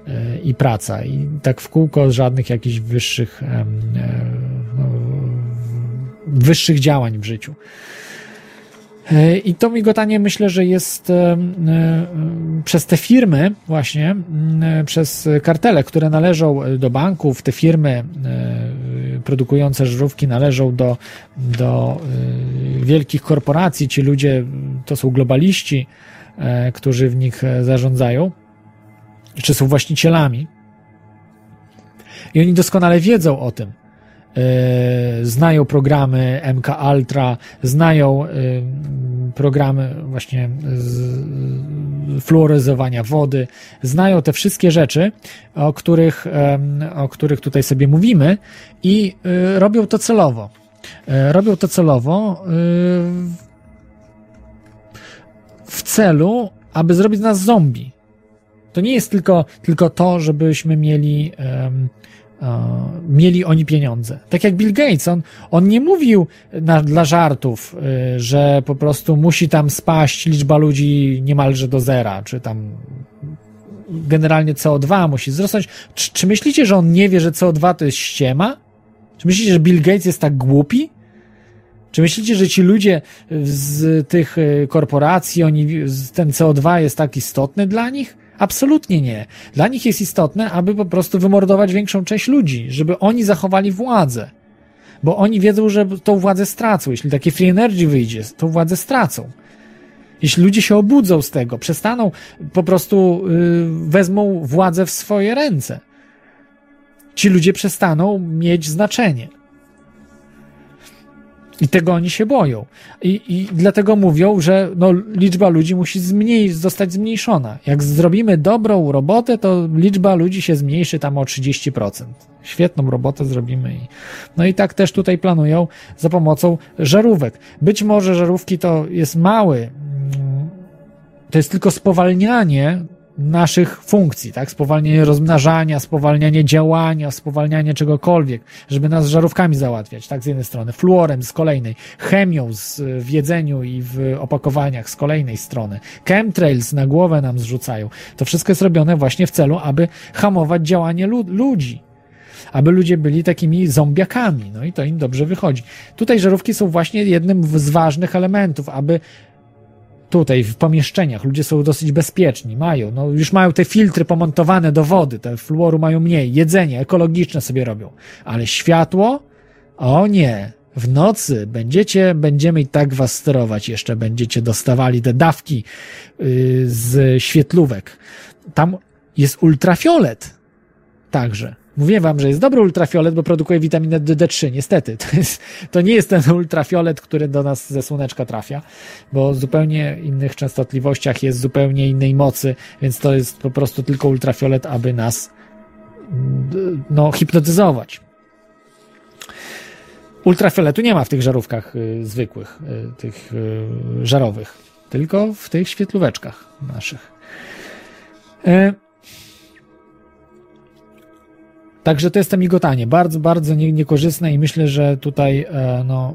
e, i praca i tak w kółko żadnych jakichś wyższych e, no, wyższych działań w życiu. E, I to migotanie myślę, że jest e, e, przez te firmy, właśnie, przez kartele, które należą do banków, te firmy produkujące żarówki należą do, do wielkich korporacji. Ci ludzie to są globaliści, którzy w nich zarządzają, czy są właścicielami. I oni doskonale wiedzą o tym znają programy MK Ultra, znają e, programy właśnie fluoryzowania wody, znają te wszystkie rzeczy, o których, o których tutaj sobie mówimy i e, robią to celowo. E, Robią to celowo e, w celu, aby zrobić z nas zombie. To nie jest tylko, tylko to, żebyśmy mieli e, mieli oni pieniądze. Tak jak Bill Gates, on, on nie mówił na, dla żartów, y, że po prostu musi tam spaść liczba ludzi niemalże do zera, czy tam generalnie CO2 musi wzrosnąć. Czy, czy myślicie, że on nie wie, że CO2 to jest ściema? Czy myślicie, że Bill Gates jest tak głupi? Czy myślicie, że ci ludzie z tych y, korporacji, oni, ten CO2 jest tak istotny dla nich? Absolutnie nie. Dla nich jest istotne, aby po prostu wymordować większą część ludzi, żeby oni zachowali władzę. Bo oni wiedzą, że tą władzę stracą. Jeśli takie free energy wyjdzie, tą władzę stracą. Jeśli ludzie się obudzą z tego, przestaną, po prostu y, wezmą władzę w swoje ręce, ci ludzie przestaną mieć znaczenie. I tego oni się boją. I, i dlatego mówią, że no, liczba ludzi musi zmniej, zostać zmniejszona. Jak zrobimy dobrą robotę, to liczba ludzi się zmniejszy tam o 30%. Świetną robotę zrobimy. I, no i tak też tutaj planują za pomocą żarówek. Być może żarówki to jest mały, mm, to jest tylko spowalnianie naszych funkcji, tak? Spowalnianie rozmnażania, spowalnianie działania, spowalnianie czegokolwiek, żeby nas żarówkami załatwiać, tak? Z jednej strony, fluorem z kolejnej, chemią z, w jedzeniu i w opakowaniach z kolejnej strony, chemtrails na głowę nam zrzucają. To wszystko jest robione właśnie w celu, aby hamować działanie lu- ludzi. Aby ludzie byli takimi zombiakami, no i to im dobrze wychodzi. Tutaj żarówki są właśnie jednym z ważnych elementów, aby tutaj w pomieszczeniach. Ludzie są dosyć bezpieczni, mają, no już mają te filtry pomontowane do wody, te fluoru mają mniej, jedzenie ekologiczne sobie robią, ale światło, o nie, w nocy będziecie, będziemy i tak was sterować. Jeszcze, będziecie dostawali te dawki yy, z świetlówek. Tam jest ultrafiolet także. Mówię wam, że jest dobry ultrafiolet, bo produkuje witaminę D3. Niestety, (laughs) to, jest, to nie jest ten ultrafiolet, który do nas ze słoneczka trafia, bo w zupełnie innych częstotliwościach jest zupełnie innej mocy, więc to jest po prostu tylko ultrafiolet, aby nas mm, no, hipnotyzować. Ultrafioletu nie ma w tych żarówkach y, zwykłych, y, tych y, żarowych, tylko w tych świetlóweczkach naszych. Y, Także to jest to migotanie, bardzo, bardzo nie, niekorzystne i myślę, że tutaj e, no,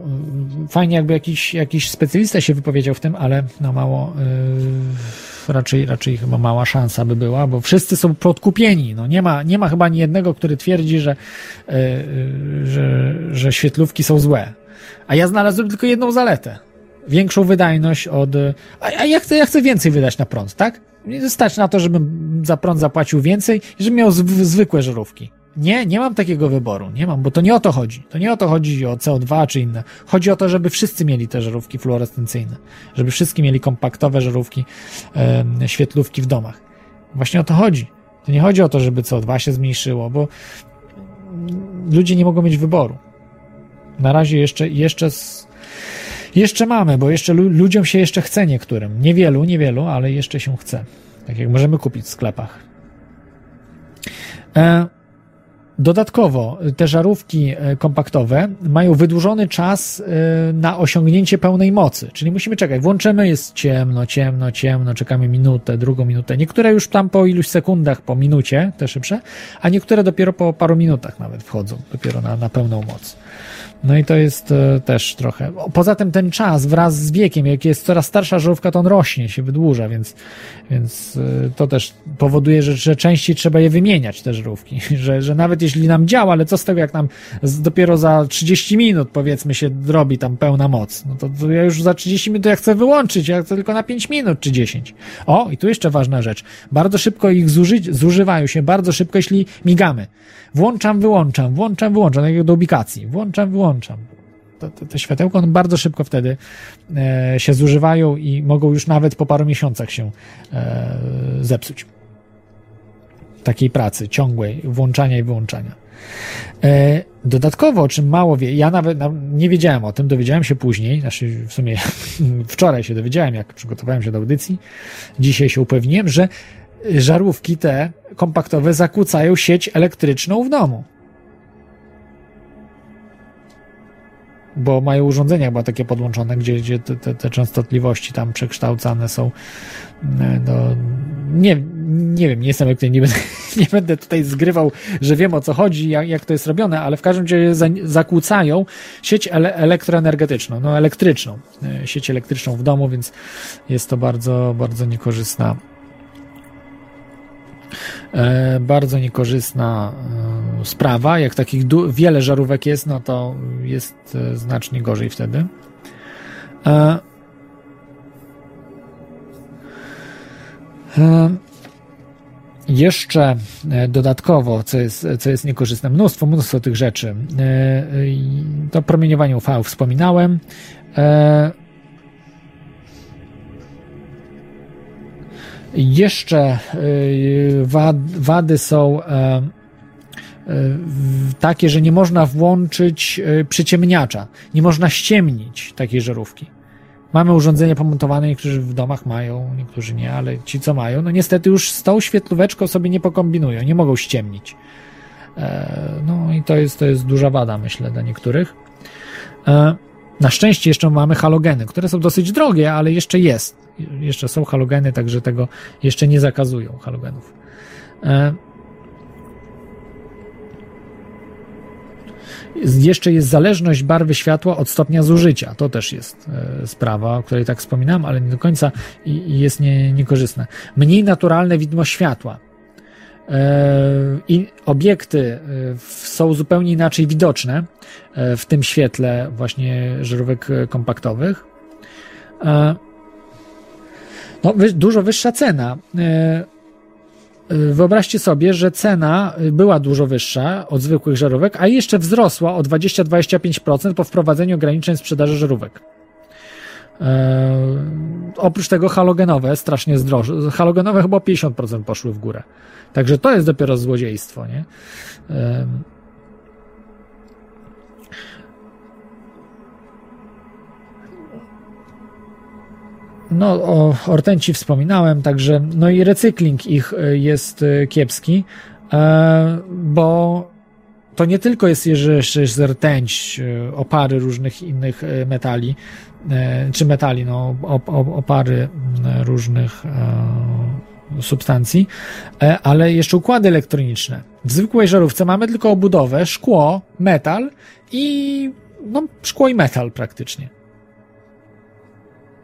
fajnie jakby jakiś, jakiś specjalista się wypowiedział w tym, ale no mało, y, raczej, raczej chyba mała szansa by była, bo wszyscy są podkupieni. No, nie, ma, nie ma chyba ani jednego, który twierdzi, że, y, że, że świetlówki są złe. A ja znalazłem tylko jedną zaletę. Większą wydajność od. A, a ja, chcę, ja chcę więcej wydać na prąd, tak? Stać na to, żebym za prąd zapłacił więcej i żebym miał zw- zwykłe żarówki. Nie, nie mam takiego wyboru. Nie mam, bo to nie o to chodzi. To nie o to chodzi o CO2 czy inne. Chodzi o to, żeby wszyscy mieli te żarówki fluorescencyjne. Żeby wszyscy mieli kompaktowe żarówki, e, świetlówki w domach. Właśnie o to chodzi. To nie chodzi o to, żeby CO2 się zmniejszyło, bo ludzie nie mogą mieć wyboru. Na razie jeszcze, jeszcze, jeszcze mamy, bo jeszcze lu, ludziom się jeszcze chce niektórym. Niewielu, niewielu, ale jeszcze się chce. Tak jak możemy kupić w sklepach. E, Dodatkowo te żarówki e, kompaktowe mają wydłużony czas e, na osiągnięcie pełnej mocy, czyli musimy czekać. Włączymy, jest ciemno, ciemno, ciemno, czekamy minutę, drugą minutę. Niektóre już tam po iluś sekundach, po minucie, te szybsze, a niektóre dopiero po paru minutach nawet wchodzą, dopiero na, na pełną moc. No i to jest e, też trochę. Poza tym ten czas wraz z wiekiem, jak jest coraz starsza żarówka, to on rośnie, się wydłuża, więc, więc to też powoduje, że, że częściej trzeba je wymieniać, te żarówki. (laughs) Że, że nawet jeśli nam działa, ale co z tego, jak nam dopiero za 30 minut, powiedzmy, się robi tam pełna moc, no to, to ja już za 30 minut ja chcę wyłączyć, ja chcę tylko na 5 minut czy 10. O, i tu jeszcze ważna rzecz. Bardzo szybko ich zużyć, zużywają się, bardzo szybko, jeśli migamy. Włączam, wyłączam, włączam, wyłączam, tak jak do ubikacji. Włączam, wyłączam. To, te światełka one bardzo szybko wtedy e, się zużywają i mogą już nawet po paru miesiącach się e, zepsuć. Takiej pracy ciągłej, włączania i wyłączania. E, dodatkowo, o czym mało wie, ja nawet nie wiedziałem o tym, dowiedziałem się później, znaczy w sumie (laughs) wczoraj się dowiedziałem, jak przygotowałem się do audycji, dzisiaj się upewniłem, że żarówki te kompaktowe zakłócają sieć elektryczną w domu. Bo mają urządzenia chyba takie podłączone, gdzie, gdzie te, te, te częstotliwości tam przekształcane są. No, nie, nie wiem, nie jestem elektryczny, nie będę, (laughs) nie będę tutaj zgrywał, że wiem o co chodzi, jak, jak to jest robione, ale w każdym razie za, zakłócają sieć ele, elektroenergetyczną, no elektryczną, sieć elektryczną w domu, więc jest to bardzo, bardzo niekorzystna E, bardzo niekorzystna e, sprawa. Jak takich wiele żarówek jest, no to jest e, znacznie gorzej wtedy. Jeszcze dodatkowo, co jest, co jest niekorzystne, mnóstwo, mnóstwo tych rzeczy. To promieniowanie UV wspominałem. Jeszcze wady są takie, że nie można włączyć e, przyciemniacza, nie można ściemnić takiej żarówki. Mamy urządzenia pomontowane, niektórzy w domach mają, niektórzy nie, ale ci co mają, no niestety już z tą świetlóweczką sobie nie pokombinują, nie mogą ściemnić. E, No i to jest, to jest duża wada, myślę, dla niektórych. E, Na szczęście jeszcze mamy halogeny, które są dosyć drogie, ale jeszcze jest. Jeszcze są halogeny, także tego jeszcze nie zakazują halogenów. Jeszcze jest zależność barwy światła od stopnia zużycia. To też jest e, sprawa, o której tak wspominałem, ale nie do końca i, jest nie, niekorzystne. Mniej naturalne widmo światła. E, I obiekty e, są zupełnie inaczej widoczne w tym świetle właśnie żarówek kompaktowych. No, dużo wyższa cena. E, Wyobraźcie sobie, że cena była dużo wyższa od zwykłych żarówek, a jeszcze wzrosła o 20-25% po wprowadzeniu ograniczeń sprzedaży żarówek. Eee, oprócz tego halogenowe strasznie zdroże. Halogenowe chyba o 50% poszły w górę. Także to jest dopiero złodziejstwo, nie? Ehm. No, o Hortenci wspominałem, także, no i recykling ich y, jest y, kiepski, e, bo to nie tylko jest, jeszcze jest rtęć, opary różnych innych metali, e, czy metali, no, op, op, opary różnych e, substancji, e, ale jeszcze układy elektroniczne. W zwykłej żarówce mamy tylko obudowę, szkło, metal i no, szkło i metal praktycznie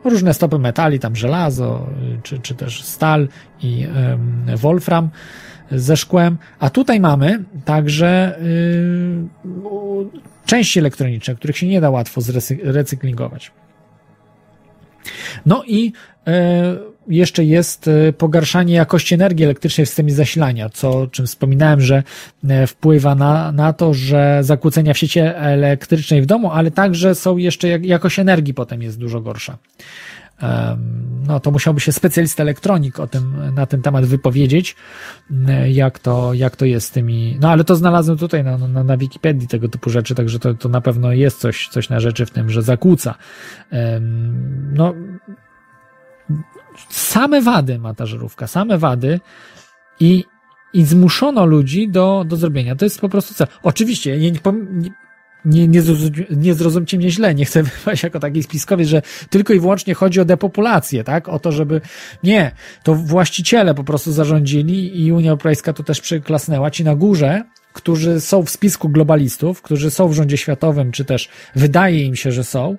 różne stopy metali, tam żelazo, y, czy, czy też stal i em, wolfram ze szkłem, a tutaj mamy także y, części elektroniczne, których się nie da łatwo zrecy- recyklingować. No i e, jeszcze jest e, pogarszanie jakości energii elektrycznej w systemie zasilania, co, czym wspominałem, że e, wpływa na, na to, że zakłócenia w sieci elektrycznej w domu, ale także są jeszcze, jak, jakość energii potem jest dużo gorsza. No to musiałby się specjalista elektronik o tym, na ten temat wypowiedzieć, m, jak to, jak to jest z tymi, no ale to znalazłem tutaj na, na, na Wikipedii tego typu rzeczy, także to, to na pewno jest coś, coś na rzeczy w tym, że zakłóca. No, same wady ma ta żarówka, same wady i, i zmuszono ludzi do, do zrobienia. To jest po prostu cel. Oczywiście, nie, nie, nie, nie, zrozum- nie zrozumcie mnie źle, nie chcę (laughs) wypaść jako taki spiskowiec, że tylko i wyłącznie chodzi o depopulację, tak? O to, żeby. Nie, to właściciele po prostu zarządzili i Unia Europejska to też przyklasnęła. Ci na górze, którzy są w spisku globalistów, którzy są w rządzie światowym, czy też wydaje im się, że są,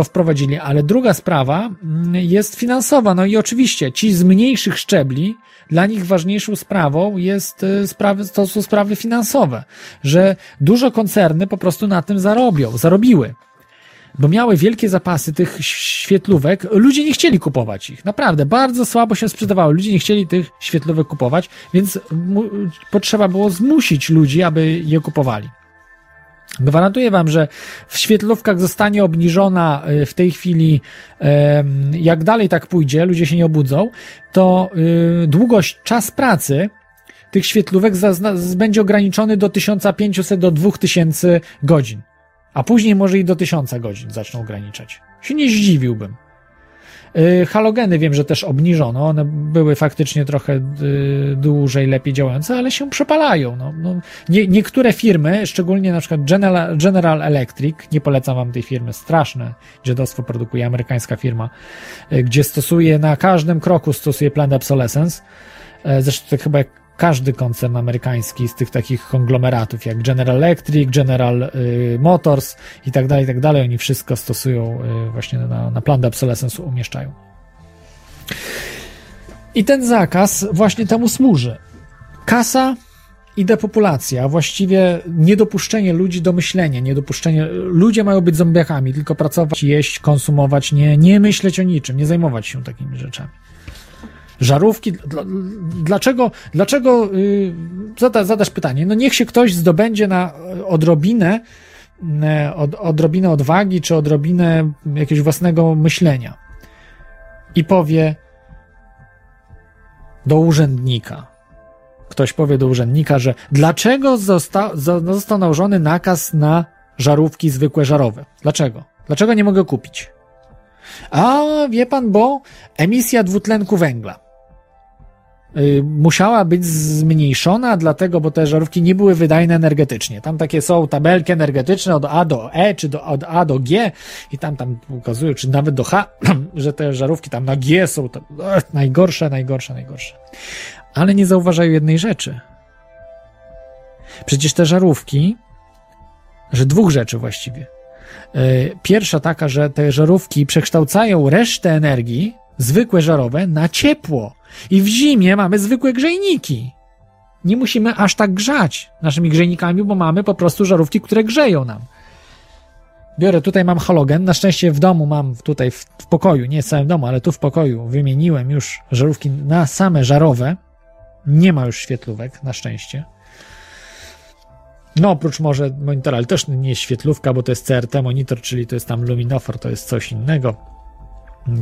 to wprowadzili. Ale druga sprawa mm, jest finansowa. No i oczywiście ci z mniejszych szczebli, dla nich ważniejszą sprawą jest y, sprawy, to są sprawy finansowe, że dużo koncerny po prostu na tym zarobią, zarobiły. Bo miały wielkie zapasy tych świetlówek, ludzie nie chcieli kupować ich. Naprawdę, bardzo słabo się sprzedawały. Ludzie nie chcieli tych świetlówek kupować, więc potrzeba było zmusić ludzi, aby je kupowali. Gwarantuję wam, że w świetlówkach zostanie obniżona y, w tej chwili, jak dalej tak pójdzie, ludzie się nie obudzą, to y, długość, czas pracy tych świetlówek będzie ograniczony do 1500 do 2000 godzin. A później może i do 1000 godzin zaczną ograniczać. Się nie zdziwiłbym. Y, Halogeny wiem, że też obniżono. One były faktycznie trochę y, dłużej, lepiej działające, ale się przepalają. No, no, nie, niektóre firmy, szczególnie na przykład General, General Electric, nie polecam wam tej firmy, straszne dziadostwo produkuje, amerykańska firma, y, gdzie stosuje na każdym kroku stosuje planned obsolescence. E, Zresztą to chyba jak każdy koncern amerykański z tych takich konglomeratów jak General Electric, General y, Motors i tak dalej, i tak dalej, oni wszystko stosują y, właśnie na, na obsolescence umieszczają. I ten zakaz właśnie temu służy. Kasa i depopulacja, właściwie niedopuszczenie ludzi do myślenia, niedopuszczenie. Ludzie mają być zombiakami, tylko pracować, jeść, konsumować, nie, nie myśleć o niczym, nie zajmować się takimi rzeczami. Żarówki, dla, dlaczego, dlaczego yy, zada, zadasz pytanie, no niech się ktoś zdobędzie na odrobinę, yy, od, odrobinę odwagi, czy odrobinę jakiegoś własnego myślenia i powie do urzędnika, ktoś powie do urzędnika, że dlaczego zosta, zo- został nałożony nakaz na żarówki zwykłe żarowe? Dlaczego? Dlaczego nie mogę kupić? A wie pan, bo emisja dwutlenku węgla y, musiała być zmniejszona, dlatego, bo te żarówki nie były wydajne energetycznie. Tam takie są tabelki energetyczne od A do E, czy do, od A do G i tam tam ukazują, czy nawet do H, (clears throat) że te żarówki tam na G są to, najgorsze, najgorsze, najgorsze. Ale nie zauważają jednej rzeczy. Przecież te żarówki, że dwóch rzeczy właściwie. Yy, Pierwsza taka, że te żarówki przekształcają resztę energii, zwykłe żarowe, na ciepło. I w zimie mamy zwykłe grzejniki. Nie musimy aż tak grzać naszymi grzejnikami, bo mamy po prostu żarówki, które grzeją nam. Biorę, tutaj mam halogen. Na szczęście w domu mam, tutaj w, w pokoju, nie w całym domu, ale tu w pokoju wymieniłem już żarówki na same żarowe. Nie ma już świetlówek, na szczęście. No, oprócz może monitora, ale też nie świetlówka, bo to jest CRT monitor, czyli to jest tam luminofor, to jest coś innego.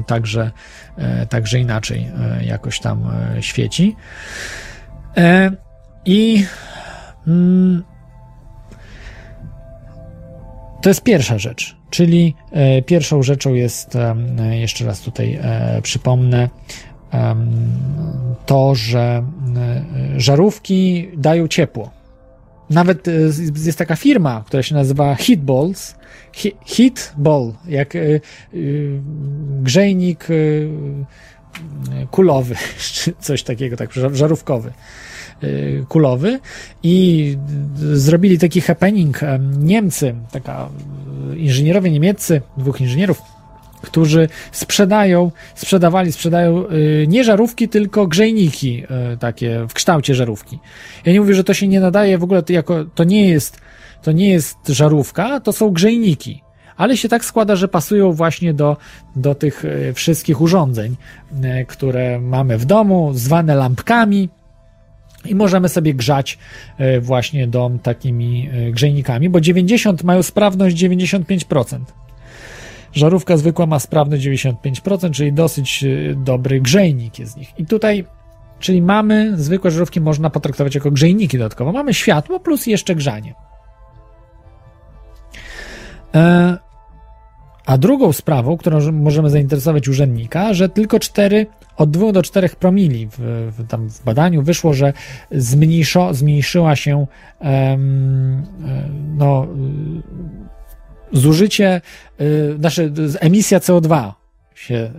Także, e, także inaczej e, jakoś tam e, świeci. I mm, to jest pierwsza rzecz. Czyli pierwszą rzeczą jest, jeszcze raz tutaj przypomnę, to, że żarówki dają ciepło. Nawet e, jest taka firma, która się nazywa Heatballs. Hi- Heatball, jak e, e, grzejnik kulowy, (laughs) czy coś takiego, tak, żar- żarówkowy kulowy i zrobili taki happening em, Niemcy, taka inżynierowie niemieccy, dwóch inżynierów, którzy sprzedają, sprzedawali, sprzedają y, nie żarówki, tylko grzejniki y, takie w kształcie żarówki. Ja nie mówię, że to się nie nadaje w ogóle, to, jako, to nie jest to nie jest żarówka, to są grzejniki. Ale się tak składa, że pasują właśnie do, do tych y, wszystkich urządzeń, które mamy w domu, zwane lampkami, i możemy sobie grzać właśnie dom takimi grzejnikami, bo 90 mają sprawność 95%. Żarówka zwykła ma sprawność 95%, czyli dosyć e, dobry grzejnik jest z nich. I tutaj, czyli mamy zwykłe żarówki można potraktować jako grzejniki dodatkowo. Mamy światło plus jeszcze grzanie. E, a drugą sprawą, którą że- możemy zainteresować urzędnika, że tylko 4, od 2 do 4 promili w, w, tam w badaniu wyszło, że zmniejszo, zmniejszyła się e, no, zużycie, y, znaczy emisja CO2 się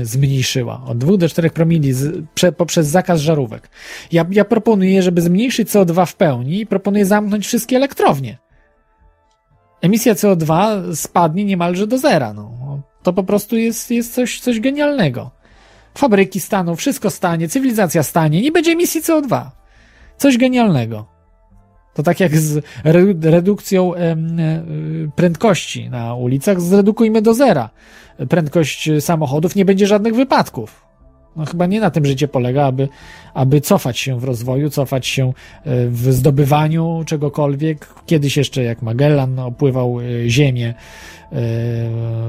y, (laughs) zmniejszyła od 2 do 4 promili z, prze, poprzez zakaz żarówek. Ja, ja proponuję, żeby zmniejszyć CO2 w pełni, proponuję zamknąć wszystkie elektrownie emisja CO2 spadnie niemalże do zera. No. To po prostu jest, jest coś, coś genialnego. Fabryki staną, wszystko stanie, cywilizacja stanie, nie będzie emisji CO2. Coś genialnego. To tak jak z re- redukcją e, prędkości na ulicach, zredukujmy do zera prędkość samochodów, nie będzie żadnych wypadków. No chyba nie na tym życie polega, aby, aby cofać się w rozwoju, cofać się e, w zdobywaniu czegokolwiek. Kiedyś jeszcze jak Magellan opływał e, Ziemię, e,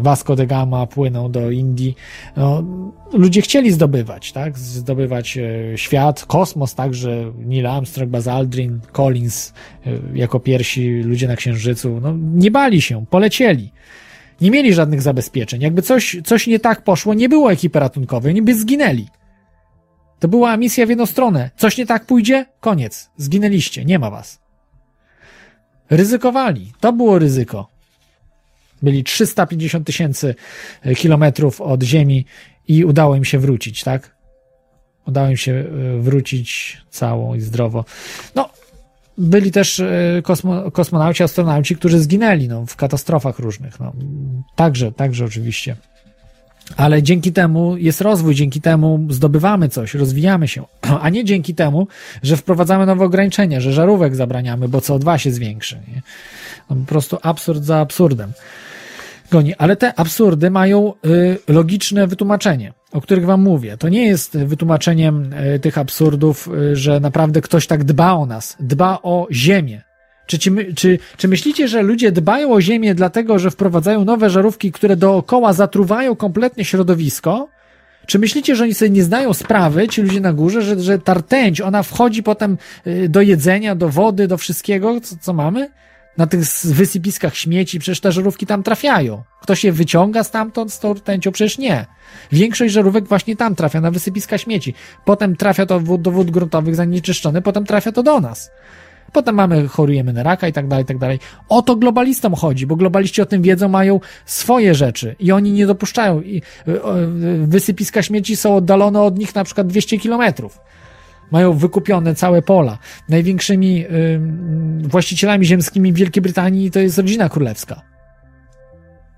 Vasco de Gama płynął do Indii. No, ludzie chcieli zdobywać, tak? Zdobywać e, świat, kosmos także, Neil Armstrong, Buzz Aldrin, Collins e, jako pierwsi ludzie na Księżycu. No, nie bali się, polecieli. Nie mieli żadnych zabezpieczeń. Jakby coś, coś nie tak poszło, nie było ekipy ratunkowej, oni by zginęli. To była misja w jedną stronę. Coś nie tak pójdzie? Koniec. Zginęliście. Nie ma was. Ryzykowali. To było ryzyko. Byli 350 tysięcy e, kilometrów od Ziemi i udało im się wrócić, tak? Udało im się e, wrócić całą i zdrowo. No, byli też e, kosmo, kosmonauci, astronauci, którzy zginęli no, w katastrofach różnych. No. Także, także oczywiście. Ale dzięki temu jest rozwój, dzięki temu zdobywamy coś, rozwijamy się, a nie dzięki temu, że wprowadzamy nowe ograniczenia, że żarówek zabraniamy, bo CO2 się zwiększy. Nie? No, po prostu absurd za absurdem goni. Ale te absurdy mają y, logiczne wytłumaczenie, o których wam mówię. To nie jest wytłumaczeniem y, tych absurdów, y, że naprawdę ktoś tak dba o nas, dba o ziemię. Czy, ci, czy, czy myślicie, że ludzie dbają o ziemię dlatego, że wprowadzają nowe żarówki, które dookoła zatruwają kompletnie środowisko? Czy myślicie, że oni sobie nie zdają sprawy, ci ludzie na górze, że, że ta rtęć, ona wchodzi potem do jedzenia, do wody, do wszystkiego, co, co mamy? Na tych wysypiskach śmieci, przecież te żarówki tam trafiają. Ktoś je wyciąga stamtąd z tą rtęcią? Przecież nie. Większość żarówek właśnie tam trafia, na wysypiska śmieci. Potem trafia to do wód gruntowych zanieczyszczone, potem trafia to do nas. Potem mamy, chorujemy na raka i tak dalej, i tak dalej. O to globalistom chodzi, bo globaliści o tym wiedzą, mają swoje rzeczy i oni nie dopuszczają. I, y, y, wysypiska śmieci są oddalone od nich na przykład 200 kilometrów. Mają wykupione całe pola. Największymi y, właścicielami ziemskimi w Wielkiej Brytanii to jest rodzina królewska.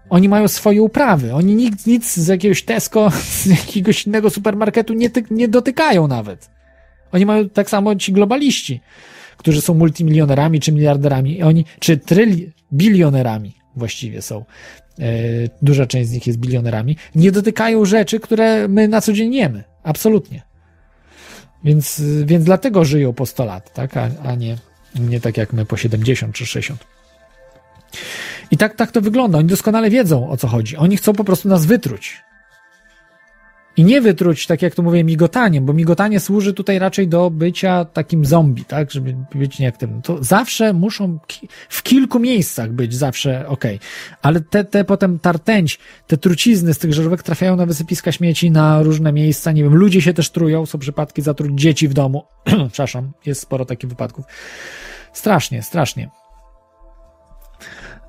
Oni mają swoje uprawy. Oni nic, nic z jakiegoś Tesco, (laughs) z jakiegoś innego supermarketu nie, ty, nie dotykają nawet. Oni mają tak samo ci globaliści, którzy są multimilionerami czy miliarderami, oni, czy tryli, bilionerami właściwie są. E, duża część z nich jest bilionerami. Nie dotykają rzeczy, które my na co dzień jemy. Absolutnie. Więc, więc dlatego żyją po 100 lat, tak? A, a nie, nie tak jak my po 70 czy 60. I tak, tak to wygląda. Oni doskonale wiedzą o co chodzi. Oni chcą po prostu nas wytruć. I nie wytruć, tak jak to mówię, migotaniem, bo migotanie służy tutaj raczej do bycia takim zombie, tak, żeby być nieaktywnym. To zawsze muszą ki- w kilku miejscach być zawsze ok. Ale te, te potem ta rtęć, te trucizny z tych żarówek trafiają na wysypiska śmieci, na różne miejsca, nie wiem, ludzie się też trują, są przypadki zatruć dzieci w domu. (clears throat) Przepraszam, jest sporo takich wypadków. Strasznie, strasznie.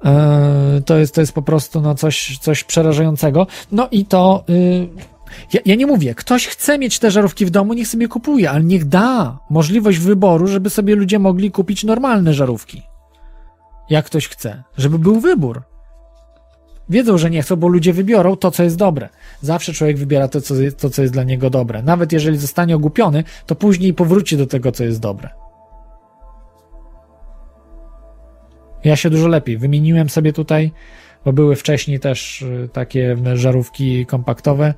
Eee, To jest, to jest po prostu no coś, coś przerażającego. No i to. y, ja, ja nie mówię, ktoś chce mieć te żarówki w domu, niech sobie kupuje, ale niech da możliwość wyboru, żeby sobie ludzie mogli kupić normalne żarówki. Jak ktoś chce, żeby był wybór. Wiedzą, że nie chcą, bo ludzie wybiorą to, co jest dobre. Zawsze człowiek wybiera to, co to, co jest dla niego dobre. Nawet jeżeli zostanie ogłupiony, to później powróci do tego, co jest dobre. Ja się dużo lepiej. Wymieniłem sobie tutaj, bo były wcześniej też y, takie żarówki kompaktowe.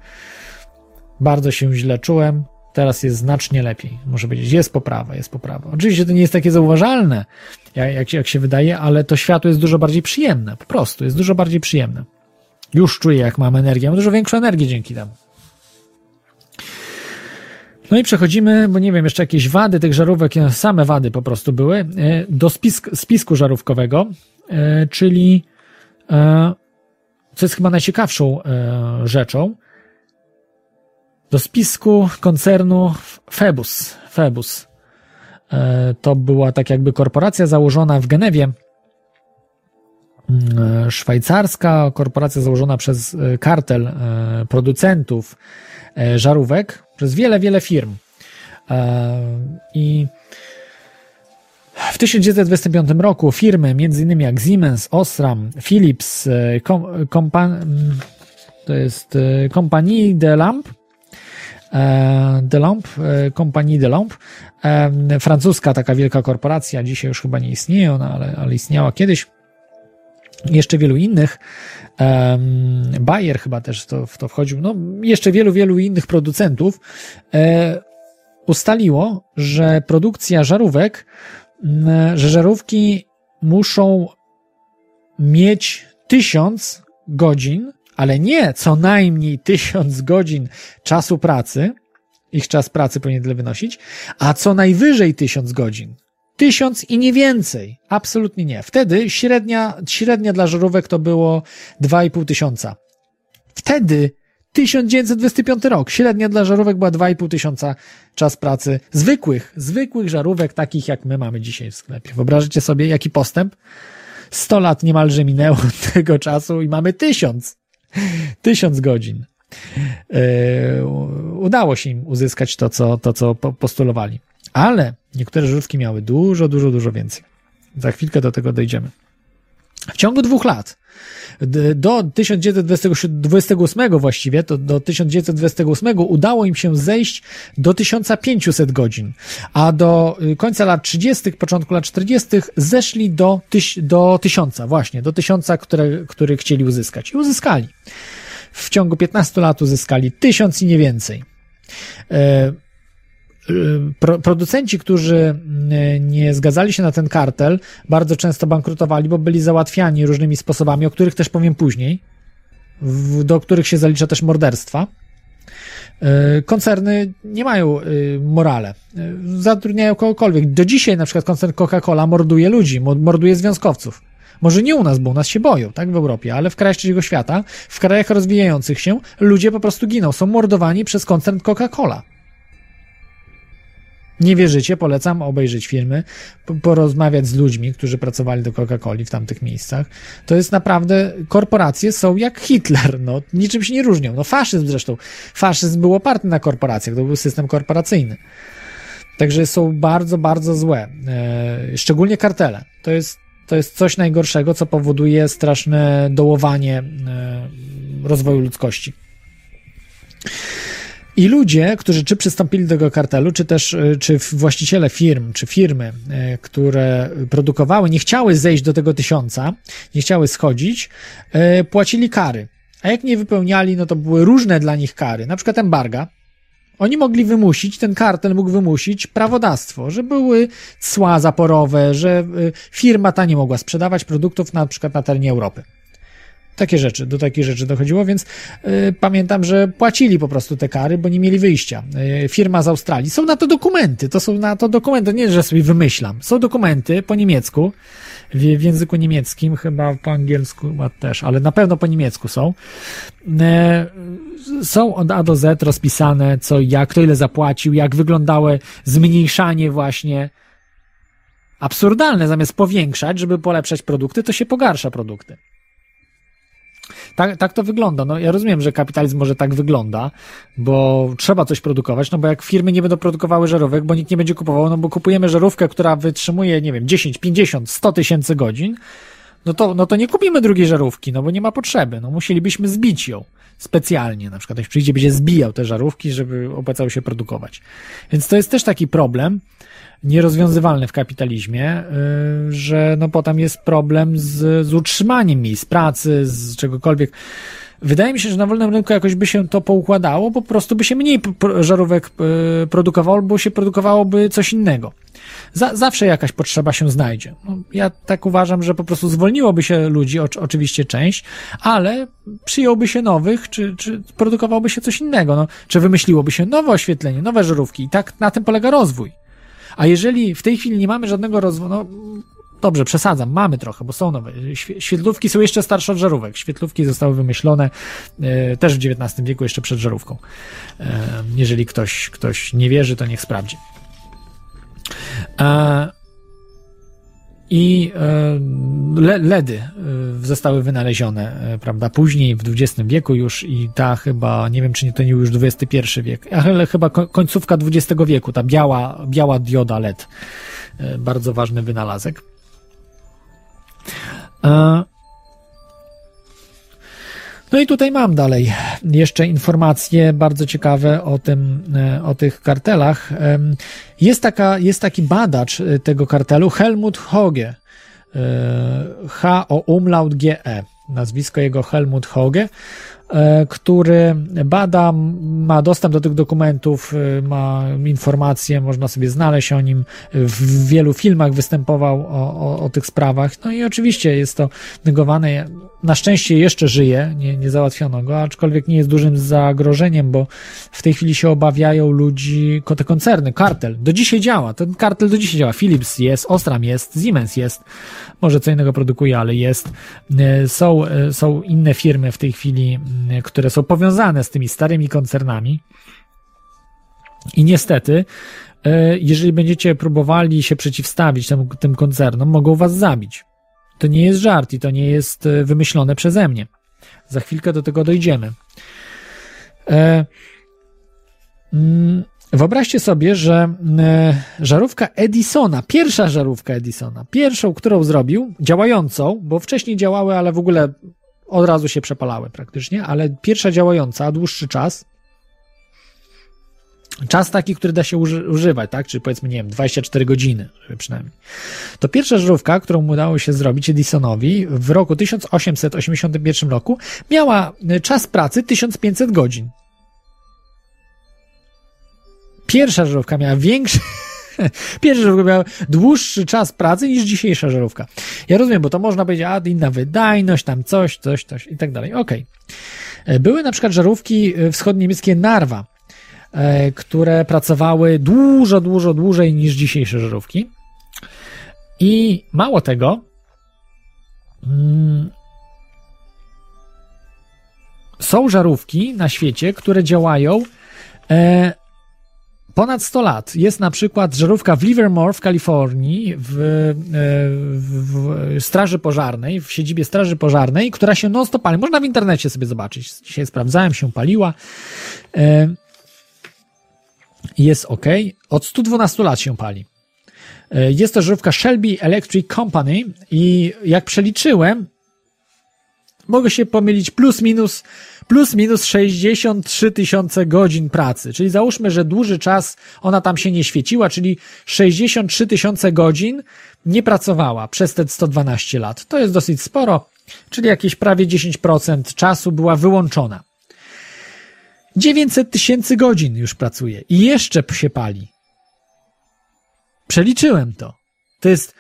Bardzo się źle czułem. Teraz jest znacznie lepiej. Muszę powiedzieć, jest poprawa, jest poprawa. Oczywiście to nie jest takie zauważalne, jak, jak, się- wydaje, ale to światło jest dużo bardziej przyjemne. Po prostu jest dużo bardziej przyjemne. Już czuję, jak mam energię. Mam dużo większą energię dzięki temu. No i przechodzimy, bo nie wiem, jeszcze jakieś wady tych żarówek, same wady po prostu były, e, do spisk, spisku żarówkowego, e, czyli co jest chyba najciekawszą e, rzeczą, do spisku koncernu Febus. Febus. E, To była tak jakby korporacja założona w Genewie, mm, szwajcarska korporacja założona przez e, kartel e, producentów e, żarówek, przez wiele, wiele firm. E, I w 1925 roku firmy, m.in. jak Siemens, Osram, Philips, e, kom, kompa, mm, to jest e, Compagnie de Lamp, e, de Lamp, e, Compagnie de Lamp, e, francuska taka wielka korporacja, dzisiaj już chyba nie istnieje ona, ale, ale istniała kiedyś, jeszcze wielu innych, Bayer chyba też to, w to wchodził, no jeszcze wielu, wielu innych producentów, e, ustaliło, że produkcja żarówek, że żarówki muszą mieć tysiąc godzin, ale nie co najmniej tysiąc godzin czasu pracy, ich czas pracy powinien tyle wynosić, a co najwyżej tysiąc godzin. Tysiąc i nie więcej. Absolutnie nie. Wtedy średnia, średnia dla żarówek to było 2,5 tysiąca. Wtedy 1925 rok. Średnia dla żarówek była 2,5 tysiąca czas pracy. Zwykłych, zwykłych żarówek, takich jak my mamy dzisiaj w sklepie. Wyobraźcie sobie, jaki postęp? 100 lat niemalże minęło od (laughs) tego czasu i mamy tysiąc. Tysiąc godzin. Yy, udało się im uzyskać to, co, to, co po- postulowali. Ale niektóre żarówki miały dużo, dużo, dużo więcej. Za chwilkę do tego dojdziemy. W ciągu dwóch lat, do 1928 właściwie, to do 1928 udało im się zejść do 1500 godzin, a do y, końca lat 30., początku lat 40. zeszli do, tyś, do 1000, właśnie, do 1000, które, które chcieli uzyskać. I uzyskali. W ciągu 15 lat uzyskali 1000 i nie więcej. E, pro, producenci, którzy mm, nie zgadzali się na ten kartel, bardzo często bankrutowali, bo byli załatwiani różnymi sposobami, o których też powiem później, w, do których się zalicza też morderstwa. E, Koncerny nie mają morale. Zatrudniają kogokolwiek. Do dzisiaj na przykład koncern Coca-Cola morduje ludzi, mo- morduje związkowców. Może nie u nas, bo u nas się boją, tak, w Europie, ale w krajach trzeciego świata, w krajach rozwijających się, ludzie po prostu giną, są mordowani przez koncern Coca-Cola. Nie wierzycie, polecam obejrzeć filmy, po- porozmawiać z ludźmi, którzy pracowali do Coca-Coli w tamtych miejscach. To jest naprawdę, korporacje są jak Hitler, no, niczym się nie różnią. No, faszyzm zresztą. Faszyzm był oparty na korporacjach, to był system korporacyjny. Także są bardzo, bardzo złe. E, szczególnie kartele. To jest, to jest coś najgorszego, co powoduje straszne dołowanie e, rozwoju ludzkości. I ludzie, którzy czy przystąpili do tego kartelu, czy też y, czy właściciele firm, czy firmy, y, które produkowały, nie chciały zejść do tego tysiąca, nie chciały schodzić, y, płacili kary. A jak nie wypełniali, no to były różne dla nich kary, na przykład embarga. Oni mogli wymusić, ten kartel mógł wymusić prawodawstwo, że były cła zaporowe, że firma ta nie mogła sprzedawać produktów na przykład na terenie Europy. Takie rzeczy, do takich rzeczy dochodziło, więc y, pamiętam, że płacili po prostu te kary, bo nie mieli wyjścia. Y, firma z Australii. Są na to dokumenty, to są na to dokumenty, nie, że sobie wymyślam. Są dokumenty po niemiecku, w, w języku niemieckim, chyba po angielsku chyba też, ale na pewno po niemiecku są. Y, są od A do Z rozpisane, co jak, kto ile zapłacił, jak wyglądały zmniejszanie właśnie absurdalne, zamiast powiększać, żeby polepszać produkty, to się pogarsza produkty. Tak, tak to wygląda. No, ja rozumiem, że kapitalizm może tak wygląda, bo trzeba coś produkować, no bo jak firmy nie będą produkowały żarówek, bo nikt nie będzie kupował, no bo kupujemy żarówkę, która wytrzymuje, nie wiem, 10, 50, 100 tysięcy godzin, no to, no to nie kupimy drugiej żarówki, no bo nie ma potrzeby. No musielibyśmy zbić ją specjalnie. Na przykład ktoś przyjdzie, będzie zbijał te żarówki, żeby opłacało się produkować. Więc to jest też taki problem nierozwiązywalny w kapitalizmie, yy, że no potem jest problem z, z utrzymaniem miejsc pracy, z czegokolwiek. Wydaje mi się, że na wolnym rynku jakoś by się to poukładało, po prostu by się mniej żarówek yy, produkowało, bo się produkowałoby coś innego. Za, zawsze jakaś potrzeba się znajdzie. No, ja tak uważam, że po prostu zwolniłoby się ludzi, oczy- oczywiście część, ale przyjąłby się nowych, czy, czy produkowałby się coś innego, no, czy wymyśliłoby się nowe oświetlenie, nowe żarówki i tak na tym polega rozwój. A jeżeli w tej chwili nie mamy żadnego rozwoju, no dobrze, przesadzam, mamy trochę, bo są nowe. Świe- Świetlówki są jeszcze starsze od żarówek. Świetlówki zostały wymyślone e, też w XIX wieku, jeszcze przed żarówką. E, jeżeli ktoś, ktoś nie wierzy, to niech sprawdzi. E, I e, le- LEDy zostały wynalezione, prawda, później w XX wieku już i ta chyba, nie wiem czy nie to nie już XXI wiek, ale chyba ko- końcówka XX wieku, ta biała, biała dioda LED. Bardzo ważny wynalazek. E, No i tutaj mam dalej jeszcze informacje bardzo ciekawe o tym, e, o tych kartelach. Jest taka, jest taki badacz e, tego kartelu, Helmut Hoge, e, H o umlaut GE, nazwisko jego Helmut Hoge, e, który bada, ma dostęp do tych dokumentów, e, ma informacje, można sobie znaleźć o nim, w wielu filmach występował o, o, o tych sprawach. No i oczywiście jest to negowane. Na szczęście jeszcze żyje, nie, nie załatwiono go, aczkolwiek nie jest dużym zagrożeniem, bo w tej chwili się obawiają ludzi, te koncerny, kartel. Do dzisiaj działa, ten kartel do dzisiaj działa. Philips jest, Osram jest, Siemens jest, może co innego produkuje, ale jest. E, Są, e, są inne firmy w tej chwili, które są powiązane z tymi starymi koncernami. I niestety, e, jeżeli będziecie próbowali się przeciwstawić tym, tym koncernom, mogą was zabić. To nie jest żart i to nie jest e, wymyślone przeze mnie. Za chwilkę do tego dojdziemy. E, mm, Wyobraźcie sobie, że e, żarówka Edisona, pierwsza żarówka Edisona, pierwszą, którą zrobił, działającą, bo wcześniej działały, ale w ogóle od razu się przepalały praktycznie, ale pierwsza działająca, dłuższy czas, czas taki, który da się uży- używać, tak, czyli powiedzmy, nie wiem, 24 godziny, przynajmniej. To pierwsza żarówka, którą udało się zrobić Edisonowi w roku 1881 roku, miała e, czas pracy 1500 godzin. Pierwsza żarówka miała większy. (laughs) Pierwsza żarówka miała dłuższy czas pracy niż dzisiejsza żarówka. Ja rozumiem, bo to można powiedzieć, a inna wydajność, tam coś, coś, coś i tak dalej. Okej. E, Były na przykład żarówki e, wschodniemieckie Narwa. E, które pracowały dużo, dużo dłużej niż dzisiejsze żarówki. I mało tego, mm, są żarówki na świecie, które działają e, ponad 100 lat. Jest na przykład żarówka w Livermore w Kalifornii w, e, w, w Straży Pożarnej, w siedzibie Straży Pożarnej, która się non stop pali. Można w internecie sobie zobaczyć. Dzisiaj sprawdzałem, się paliła. Jest ok. Od 112 lat się pali. E, Jest to żarówka Shelby Electric Company i jak przeliczyłem, mogę się pomylić plus minus, plus minus 63 tysiące godzin pracy. Czyli załóżmy, że dłuży czas ona tam się nie świeciła, czyli 63 tysiące godzin nie pracowała przez te 112 lat. To jest dosyć sporo, czyli jakieś prawie 10% czasu była wyłączona. 900 tysięcy godzin już pracuje i jeszcze się pali. Przeliczyłem to. To jest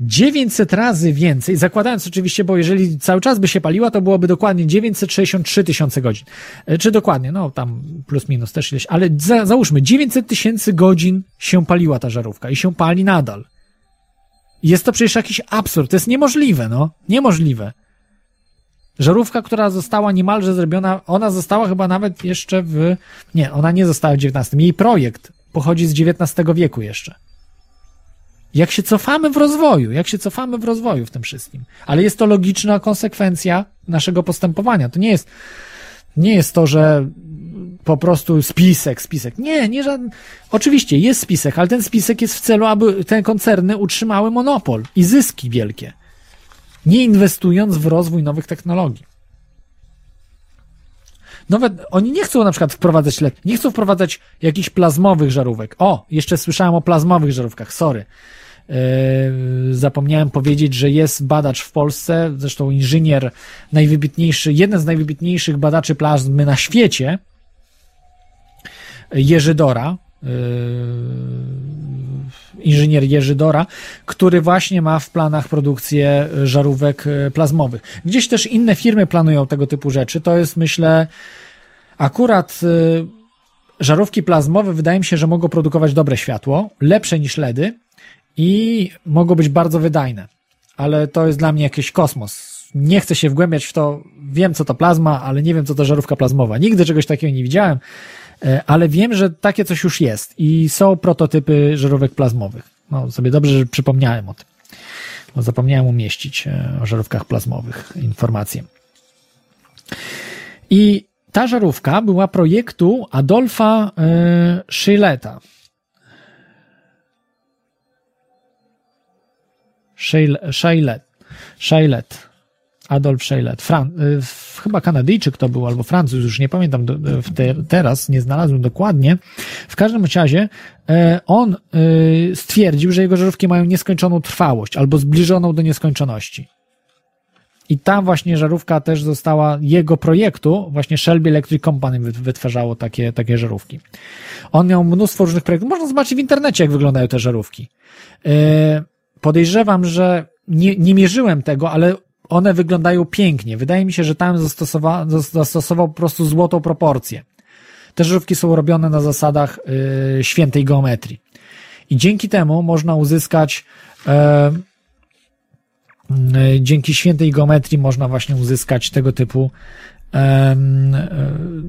900 razy więcej, zakładając oczywiście, bo jeżeli cały czas by się paliła, to byłoby dokładnie 963 tysiące godzin. E, Czy dokładnie, no tam plus minus też ileś, ale za, załóżmy 900 tysięcy godzin się paliła ta żarówka i się pali nadal. Jest to przecież jakiś absurd, to jest niemożliwe, no, niemożliwe. Żarówka, która została niemalże zrobiona, ona została chyba nawet jeszcze w, nie, ona nie została w XIX. Jej projekt pochodzi z XIX wieku jeszcze. Jak się cofamy w rozwoju, jak się cofamy w rozwoju w tym wszystkim. Ale jest to logiczna konsekwencja naszego postępowania. To nie jest, nie jest to, że po prostu spisek, spisek. Nie, nie żaden. Oczywiście jest spisek, ale ten spisek jest w celu, aby te koncerny utrzymały monopol i zyski wielkie. Nie inwestując w rozwój nowych technologii. Nowe, oni nie chcą na przykład wprowadzać LED, nie chcą wprowadzać jakichś plazmowych żarówek. O, jeszcze słyszałem o plazmowych żarówkach, sorry. Yy, zapomniałem powiedzieć, że jest badacz w Polsce, zresztą inżynier najwybitniejszy, jeden z najwybitniejszych badaczy plazmy na świecie, Jerzy Dora, yy, inżynier Jerzy Dora, który właśnie ma w planach produkcję żarówek yy, plazmowych. Gdzieś też inne firmy planują tego typu rzeczy. To jest, myślę, akurat yy, żarówki plazmowe wydaje mi się, że mogą produkować dobre światło, lepsze niż LEDy i mogą być bardzo wydajne. Ale to jest dla mnie jakiś kosmos. Nie chcę się wgłębiać w to. Wiem, co to plazma, ale nie wiem, co to żarówka plazmowa. Nigdy czegoś takiego nie widziałem, e, ale wiem, że takie coś już jest i są prototypy żarówek plazmowych. No, sobie dobrze, że przypomniałem o tym. Bo zapomniałem umieścić e, o żarówkach plazmowych informacje. I ta żarówka była projektu Adolfa e, Schilleta. Shailet. Adolf Shailet. Fran y, chyba Kanadyjczyk to był, albo Francuz, już nie pamiętam w te, teraz, nie znalazłem dokładnie. W każdym razie e, on y, stwierdził, że jego żarówki mają nieskończoną trwałość, albo zbliżoną do nieskończoności. I ta właśnie żarówka też została jego projektu, właśnie Shelby Electric Company wy- wytwarzało takie, takie żarówki. On miał mnóstwo różnych projektów. Można zobaczyć w internecie, jak wyglądają te żarówki. E, Podejrzewam, że nie, nie mierzyłem tego, ale one wyglądają pięknie. Wydaje mi się, że tam zastosowa, zastosował po prostu złotą proporcję. Te żarówki są robione na zasadach y, świętej geometrii. I dzięki temu można uzyskać e, y, dzięki świętej geometrii można właśnie uzyskać tego typu e,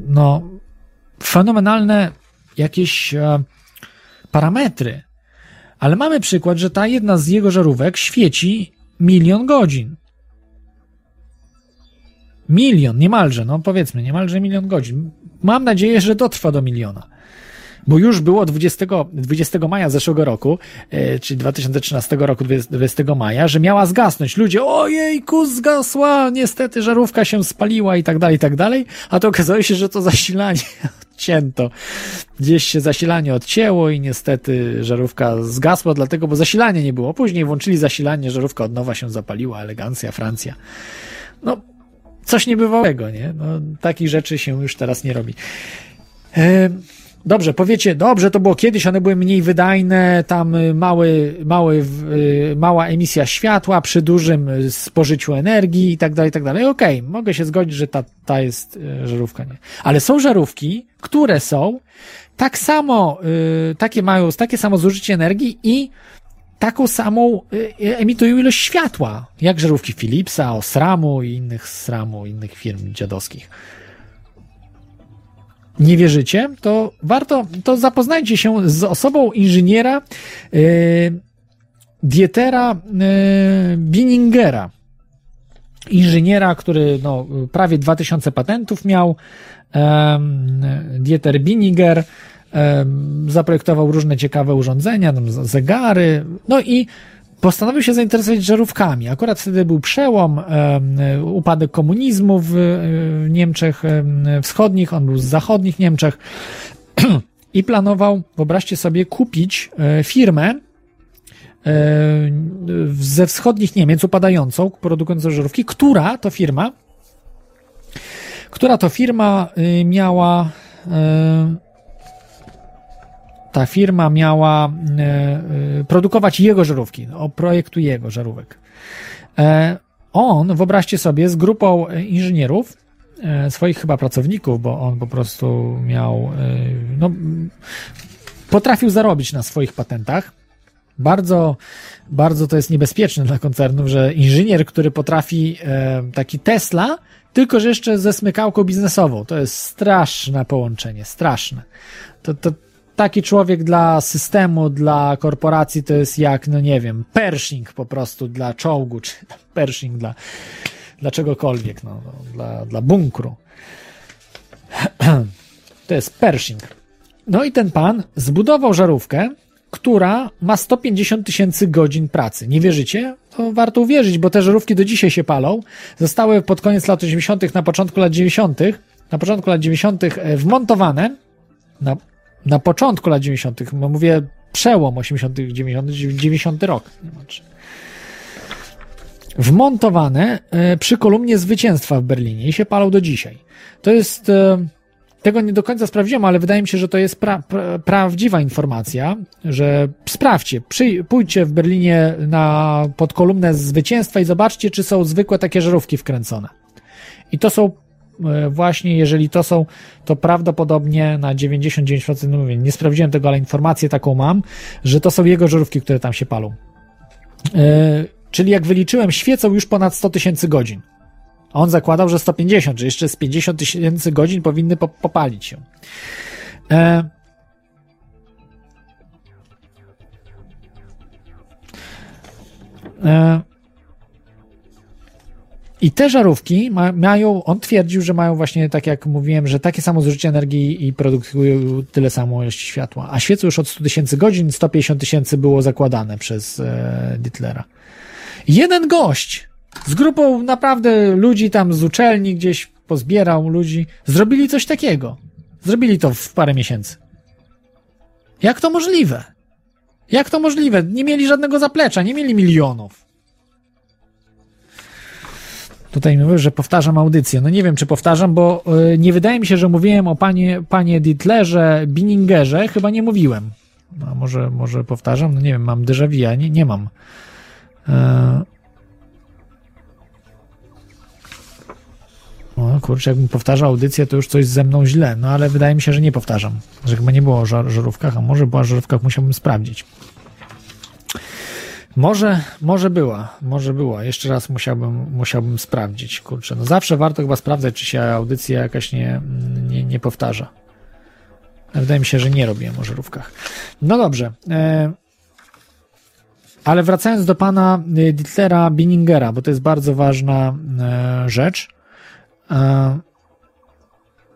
no fenomenalne jakieś e, parametry. Ale mamy przykład, że ta jedna z jego żarówek świeci milion godzin. Milion, niemalże, no powiedzmy, niemalże milion godzin. Mam nadzieję, że dotrwa do miliona. Bo już było 20, 20 maja zeszłego roku, e, czyli 2013 roku 20, 20 maja, że miała zgasnąć. Ludzie, ojejku, zgasła, niestety żarówka się spaliła i tak dalej, i tak dalej. A to okazało się, że to zasilanie (laughs) odcięto. Gdzieś się zasilanie odcięło i niestety żarówka zgasła, dlatego, bo zasilania nie było. Później włączyli zasilanie, żarówka od nowa się zapaliła, elegancja, Francja. No, coś niebywałego, nie? No, takich rzeczy się już teraz nie robi. Dobrze, powiecie, dobrze, to było kiedyś, one były mniej wydajne, tam mały, mały, mała emisja światła przy dużym y, spożyciu energii i tak dalej, i tak dalej. Okej, mogę się zgodzić, że ta, ta jest y, żarówka, nie. Ale są żarówki, które są tak samo, y, takie mają takie samo zużycie energii i taką samą y, emitują ilość światła, jak żarówki Philipsa, Osramu i innych SRAMu, innych firm dziadowskich nie wierzycie, to warto, to zapoznajcie się z osobą inżyniera yy, Dietera yy, Biningera. Inżyniera, który no, prawie 2000 patentów miał. em, Dieter Bininger zaprojektował różne ciekawe urządzenia, zegary, no i postanowił się zainteresować żarówkami. Akurat wtedy był przełom, upadek komunizmu w e, Niemczech em, wschodnich, on był z zachodnich Niemczech (clears throat) i planował, wyobraźcie sobie, kupić e, firmę e, ze wschodnich Niemiec upadającą, produkującą żarówki, która to firma, która to firma y, miała y, ta firma miała y, y, produkować jego żarówki, o projektu jego żarówek. E, On, wyobraźcie sobie, z grupą e, inżynierów, e, swoich chyba pracowników, bo on po prostu miał, e, no, potrafił zarobić na swoich patentach. Bardzo, bardzo to jest niebezpieczne dla koncernów, że inżynier, który potrafi e, taki Tesla, tylko że jeszcze ze smykałką biznesową. To jest straszne połączenie, straszne. To, to taki człowiek dla systemu, dla korporacji to jest jak, no nie wiem, Pershing po prostu dla czołgu, czy (laughs) Pershing dla, dla czegokolwiek, no, no, dla, dla bunkru. (clears throat) To jest Pershing. No i ten pan zbudował żarówkę, która ma 150 tysięcy godzin pracy. Nie wierzycie? To warto uwierzyć, bo te żarówki do dzisiaj się palą. Zostały pod koniec lat 80., na początku lat 90., na początku lat 90. e, wmontowane na, na początku lat 90., no mówię przełom 80., 90., 90 rok. Znaczy. Wmontowane e, przy kolumnie zwycięstwa w Berlinie i się palą do dzisiaj. To jest. E, tego nie do końca sprawdziłem, ale wydaje mi się, że to jest pra, pra, prawdziwa informacja, że sprawdźcie, przy, pójdźcie w Berlinie na, pod kolumnę zwycięstwa i zobaczcie, czy są zwykłe takie żarówki wkręcone. I to są właśnie, jeżeli to są, to prawdopodobnie na 99%, no mówię, nie sprawdziłem tego, ale informację taką mam, że to są jego żarówki, które tam się palą. E, czyli jak wyliczyłem, świecą już ponad 100 tysięcy godzin. A on zakładał, że 150, że jeszcze z 50 tysięcy godzin powinny po, popalić się. E... E... I te żarówki ma, mają, on twierdził, że mają właśnie, tak jak mówiłem, że takie samo zużycie energii i produkują tyle samo ilości światła. A świecą już od 100 tysięcy godzin, 150 tysięcy było zakładane przez e, Dietlera. Jeden gość z grupą naprawdę ludzi tam z uczelni gdzieś pozbierał ludzi, zrobili coś takiego. Zrobili to w parę miesięcy. Jak to możliwe? Jak to możliwe? Nie mieli żadnego zaplecza, nie mieli milionów. Tutaj mówię, że powtarzam audycję. No nie wiem, czy powtarzam, bo y, nie wydaje mi się, że mówiłem o panie, panie Dietlerze, Biningerze. Chyba nie mówiłem. A może, może powtarzam? No nie wiem, mam déjà vu, a nie, nie mam. E... O kurczę, jakbym powtarzał audycję, to już coś ze mną źle. No ale wydaje mi się, że nie powtarzam. Że chyba nie było o żar żarówkach, a może była o żarówkach, musiałbym sprawdzić. Może, może była, może była. Jeszcze raz musiałbym, musiałbym sprawdzić. Kurczę, no zawsze warto chyba sprawdzać, czy się audycja jakaś nie, nie, nie powtarza. Wydaje mi się, że nie robiłem o żarówkach. No dobrze. E, ale wracając do pana y, Dietlera Binningera, bo to jest bardzo ważna e, rzecz. E,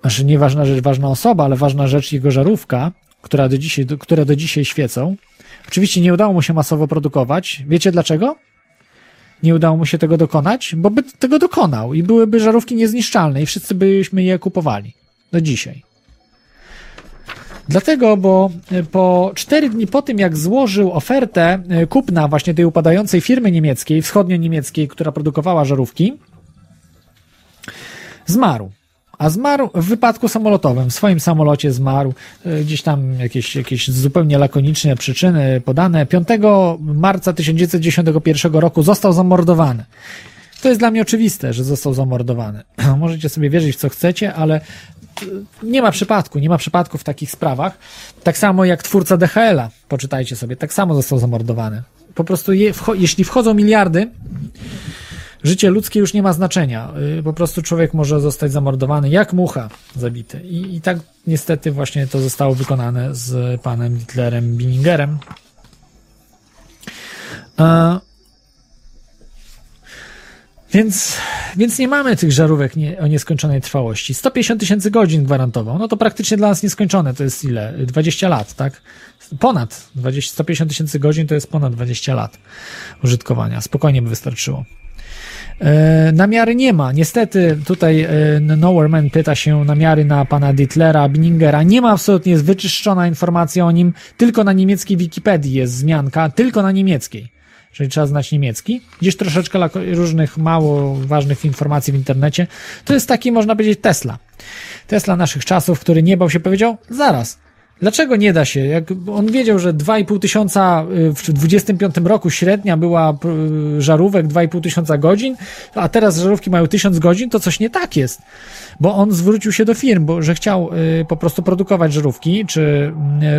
znaczy nie ważna rzecz, ważna osoba, ale ważna rzecz jego żarówka, która do dzisiaj, które do dzisiaj świecą. Oczywiście nie udało mu się masowo produkować. Wiecie dlaczego? Nie udało mu się tego dokonać, bo by tego dokonał i byłyby żarówki niezniszczalne i wszyscy byśmy je kupowali. Do dzisiaj. Dlatego, bo e, po cztery dni po tym, jak złożył ofertę e, kupna właśnie tej upadającej firmy niemieckiej, wschodnio-niemieckiej, która produkowała żarówki, zmarł. A zmarł w wypadku samolotowym. W swoim samolocie zmarł. y, Gdzieś tam jakieś, jakieś zupełnie lakoniczne przyczyny podane. 5 marca 1991 roku został zamordowany. To jest dla mnie oczywiste, że został zamordowany. (clears throat) Możecie sobie wierzyć w co chcecie, ale y, nie ma przypadku, nie ma przypadku w takich sprawach. Tak samo jak twórca DHL-a, poczytajcie sobie, tak samo został zamordowany. Po prostu je, wcho- jeśli wchodzą miliardy, życie ludzkie już nie ma znaczenia. Y, Po prostu człowiek może zostać zamordowany jak mucha zabity. I, i tak niestety właśnie to zostało wykonane z panem Hitlerem Biningerem. Więc, więc nie mamy tych żarówek nie, o nieskończonej trwałości. 150 tysięcy godzin gwarantował. No to praktycznie dla nas nieskończone. To jest ile? 20 lat, tak? Ponad 20, 150 tysięcy godzin to jest ponad 20 lat użytkowania. Spokojnie by wystarczyło. E, namiary nie ma. Niestety tutaj e, Nowherman pyta się namiary na pana Dietlera, Biningera. Nie ma absolutnie, jest wyczyszczona informacja o nim. Tylko na niemieckiej Wikipedii jest wzmianka, tylko na niemieckiej. Czyli trzeba znać niemiecki. Gdzieś troszeczkę różnych mało ważnych informacji w internecie. To jest taki, można powiedzieć, Tesla. Tesla naszych czasów, który nie bał się powiedział, zaraz, Dlaczego nie da się? Jak on wiedział, że 2,5 tysiąca y, w 25 roku średnia była y, żarówek 2,5 tysiąca godzin, a teraz żarówki mają 1000 godzin, to coś nie tak jest. Bo on zwrócił się do firm, bo że chciał y, po prostu produkować żarówki, czy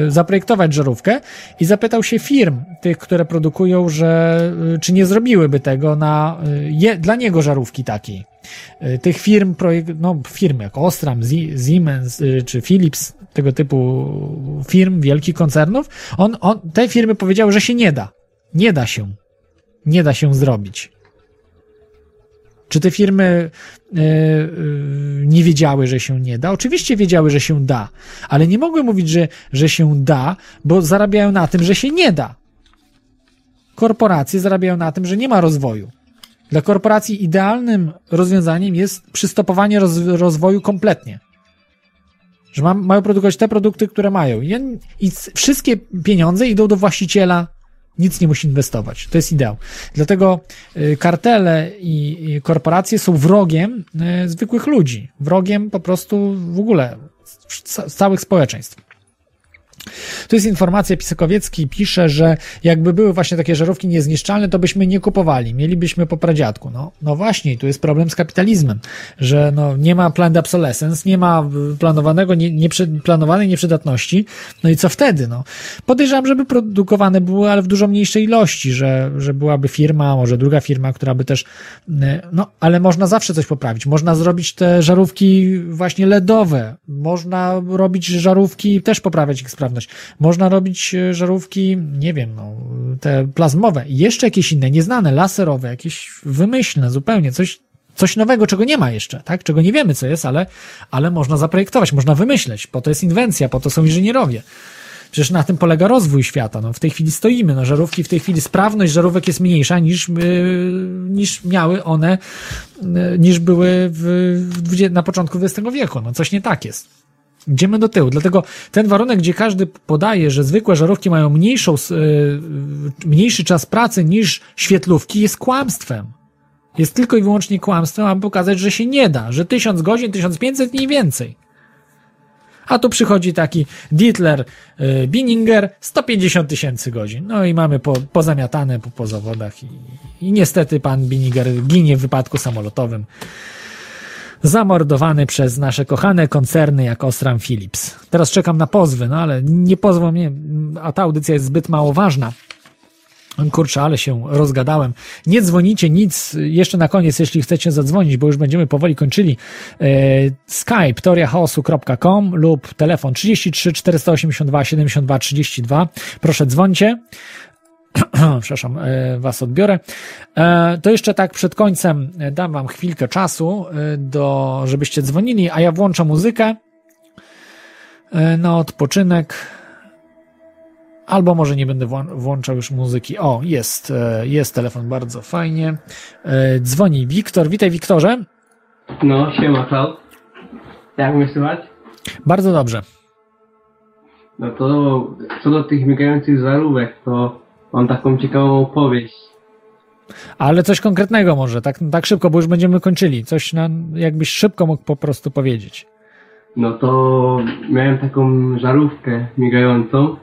zaprojektować żarówkę i zapytał się firm, tych, które produkują, że czy nie zrobiłyby tego na je, dla niego żarówki takiej. Tych firm, projekt, no firm jak Ostram, Siemens czy Philips, tego typu firm, wielkich koncernów, on, on, te firmy powiedziały, że się nie da. Nie da się. Nie da się zrobić. Czy te firmy y, y, nie wiedziały, że się nie da? Oczywiście wiedziały, że się da, ale nie mogły mówić, że, że się da, bo zarabiają na tym, że się nie da. Korporacje zarabiają na tym, że nie ma rozwoju. Dla korporacji idealnym rozwiązaniem jest przystopowanie roz, rozwoju kompletnie. Że ma, mają produkować te produkty, które mają. I, I wszystkie pieniądze idą do właściciela, nic nie musi inwestować. To jest ideał. Dlatego y, kartele i, korporacje są wrogiem y, zwykłych ludzi. Wrogiem po prostu w ogóle ca- całych społeczeństw. Tu jest informacja, Pisakowiecki pisze, że jakby były właśnie takie żarówki niezniszczalne, to byśmy nie kupowali, mielibyśmy po pradziadku. No, no właśnie, tu jest problem z kapitalizmem, że no, nie ma planned obsolescence, nie ma y, planowanego, nie, nieprzy, planowanej nieprzydatności, no i co wtedy? No, podejrzewam, żeby produkowane były, ale w dużo mniejszej ilości, że, że byłaby firma, może druga firma, która by też, y, no, ale można zawsze coś poprawić. Można zrobić te żarówki właśnie LEDowe, można robić żarówki, też poprawiać ich sprawność. Można robić e, żarówki, nie wiem, no, te plazmowe jeszcze jakieś inne, nieznane, laserowe, jakieś wymyślne zupełnie, coś, coś nowego, czego nie ma jeszcze, tak? Czego nie wiemy, co jest, ale, ale można zaprojektować, można wymyśleć. Po to jest inwencja, po to są inżynierowie. Przecież na tym polega rozwój świata. No, w tej chwili stoimy. No, żarówki w tej chwili, sprawność żarówek jest mniejsza niż, yy, niż miały one, yy, niż były w, w, na początku XX wieku. No, coś nie tak jest. Idziemy do tyłu. Dlatego ten warunek, gdzie każdy podaje, że zwykłe żarówki mają mniejszą, yy, mniejszy czas pracy niż świetlówki, jest kłamstwem. Jest tylko i wyłącznie kłamstwem, aby pokazać, że się nie da, że 1000 godzin, 1500 mniej więcej. A tu przychodzi taki Dietler y, Bininger, 150 tysięcy godzin. No i mamy po, pozamiatane po, po zawodach i, i niestety pan Bininger ginie w wypadku samolotowym. Zamordowany przez nasze kochane koncerny jak Osram Philips. Teraz czekam na pozwy, no ale nie pozwą mnie, a ta audycja jest zbyt mało ważna. Kurczę, ale się rozgadałem. Nie dzwonicie nic. Jeszcze na koniec, jeśli chcecie zadzwonić, bo już będziemy powoli kończyli. E, Skype teoriachaosu.com lub telefon 33 482 72 32. Proszę dzwońcie. (clears throat) Przepraszam, e, was odbiorę. E, To jeszcze tak przed końcem e, dam wam chwilkę czasu, do, żebyście dzwonili, a ja włączę muzykę na odpoczynek. Albo może nie będę włą- włączał już muzyki. O, jest, jest telefon, bardzo fajnie. Dzwoni Wiktor. Witaj, Wiktorze. No, siema Klaud. Jak mnie słychać? Bardzo dobrze. No to co do tych migających żarówek, to mam taką ciekawą opowieść. Ale coś konkretnego może, tak, tak szybko, bo już będziemy kończyli. Coś na, jakbyś szybko mógł po prostu powiedzieć. No to miałem taką żarówkę migającą.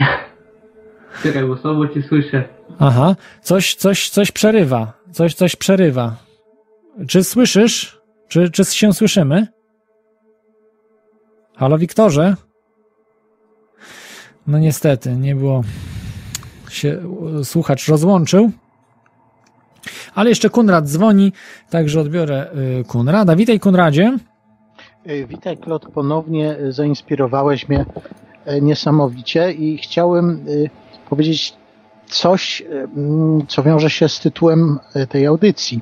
(laughs) Czekaj, bo słabo cię słyszę. Aha, coś, coś, coś przerywa. Coś, coś przerywa. Czy słyszysz? Czy, czy się słyszymy? Halo, Wiktorze? No niestety, nie było. Się słuchacz rozłączył. Ale jeszcze Kunrad dzwoni, także odbiorę y, Kunrada. Witaj, Kunradzie. E, Witaj, Klot, ponownie e, zainspirowałeś mnie niesamowicie i chciałem powiedzieć coś, mm, co wiąże się z tytułem tej audycji.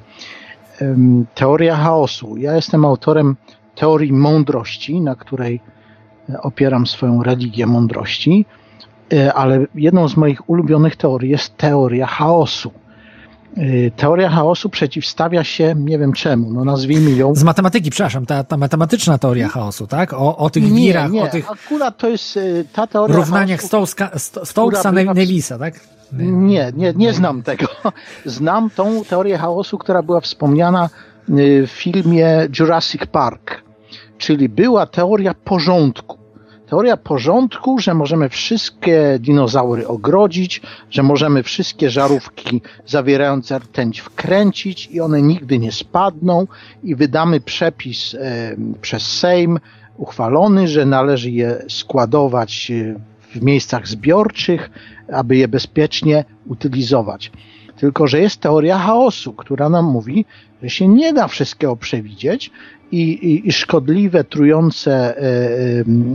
Teoria chaosu. Ja jestem autorem teorii mądrości, na której opieram swoją religię mądrości, e, ale jedną z moich ulubionych teorii jest teoria chaosu. E, Teoria chaosu przeciwstawia się, nie wiem czemu, no nazwijmy ją Z matematyki, przepraszam, ta, ta matematyczna teoria chaosu, tak? O, o tych wirach, nie, o tych akurat to jest y, ta teoria równaniach Stokesa, Sto- Stokesa była Nevisa, tak? Nie, nie, nie znam tego. (laughs) Znam tą teorię chaosu, która była wspomniana w filmie Jurassic Park, czyli była teoria porządku. Teoria porządku, że możemy wszystkie dinozaury ogrodzić, że możemy wszystkie żarówki zawierające rtęć wkręcić i one nigdy nie spadną i wydamy przepis e, przez Sejm uchwalony, że należy je składować e, w miejscach zbiorczych, aby je bezpiecznie utylizować. Tylko, że jest teoria chaosu, która nam mówi, że się nie da wszystkiego przewidzieć i, i, i szkodliwe, trujące, e,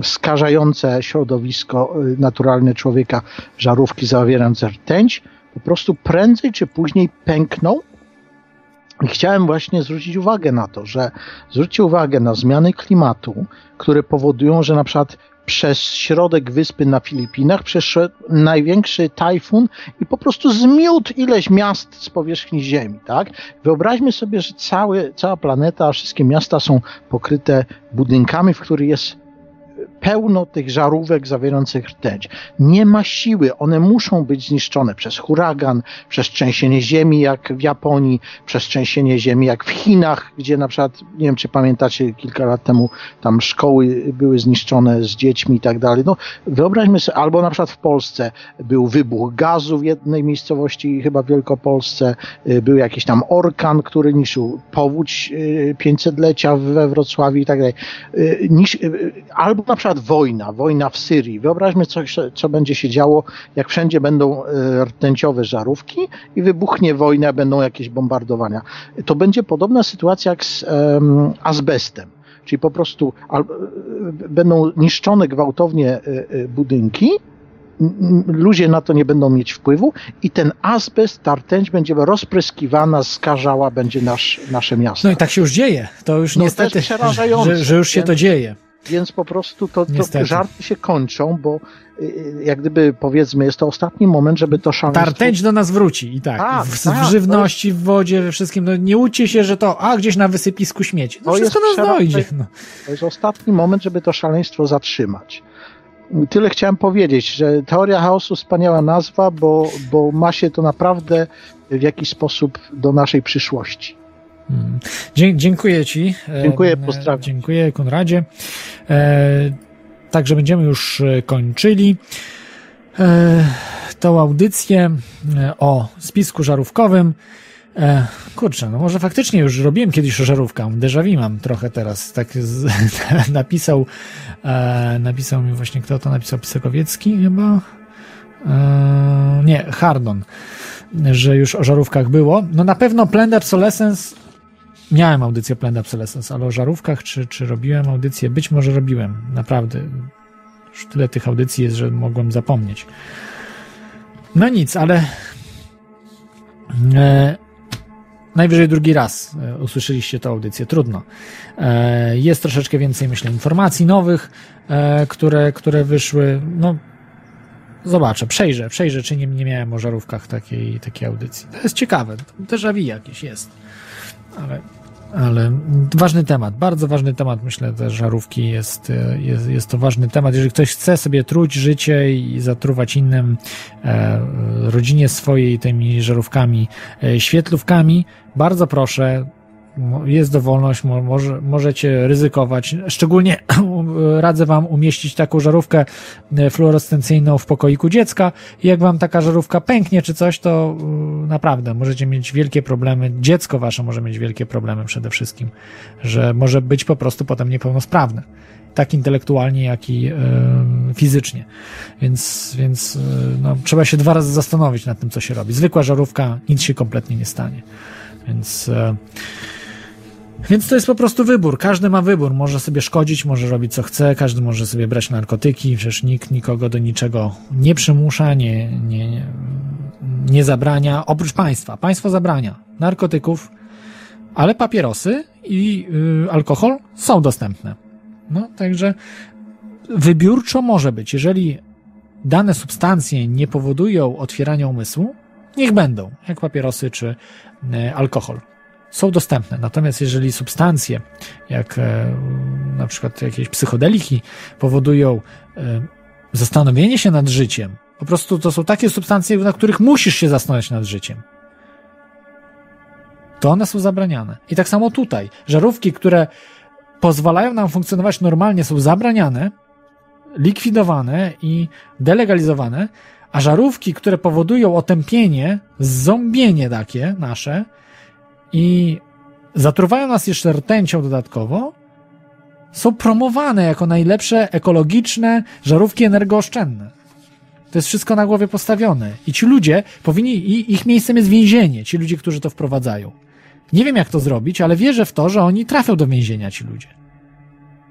skażające środowisko e, naturalne człowieka żarówki zawierające rtęć po prostu prędzej czy później pękną. I chciałem właśnie zwrócić uwagę na to, że zwróćcie uwagę na zmiany klimatu, które powodują, że na przykład przez środek wyspy na Filipinach przeszedł największy tajfun i po prostu zmiótł ileś miast z powierzchni Ziemi, tak? Wyobraźmy sobie, że cały, cała planeta, wszystkie miasta są pokryte budynkami, w których jest pełno tych żarówek zawierających rtęć. Nie ma siły, one muszą być zniszczone przez huragan, przez trzęsienie ziemi jak w Japonii, przez trzęsienie ziemi jak w Chinach, gdzie na przykład, nie wiem czy pamiętacie, kilka lat temu tam szkoły były zniszczone z dziećmi i tak dalej. No, wyobraźmy sobie, albo na przykład w Polsce był wybuch gazu w jednej miejscowości, chyba w Wielkopolsce, y, był jakiś tam orkan, który niszczył powódź y, 500-lecia we Wrocławiu i tak dalej. Y, Nisz, y, albo na przykład wojna, wojna w Syrii. Wyobraźmy coś, co będzie się działo, jak wszędzie będą e, rtęciowe żarówki i wybuchnie wojna, będą jakieś bombardowania. To będzie podobna sytuacja jak z em, azbestem. Czyli po prostu e, będą niszczone gwałtownie e, budynki, ludzie na to nie będą mieć wpływu i ten azbest, ta rtęć będzie rozpryskiwana, skażała będzie nasz, nasze miasto. No i tak się już dzieje. To już No to niestety, przerażające, że, że już się to dzieje. Więc po prostu to, to żarty się kończą, bo y, jak gdyby powiedzmy, jest to ostatni moment, żeby to szaleństwo... rtęć do nas wróci i tak. Tak, w, tak, w żywności, w wodzie, we wszystkim. No, nie łudźcie się, że to, a gdzieś na wysypisku śmieci. To To wszystko jest nas dojdzie. No. To jest ostatni moment, żeby to szaleństwo zatrzymać. Tyle chciałem powiedzieć, że teoria chaosu wspaniała nazwa, bo, bo ma się to naprawdę w jakiś sposób do naszej przyszłości. Mm. Dzie- dziękuję Ci. E, Dziękuję, pozdrawiam. Dziękuję, Konradzie. E, także będziemy już e, kończyli tą audycję o spisku żarówkowym. Kurczę, no może faktycznie już robiłem kiedyś o żarówkach. Déjà vu mam trochę teraz. Tak z, (laughs) napisał, napisał mi właśnie, kto to napisał? Pisekowiecki chyba? Nie, Hardon, że już o żarówkach było. No na pewno Planned Obsolescence Miałem audycję Planned Obsolescence, ale o żarówkach, czy, czy robiłem audycję? Być może robiłem, naprawdę. Już tyle tych audycji jest, że mogłem zapomnieć. No nic, ale e, najwyżej drugi raz e, usłyszeliście tę audycję, trudno. E, jest troszeczkę więcej, myślę, informacji nowych, e, które, które wyszły. No, zobaczę, przejrzę, przejrzę, czy nie, nie miałem o żarówkach takiej, takiej audycji. To jest ciekawe, déjà vu jakieś jest ale ale ważny temat, bardzo ważny temat, myślę, te żarówki jest, e, jest, jest to ważny temat. Jeżeli ktoś chce sobie truć życie i zatruwać innym, e, rodzinie swojej tymi żarówkami, e, świetlówkami, bardzo proszę, jest dowolność, mo, może, możecie ryzykować. Szczególnie (clears throat) radzę Wam umieścić taką żarówkę e, fluorescencyjną w pokoiku dziecka. Jak Wam taka żarówka pęknie czy coś, to y, naprawdę możecie mieć wielkie problemy. Dziecko Wasze może mieć wielkie problemy przede wszystkim, że może być po prostu potem niepełnosprawne. Tak intelektualnie, jak i e, fizycznie. Więc, więc e, no, trzeba się dwa razy zastanowić nad tym, co się robi. Zwykła żarówka, nic się kompletnie nie stanie. Więc e, więc to jest po prostu wybór. Każdy ma wybór. Może sobie szkodzić, może robić co chce, każdy może sobie brać narkotyki. Przecież nikt nikogo do niczego nie przymusza, nie, nie, nie zabrania. Oprócz państwa. Państwo zabrania narkotyków, ale papierosy i y, alkohol są dostępne. No, także wybiórczo może być. Jeżeli dane substancje nie powodują otwierania umysłu, niech będą, jak papierosy czy y, alkohol są dostępne. Natomiast jeżeli substancje, jak e, na przykład jakieś psychodeliki, powodują e, zastanowienie się nad życiem, po prostu to są takie substancje, na których musisz się zastanawiać nad życiem, to one są zabraniane. I tak samo tutaj. Żarówki, które pozwalają nam funkcjonować normalnie, są zabraniane, likwidowane i delegalizowane, a żarówki, które powodują otępienie, zombienie takie nasze, i zatruwają nas jeszcze rtęcią dodatkowo, są promowane jako najlepsze ekologiczne żarówki energooszczędne. To jest wszystko na głowie postawione. I ci ludzie powinni, ich miejscem jest więzienie, ci ludzie, którzy to wprowadzają. Nie wiem, jak to zrobić, ale wierzę w to, że oni trafią do więzienia, ci ludzie.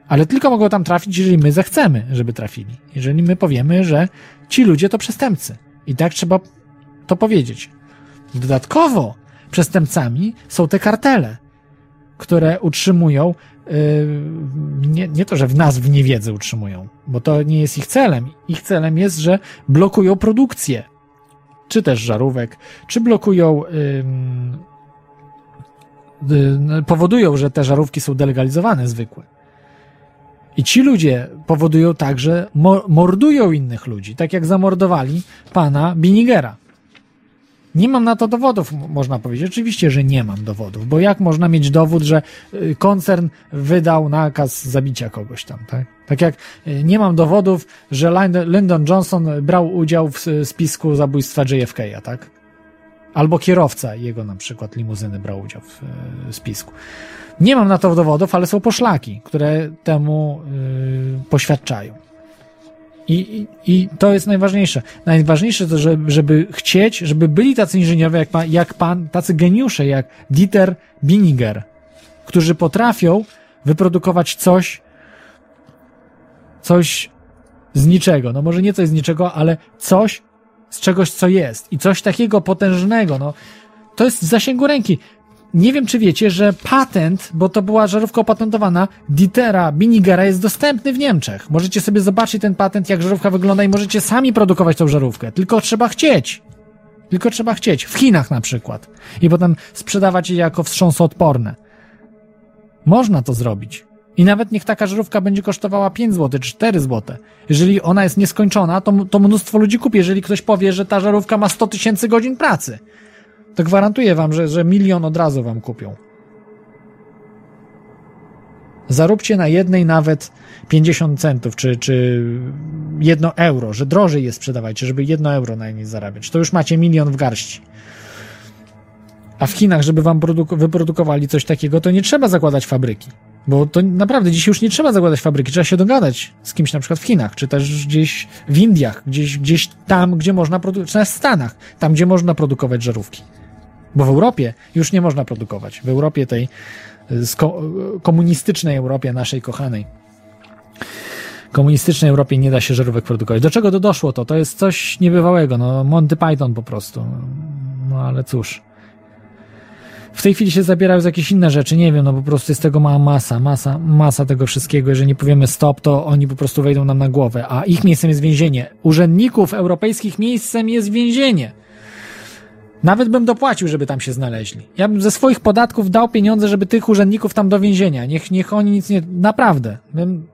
Ale tylko mogą tam trafić, jeżeli my zechcemy, żeby trafili. Jeżeli my powiemy, że ci ludzie to przestępcy. I tak trzeba to powiedzieć. Dodatkowo przestępcami są te kartele, które utrzymują, yy, nie, nie to, że w nas w niewiedzy utrzymują, bo to nie jest ich celem. Ich celem jest, że blokują produkcję, czy też żarówek, czy blokują, yy, powodują, że te żarówki są delegalizowane zwykłe. I ci ludzie powodują tak, że mo- mordują innych ludzi, tak jak zamordowali pana Binigera. Nie mam na to dowodów, można powiedzieć. Oczywiście, że nie mam dowodów, bo jak można mieć dowód, że y, koncern wydał nakaz zabicia kogoś tam, tak? Tak jak y, nie mam dowodów, że Lynd- Lyndon Johnson brał udział w spisku zabójstwa JFK'a, tak? Albo kierowca jego na przykład limuzyny brał udział w y, spisku. Nie mam na to dowodów, ale są poszlaki, które temu y, poświadczają. I, i, to jest najważniejsze. Najważniejsze to, żeby, żeby chcieć, żeby byli tacy inżynierowie jak pan, jak pan, tacy geniusze jak Dieter Biniger, którzy potrafią wyprodukować coś, coś z niczego. No może nie coś z niczego, ale coś z czegoś, co jest. I coś takiego potężnego. No, to jest w zasięgu ręki. Nie wiem, czy wiecie, że patent, bo to była żarówka opatentowana, Dietera Binigera jest dostępny w Niemczech. Możecie sobie zobaczyć ten patent, jak żarówka wygląda i możecie sami produkować tą żarówkę. Tylko trzeba chcieć. Tylko trzeba chcieć. W Chinach na przykład. I potem sprzedawać je jako wstrząsoodporne. Można to zrobić. I nawet niech taka żarówka będzie kosztowała 5 zł czy 4 zł. Jeżeli ona jest nieskończona, to, to mnóstwo ludzi kupi. Jeżeli ktoś powie, że ta żarówka ma 100 tysięcy godzin pracy to gwarantuję wam, że, że milion od razu wam kupią. Zaróbcie na jednej nawet 50 centów, czy, czy jedno euro, że drożej je sprzedawajcie, żeby jedno euro na niej zarabiać. To już macie milion w garści. A w Chinach, żeby wam wyprodukowali coś takiego, to nie trzeba zakładać fabryki. Bo to naprawdę dziś już nie trzeba zakładać fabryki, trzeba się dogadać z kimś na przykład w Chinach, czy też gdzieś w Indiach, gdzieś, gdzieś tam, gdzie można produkować, czy w Stanach, tam, gdzie można produkować żarówki. Bo w Europie już nie można produkować. W Europie tej y, sko- komunistycznej Europie, naszej kochanej, komunistycznej Europie nie da się żarówek produkować. Do czego to doszło to? To jest coś niebywałego. No, Monty Python po prostu. No ale cóż. W tej chwili się zabierają za jakieś inne rzeczy, nie wiem, no po prostu jest tego mała masa, masa, masa tego wszystkiego. Jeżeli nie powiemy stop, to oni po prostu wejdą nam na głowę, a ich miejscem jest więzienie. Urzędników europejskich miejscem jest więzienie. Nawet bym dopłacił, żeby tam się znaleźli. Ja bym ze swoich podatków dał pieniądze, żeby tych urzędników tam do więzienia. Niech, niech oni nic nie. Naprawdę. Bym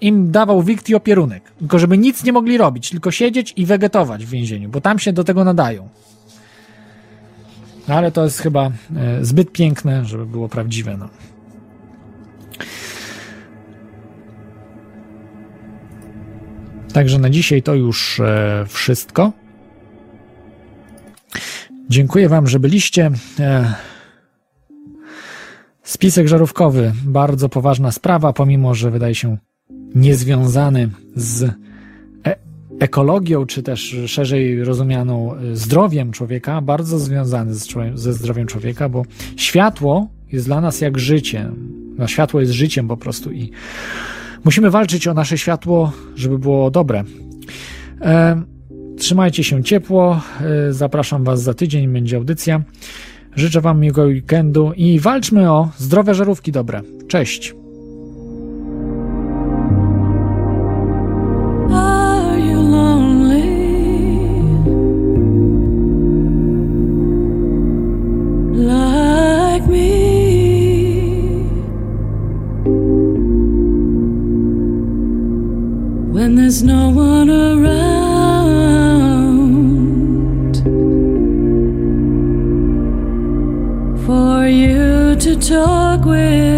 im dawał wikt i opierunek. Tylko żeby nic nie mogli robić, tylko siedzieć i wegetować w więzieniu, bo tam się do tego nadają. No ale to jest chyba e, zbyt piękne, żeby było prawdziwe. No. Także na dzisiaj to już e, wszystko. Dziękuję Wam, że byliście. E, spisek żarówkowy, bardzo poważna sprawa, pomimo że wydaje się niezwiązany z e ekologią, czy też szerzej rozumianą e, zdrowiem człowieka, bardzo związany ze zdrowiem człowieka, bo światło jest dla nas jak życie. No, światło jest życiem po prostu i musimy walczyć o nasze światło, żeby było dobre. Trzymajcie się ciepło. E, zapraszam Was za tydzień, będzie audycja. Życzę Wam miłego weekendu i walczmy o zdrowe żarówki dobre. Cześć! To talk with.